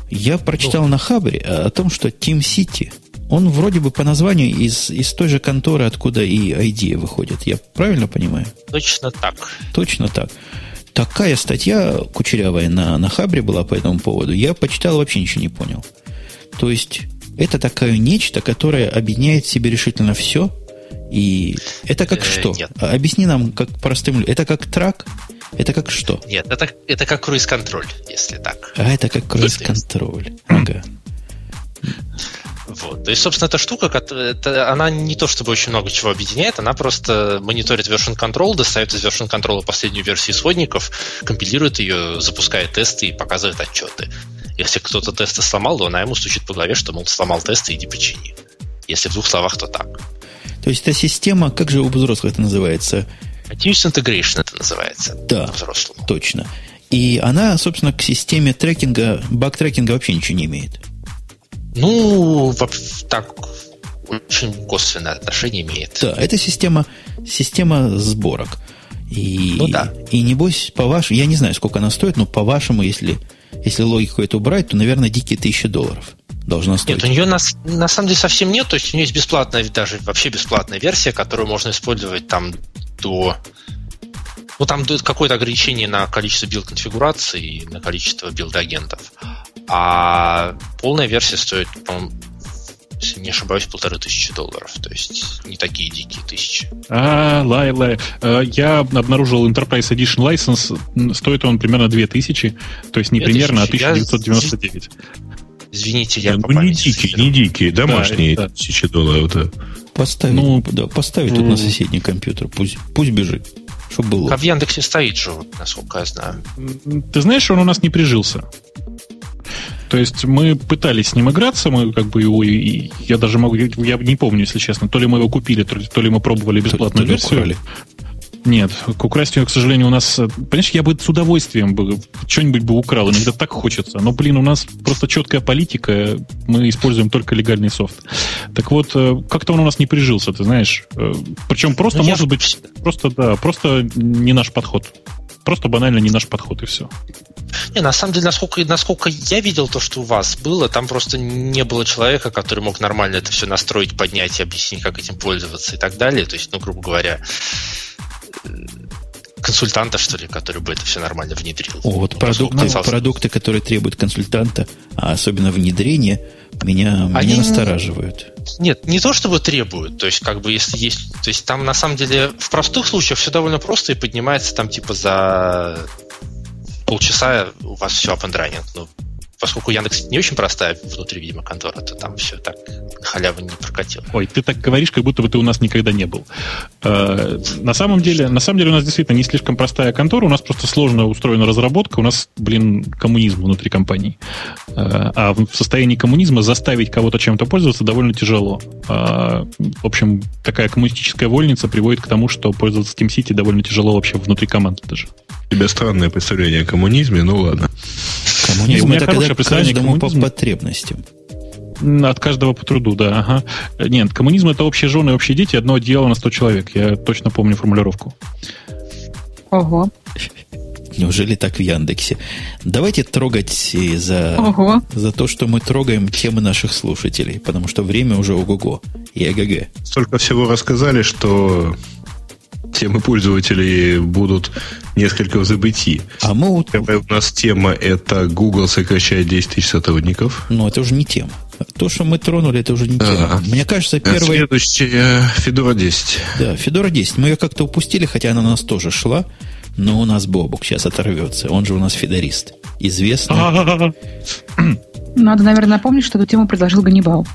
Я прочитал ну. на Хабре о том, что Team City, он вроде бы по названию из, из той же конторы, откуда и ID выходит. Я правильно понимаю? Точно так. Точно так. Такая статья кучерявая на, на Хабре была по этому поводу. Я почитал, вообще ничего не понял. То есть это такое нечто, которое объединяет в себе решительно все. И это как э, что? Нет. Объясни нам как простым Это как трак? Это как что? Нет, это, это как круиз-контроль, если так. А это как круиз-контроль. Ага. Вот. То есть, собственно, эта штука, это, она не то чтобы очень много чего объединяет, она просто мониторит version control, достает из version control последнюю версию исходников, компилирует ее, запускает тесты и показывает отчеты. Если кто-то тесты сломал, то она ему стучит по голове, что, мол, сломал тесты, иди почини. Если в двух словах, то так. То есть эта система, как же у взрослых это называется? Continuous Integration это называется. Да, взрослому. точно. И она, собственно, к системе трекинга, баг-трекинга вообще ничего не имеет. Ну, так, очень косвенное отношение имеет. Да, это система, система сборок. И, ну да. И небось, по вашему, я не знаю, сколько она стоит, но по вашему, если, если логику эту убрать, то, наверное, дикие тысячи долларов должна стоить. Нет, у нее на, на самом деле совсем нет, то есть у нее есть бесплатная, даже вообще бесплатная версия, которую можно использовать там до ну, там какое-то ограничение на количество build-конфигураций и на количество build-агентов. А полная версия стоит, по-моему, если не ошибаюсь, полторы тысячи долларов. То есть не такие дикие тысячи. А, лай, лай. Э, я обнаружил Enterprise Edition License. Стоит он примерно 2000. То есть не примерно, а 1999. Извините, я ну, не дикие, не дикие, домашние да, тысячи долларов. Да. Поставить, ну, да, поставить тут на соседний компьютер, пусть, пусть бежит. Чтобы было. А в Яндексе стоит же, насколько я знаю. Ты знаешь, он у нас не прижился. То есть мы пытались с ним играться, мы как бы его, и я даже могу, я не помню, если честно, то ли мы его купили, то ли, то ли мы пробовали бесплатную то, то версию. Украли. Нет, к украстию, к сожалению, у нас... Понимаешь, я бы с удовольствием бы что-нибудь бы украл, иногда так хочется. Но, блин, у нас просто четкая политика, мы используем только легальный софт. Так вот, э, как-то он у нас не прижился, ты знаешь. Э, Причем просто, ну, может я... быть, просто, да, просто не наш подход. Просто банально не наш подход, и все. Не, на самом деле, насколько, насколько я видел то, что у вас было, там просто не было человека, который мог нормально это все настроить, поднять и объяснить, как этим пользоваться и так далее. То есть, ну, грубо говоря, консультанта, что ли, который бы это все нормально внедрил. О, вот ну, продукты, продукты, которые требуют консультанта, а особенно внедрение, меня, Они... меня настораживают. Нет, не то чтобы требуют, то есть как бы если есть, то есть там на самом деле в простых случаях все довольно просто и поднимается там типа за полчаса у вас все up and running. Ну, поскольку Яндекс не очень простая внутри, видимо, контора, то там все так халявы не прокатило. Ой, ты так говоришь, как будто бы ты у нас никогда не был. Э, на самом деле, на самом деле у нас действительно не слишком простая контора, у нас просто сложно устроена разработка, у нас, блин, коммунизм внутри компании. Э, а в состоянии коммунизма заставить кого-то чем-то пользоваться довольно тяжело. Э, в общем, такая коммунистическая вольница приводит к тому, что пользоваться SteamCity довольно тяжело вообще внутри команды даже. У тебя странное представление о коммунизме, ну ладно. Коммунизм это когда каждому по потребностям. От каждого по труду, да. Ага. Нет, коммунизм это общие жены, общие дети, одно одеяло на 100 человек. Я точно помню формулировку. Ого. Неужели так в Яндексе? Давайте трогать за, Ого. за то, что мы трогаем темы наших слушателей, потому что время уже ого-го и АГГ. Столько всего рассказали, что темы пользователей будут несколько в забытии. А мы вот... Первая у нас тема это Google сокращает 10 тысяч сотрудников. Ну, это уже не тема. То, что мы тронули, это уже не тема. А, Мне кажется, первый... Следующая Fedora 10. Да, Fedora 10. Мы ее как-то упустили, хотя она у нас тоже шла. Но у нас Бобук сейчас оторвется. Он же у нас федорист. Известный. Надо, наверное, напомнить, что эту тему предложил Ганнибал.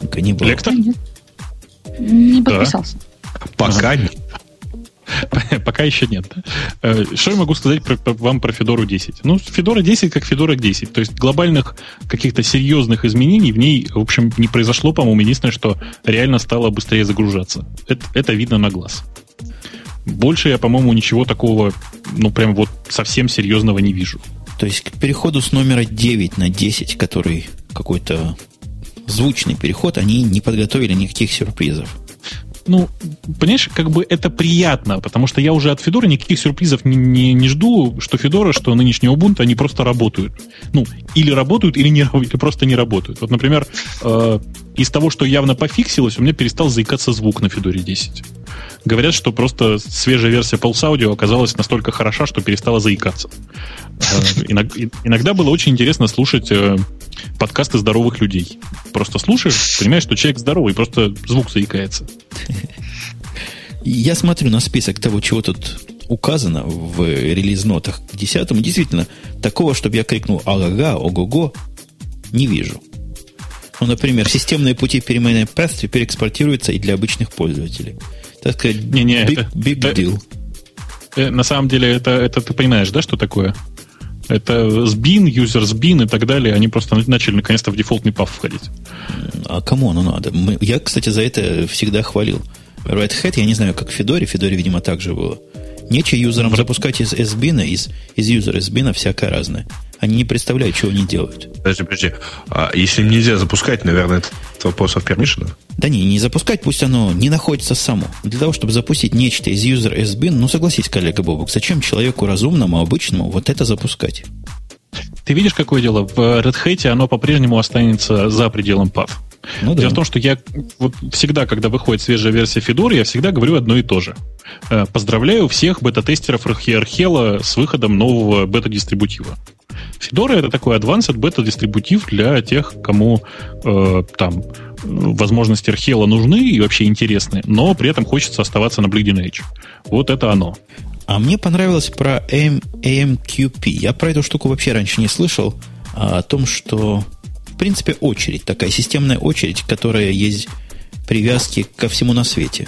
Ганнибал. Лектор? Не подписался. Пока нет. Пока еще нет. Э, что я могу сказать про, вам про Федору 10? Ну, Федора 10 как Федора 10. То есть глобальных каких-то серьезных изменений в ней, в общем, не произошло, по-моему. Единственное, что реально стало быстрее загружаться. Это, это видно на глаз. Больше я, по-моему, ничего такого, ну, прям вот совсем серьезного не вижу. То есть к переходу с номера 9 на 10, который какой-то звучный переход, они не подготовили никаких сюрпризов ну, понимаешь, как бы это приятно, потому что я уже от Федора никаких сюрпризов не, не, не жду, что Федора, что нынешний Ubuntu, они просто работают. Ну, или работают, или, не, или просто не работают. Вот, например, э, из того, что явно пофиксилось, у меня перестал заикаться звук на Федоре 10. Говорят, что просто свежая версия Pulse Audio оказалась настолько хороша, что перестала заикаться. Э, иногда было очень интересно слушать э, подкасты здоровых людей. Просто слушаешь, понимаешь, что человек здоровый, просто звук заикается. Я смотрю на список того, чего тут указано в релиз-нотах к десятому. Действительно, такого, чтобы я крикнул «Ага, ого-го», не вижу. Ну, например, системные пути переменной path теперь экспортируются и для обычных пользователей. Так сказать, не, не, big, это, big это, deal. Э, на самом деле, это, это ты понимаешь, да, что такое? Это SBIN, user SBIN и так далее, они просто начали наконец-то в дефолтный паф входить. А кому оно надо? Мы, я, кстати, за это всегда хвалил. Red Hat, я не знаю, как в Федоре, Федоре, видимо, так же было. Нечего юзерам запускать из SBIN, из, из юзера SBIN всякое разное. Они не представляют, что они делают. Подожди, подожди. А если нельзя запускать, наверное, это вопросов пермишенов? Да не, не запускать, пусть оно не находится само. Для того, чтобы запустить нечто из user SBIN, ну согласись, коллега Бобок, зачем человеку разумному, обычному вот это запускать? Ты видишь, какое дело? В Red Hat оно по-прежнему останется за пределом PAV. Ну, Дело да. в том, что я вот всегда, когда выходит свежая версия Fedora, я всегда говорю одно и то же. Э, поздравляю всех бета-тестеров Archela с выходом нового бета-дистрибутива. Fedora это такой advanced бета-дистрибутив для тех, кому э, там возможности Archela нужны и вообще интересны, но при этом хочется оставаться на Bleeding Edge. Вот это оно. А мне понравилось про AMQP. Я про эту штуку вообще раньше не слышал. А о том, что в принципе, очередь, такая системная очередь, которая есть привязки ко всему на свете.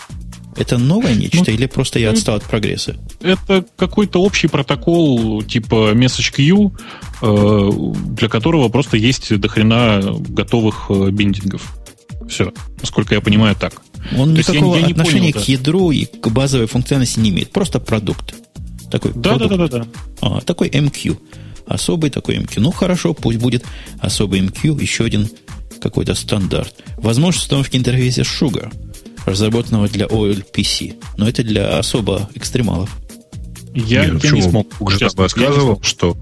Это новое нечто ну, или просто я отстал от прогресса? Это какой-то общий протокол типа message queue, э, для которого просто есть дохрена готовых э, биндингов. Все, насколько я понимаю, так. Он То никакого я, я отношения понял, к да. ядру и к базовой функциональности не имеет. Просто продукт. Такой да, да, да, да, да. А, такой MQ особый такой MQ. Ну, хорошо, пусть будет особый MQ, еще один какой-то стандарт. Возможность установки интерфейса Sugar, разработанного для OLPC. Но это для особо экстремалов. Я, Нет, я не смог. Уже рассказывал, что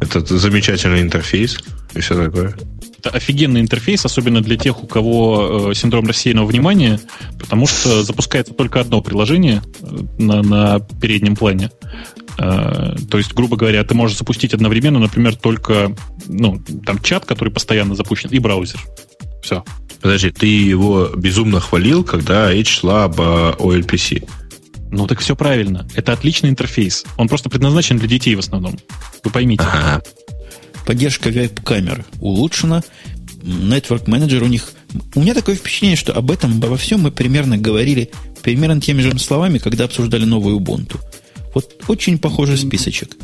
это замечательный интерфейс и все такое. Это офигенный интерфейс, особенно для тех, у кого э, синдром рассеянного внимания, потому что запускается только одно приложение э, на, на переднем плане. Э, то есть, грубо говоря, ты можешь запустить одновременно, например, только ну, там чат, который постоянно запущен, и браузер. Все. Подожди, ты его безумно хвалил, когда речь шла об OLPC. Ну так все правильно. Это отличный интерфейс. Он просто предназначен для детей в основном. Вы поймите. Ага. Поддержка веб-камер улучшена. Network Manager у них... У меня такое впечатление, что об этом, обо всем мы примерно говорили примерно теми же словами, когда обсуждали новую Ubuntu. Вот очень похожий списочек.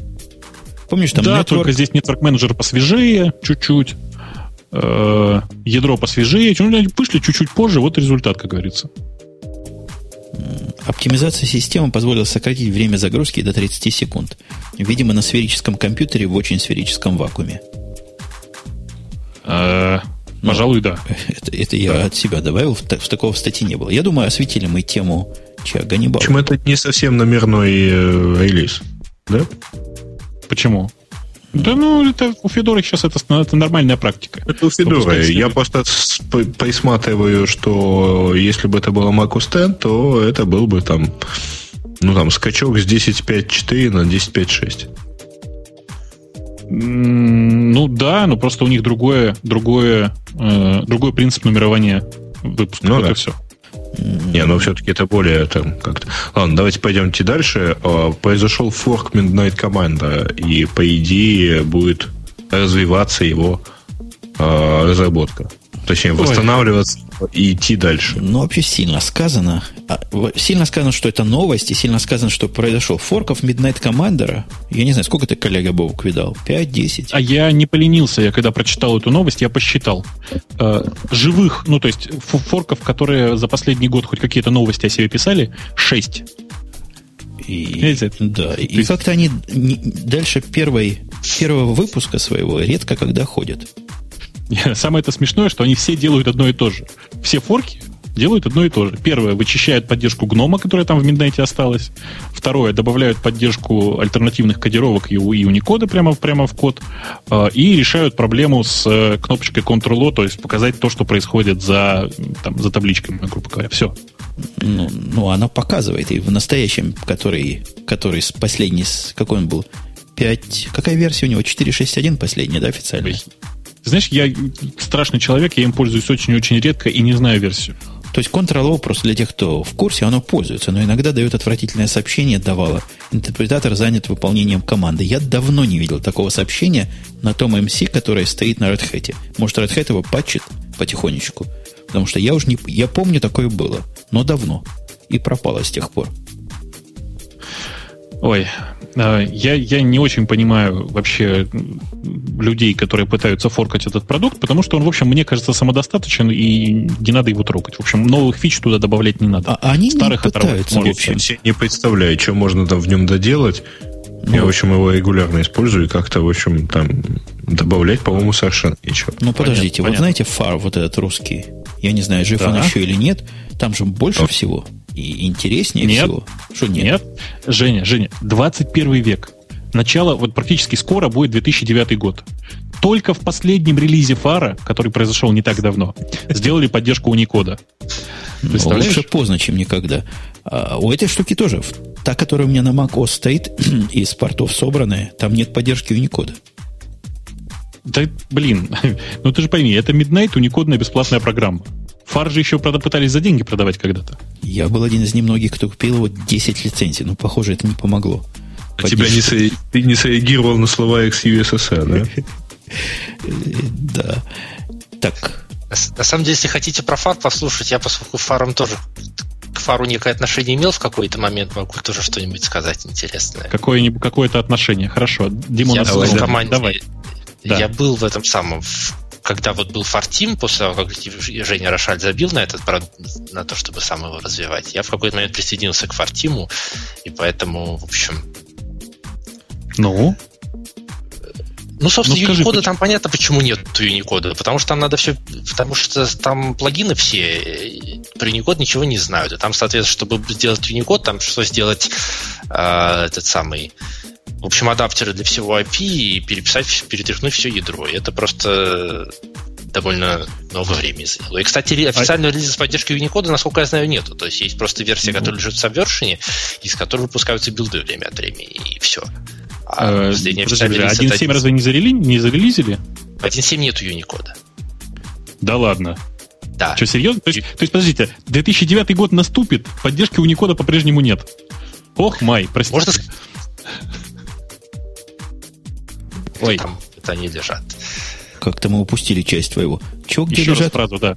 Помнишь, там Да, network... только здесь Network Manager посвежее чуть-чуть. Э, ядро посвежее. Ну, вышли чуть-чуть позже, вот результат, как говорится. Оптимизация системы позволила сократить время загрузки до 30 секунд. Видимо, на сферическом компьютере в очень сферическом вакууме. Ну, пожалуй, да. Это, это я да. от себя добавил, в, в такого в статье не было. Я думаю, осветили мы тему Че, Ганнибал? Почему это не совсем номерной э, релиз? Да? Почему? Да ну, это у Федора сейчас это, это нормальная практика. Это у Федора. Я просто присматриваю, что если бы это было Mac OS X, то это был бы там, ну там, скачок с 10.5.4 на 10.5.6. Ну да, но просто у них другое, другое, э, другой принцип нумерования выпуска. Ну, вот да. и все. Не, ну все-таки это более там как-то. Ладно, давайте пойдемте дальше. А, произошел форк Midnight Commander, и по идее будет развиваться его э, разработка. Точнее, восстанавливаться и идти дальше. Ну, вообще сильно сказано. А, сильно сказано, что это новость, и сильно сказано, что произошел форков Midnight Commander. Я не знаю, сколько ты, коллега Бобук, видал? 5-10? А я не поленился. Я когда прочитал эту новость, я посчитал. Э, живых, ну, то есть форков, которые за последний год хоть какие-то новости о себе писали, 6. И, да, и есть... как-то они не, дальше первой, первого выпуска своего редко когда ходят. Самое это смешное, что они все делают одно и то же. Все форки делают одно и то же. Первое, вычищают поддержку гнома, которая там в Midnight осталась. Второе, добавляют поддержку альтернативных кодировок и, и Unicode прямо, прямо в код. Э, и решают проблему с э, кнопочкой Ctrl-O, то есть показать то, что происходит за, там, за табличками, грубо говоря. Все. Ну, ну, она показывает. И в настоящем, который, который последний, какой он был? 5... Какая версия у него? 4.6.1 последняя, да, официальная? Знаешь, я страшный человек, я им пользуюсь очень-очень редко и не знаю версию. То есть Ctrl-O просто для тех, кто в курсе, оно пользуется, но иногда дает отвратительное сообщение, давало. Интерпретатор занят выполнением команды. Я давно не видел такого сообщения на том MC, которое стоит на Red Hat. Может, Red Hat его патчит потихонечку. Потому что я уже не... Я помню, такое было, но давно. И пропало с тех пор. Ой, а, я, я не очень понимаю вообще людей, которые пытаются форкать этот продукт, потому что он, в общем, мне кажется, самодостаточен, и не надо его трогать. В общем, новых фич туда добавлять не надо. А они Старых не пытаются, в общем. Я не представляю, что можно там в нем доделать. Ну, Я, в общем, его регулярно использую и как-то, в общем, там добавлять, по-моему, совершенно ничего. Ну, подождите, понятно, вот знаете фар вот этот русский? Я не знаю, жив да. он еще или нет. Там же больше О. всего и интереснее нет. всего. Что нет? Нет. Женя, Женя, 21 век. Начало, вот практически скоро будет 2009 год. Только в последнем релизе фара, который произошел не так давно, сделали поддержку Unicode. Ну, лучше поздно, чем никогда. А у этой штуки тоже. Та, которая у меня на macOS стоит, из портов собранная, там нет поддержки Unicode. Да, блин, ну ты же пойми, это Midnight уникодная бесплатная программа. Фар же еще, правда, пытались за деньги продавать когда-то. Я был один из немногих, кто купил его 10 лицензий, но, похоже, это не помогло. А тебя не, со... ты не среагировал на слова XUSSR, да? Да. Так. На самом деле, если хотите про фар послушать, я, поскольку фаром тоже к фару некое отношение имел в какой-то момент, могу тоже что-нибудь сказать интересное. Какое-нибудь, какое-то отношение. Хорошо. Дима, я был в команде, Давай. Да. Я был в этом самом, когда вот был фартим, после того, как Женя Рошаль забил на этот на то, чтобы сам его развивать, я в какой-то момент присоединился к фартиму, и поэтому, в общем... Ну? Ну, собственно, ну, скажи, Unicode почему? там понятно, почему нет Unicode. Потому что там надо все. Потому что там плагины все про Unicode ничего не знают. И там, соответственно, чтобы сделать Unicode, там что сделать э, этот самый в общем, адаптеры для всего IP и переписать, перетряхнуть все ядро. И это просто довольно много времени заняло. И, кстати, а официального релиза с поддержкой Unicode, насколько я знаю, нету. То есть есть просто версия, которая лежит в Subversion, из которой выпускаются билды время от времени, и все. А 1.7 э, разве не, зарели... не зарелизили? В 1.7 нету Unicode. Да ладно. Да. Что, серьезно? То есть, то есть, подождите, 2009 год наступит, поддержки Unicode по-прежнему нет. Ох, май, простите. Можно, Ой. там это они лежат. Как-то мы упустили часть твоего. Че, где Еще лежат? Раз да.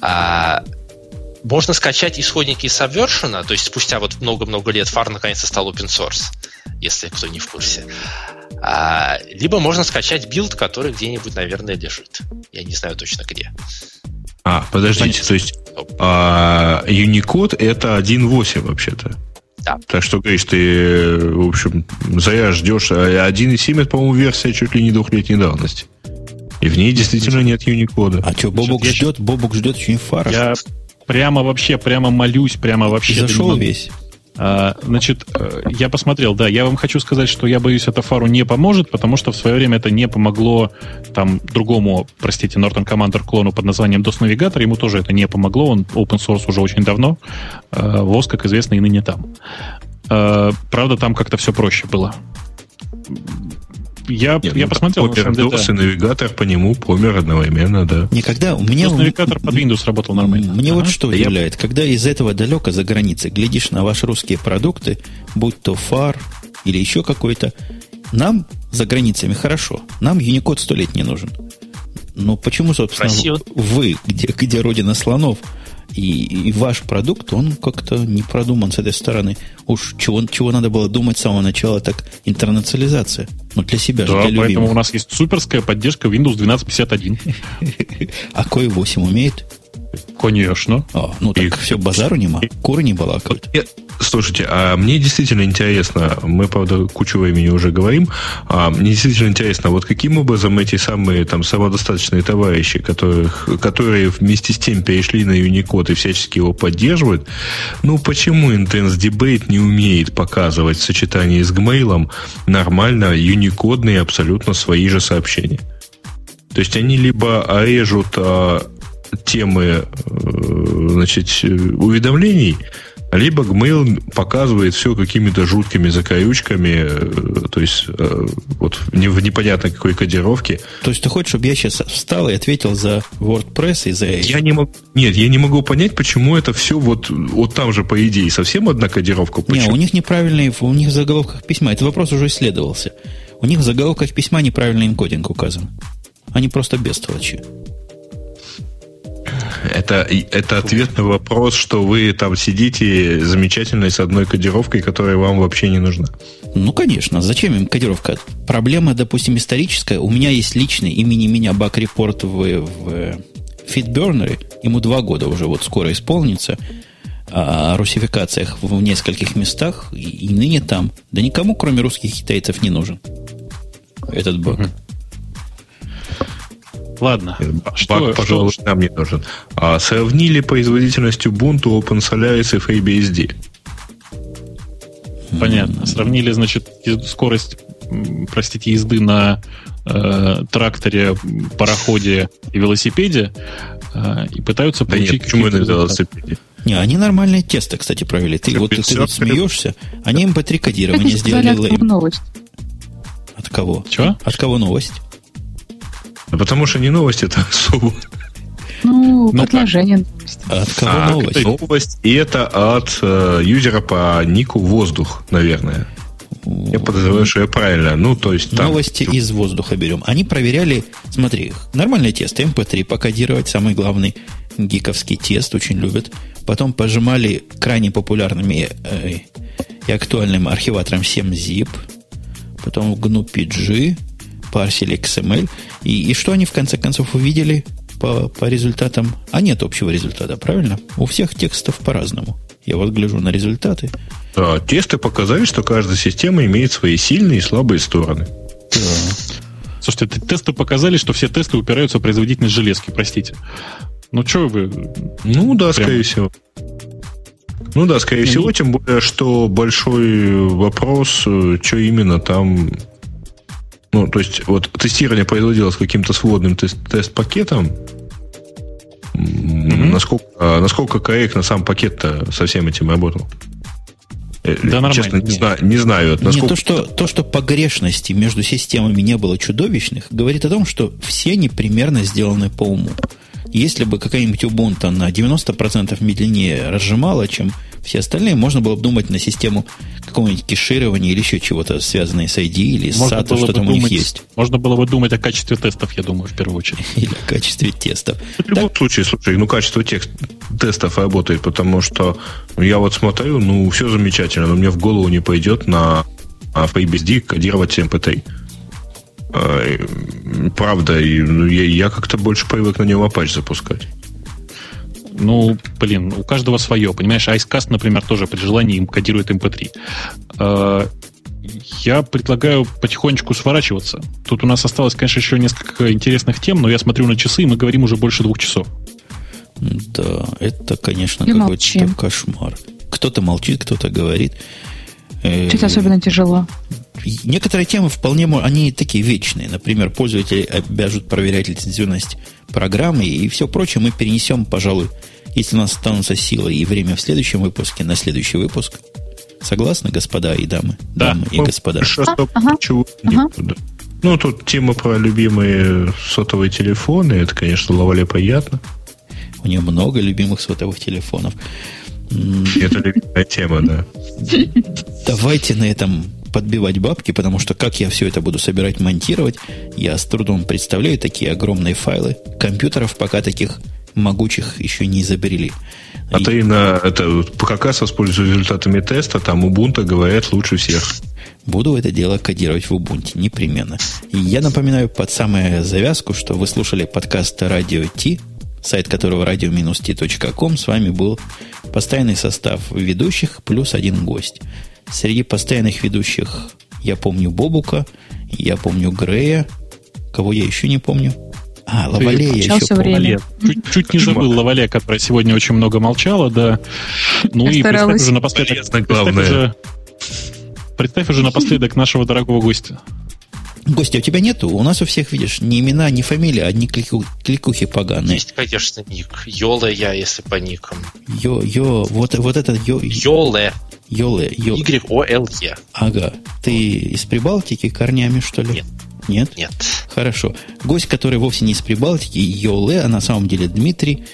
А, можно скачать исходники из Subversion, то есть спустя вот много-много лет FAR наконец-то стал open source, если кто не в курсе. А, либо можно скачать build, который где-нибудь, наверное, лежит. Я не знаю точно где. А, подождите, то есть а, Unicode это 1.8 вообще-то? Да. Так что, говоришь, ты, в общем, зря ждешь. 1.7 это, по-моему, версия чуть ли не двухлетней давности. И в ней действительно нет Unicode. А что, Бобук ждет? Бобук ждет очень фара. Я прямо вообще, прямо молюсь, прямо вообще. Зашел весь. А, значит, э, я посмотрел, да, я вам хочу сказать, что я боюсь, это фару не поможет, потому что в свое время это не помогло там другому, простите, Norton Commander клону под названием DOS Navigator, ему тоже это не помогло, он open source уже очень давно, ВОЗ, как известно, и ныне там. Э, правда, там как-то все проще было. Я, Нет, я ну, посмотрел. Помер DOS и навигатор по нему помер одновременно, да. Никогда у меня... DOS навигатор под Windows работал нормально. Мне ага. вот что удивляет. Я... Когда из этого далека за границей глядишь на ваши русские продукты, будь то фар или еще какой-то, нам за границами хорошо. Нам Unicode сто лет не нужен. Но почему, собственно, Спасибо. вы, где, где родина слонов, и, и ваш продукт, он как-то не продуман с этой стороны. Уж чего, чего надо было думать с самого начала, так интернационализация. Ну, для себя да, же, для поэтому любимых. у нас есть суперская поддержка Windows 1251. А кое 8 умеет? Конечно. А, ну так и, все, базару нема. Куры не балакают. Слушайте, а мне действительно интересно, мы, правда, кучу времени уже говорим, а мне действительно интересно, вот каким образом эти самые там самодостаточные товарищи, которых, которые вместе с тем перешли на Unicode и всячески его поддерживают, ну почему Intense Debate не умеет показывать в сочетании с Gmail нормально юникодные абсолютно свои же сообщения? То есть они либо режут а, темы э, значит, уведомлений, либо Gmail показывает все какими-то жуткими закорючками, э, то есть э, вот в непонятно какой кодировке. То есть ты хочешь, чтобы я сейчас встал и ответил за WordPress и за Я не могу, нет, я не могу понять, почему это все вот, вот там же, по идее, совсем одна кодировка. Почему? Не, у них неправильные, у них в заголовках письма. Этот вопрос уже исследовался. У них в заголовках письма неправильный энкодинг указан. Они просто бестолочи. Это, это ответ на вопрос, что вы там сидите замечательной с одной кодировкой, которая вам вообще не нужна. Ну, конечно. Зачем им кодировка? Проблема, допустим, историческая. У меня есть личный имени меня баг-репорт в, в FitBurner. Ему два года уже вот скоро исполнится. о русификациях в нескольких местах, и, и ныне там. Да никому, кроме русских китайцев, не нужен этот баг. Угу. Ладно. Баг, что, пожалуй, что? нам не нужен. А сравнили производительность Ubuntu, OpenSolaris и FreeBSD. Понятно. Сравнили, значит, скорость, простите, езды на э, тракторе, пароходе и велосипеде э, и пытаются да получить... Нет, почему на велосипеде? Не, они нормальные тесты, кстати, провели. Ты вот ты, вот смеешься, они MP3 кодирование сделали лейм. новость. От кого? Чего? От кого новость? Да потому что не новость, это особо. Ну, ну предложение новости. От кого а, новость? Новость, и это от э, юзера по нику «Воздух», наверное. Я подозреваю, что я правильно. Ну, то есть там... Новости из воздуха берем. Они проверяли, смотри, нормальный тест, MP3 покодировать, самый главный гиковский тест, очень любят. Потом пожимали крайне популярными э, и актуальным архиватором 7-zip, потом GNU PG, парсили XML. И, и что они в конце концов увидели по, по результатам? А нет общего результата, правильно? У всех текстов по-разному. Я вот гляжу на результаты. Да, тесты показали, что каждая система имеет свои сильные и слабые стороны. Да. Слушайте, тесты показали, что все тесты упираются в производительность железки, простите. Ну, что вы... Ну, да, прям... скорее всего. Ну да, скорее всего, тем более, что большой вопрос, э, что именно там ну, то есть, вот тестирование производилось каким-то сводным тест- тест-пакетом. Mm-hmm. Насколько, а, насколько корректно сам пакет-то со всем этим работал? Э, да, нормально. Честно, не, знаю, не знаю. Насколько... Не, то, что, то, что погрешности между системами не было чудовищных, говорит о том, что все они примерно сделаны по уму. Если бы какая-нибудь Ubuntu на 90% медленнее разжимала, чем все остальные, можно было бы думать на систему какого-нибудь кеширования или еще чего-то, связанное с ID или с SATA, что там думать, у них есть. Можно было бы думать о качестве тестов, я думаю, в первую очередь. Или о качестве тестов. В любом так. случае, слушай, ну, качество текст, тестов работает, потому что я вот смотрю, ну, все замечательно, но мне в голову не пойдет на FreeBSD кодировать MP3. А, правда, и, ну, я, я как-то больше привык на него Apache запускать. Ну, блин, у каждого свое. Понимаешь, Icecast, например, тоже при желании им кодирует MP3. А, я предлагаю потихонечку сворачиваться. Тут у нас осталось, конечно, еще несколько интересных тем, но я смотрю на часы, и мы говорим уже больше двух часов. Да, это, конечно, какой-то кошмар. Кто-то молчит, кто-то говорит. Что-то особенно тяжело. Некоторые темы вполне, они такие вечные. Например, пользователи обяжут проверять лицензионность программы и все прочее мы перенесем, пожалуй, если у нас останутся силы и время в следующем выпуске, на следующий выпуск. Согласны, господа и дамы? Да. Дамы и господа. Хорошо, а, ага. ага. Ну, тут тема про любимые сотовые телефоны. Это, конечно, Лавале приятно. У нее много любимых сотовых телефонов. Это любимая тема, да. Давайте на этом подбивать бабки, потому что как я все это буду собирать, монтировать, я с трудом представляю такие огромные файлы. Компьютеров пока таких могучих еще не изобрели. А и... ты на это как раз воспользуешься результатами теста, там Ubuntu говорят лучше всех. Буду это дело кодировать в Ubuntu, непременно. И я напоминаю под самую завязку, что вы слушали подкаст Радио Ти, сайт которого radio-t.com. С вами был постоянный состав ведущих плюс один гость. Среди постоянных ведущих я помню Бобука, я помню Грея, кого я еще не помню. А, Лавале я еще помню. Чуть, чуть не забыл Лавале, которая сегодня очень много молчала, да. Ну я и представь уже напоследок. Представь уже, представь уже напоследок нашего дорогого гостя. Гостя у тебя нету? У нас у всех, видишь, ни имена, ни фамилия, одни клику, кликухи поганые. Есть, конечно, ник. Йоле я, если по никам. Йо, йо, вот, вот этот йо... Йоле. Йоле, йо. Y-O-L-E. Ага. Ты из Прибалтики корнями, что ли? Нет. Нет? Нет. Хорошо. Гость, который вовсе не из Прибалтики, Йоле, а на самом деле Дмитрий,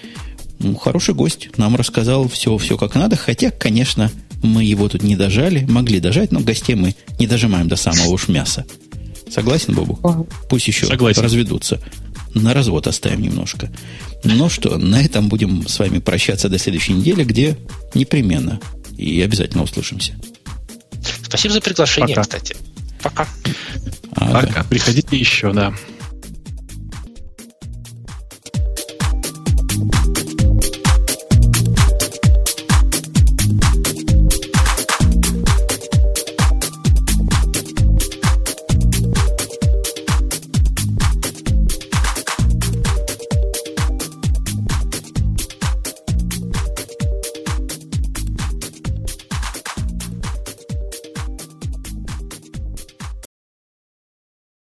ну, хороший гость, нам рассказал все, все как надо, хотя, конечно, мы его тут не дожали, могли дожать, но гостей мы не дожимаем до самого уж мяса. Согласен, Бобу? Пусть еще Согласен. разведутся. На развод оставим немножко. Ну что, на этом будем с вами прощаться до следующей недели, где непременно и обязательно услышимся. Спасибо за приглашение, Пока. кстати. Пока. Ага. Пока. Приходите еще, да.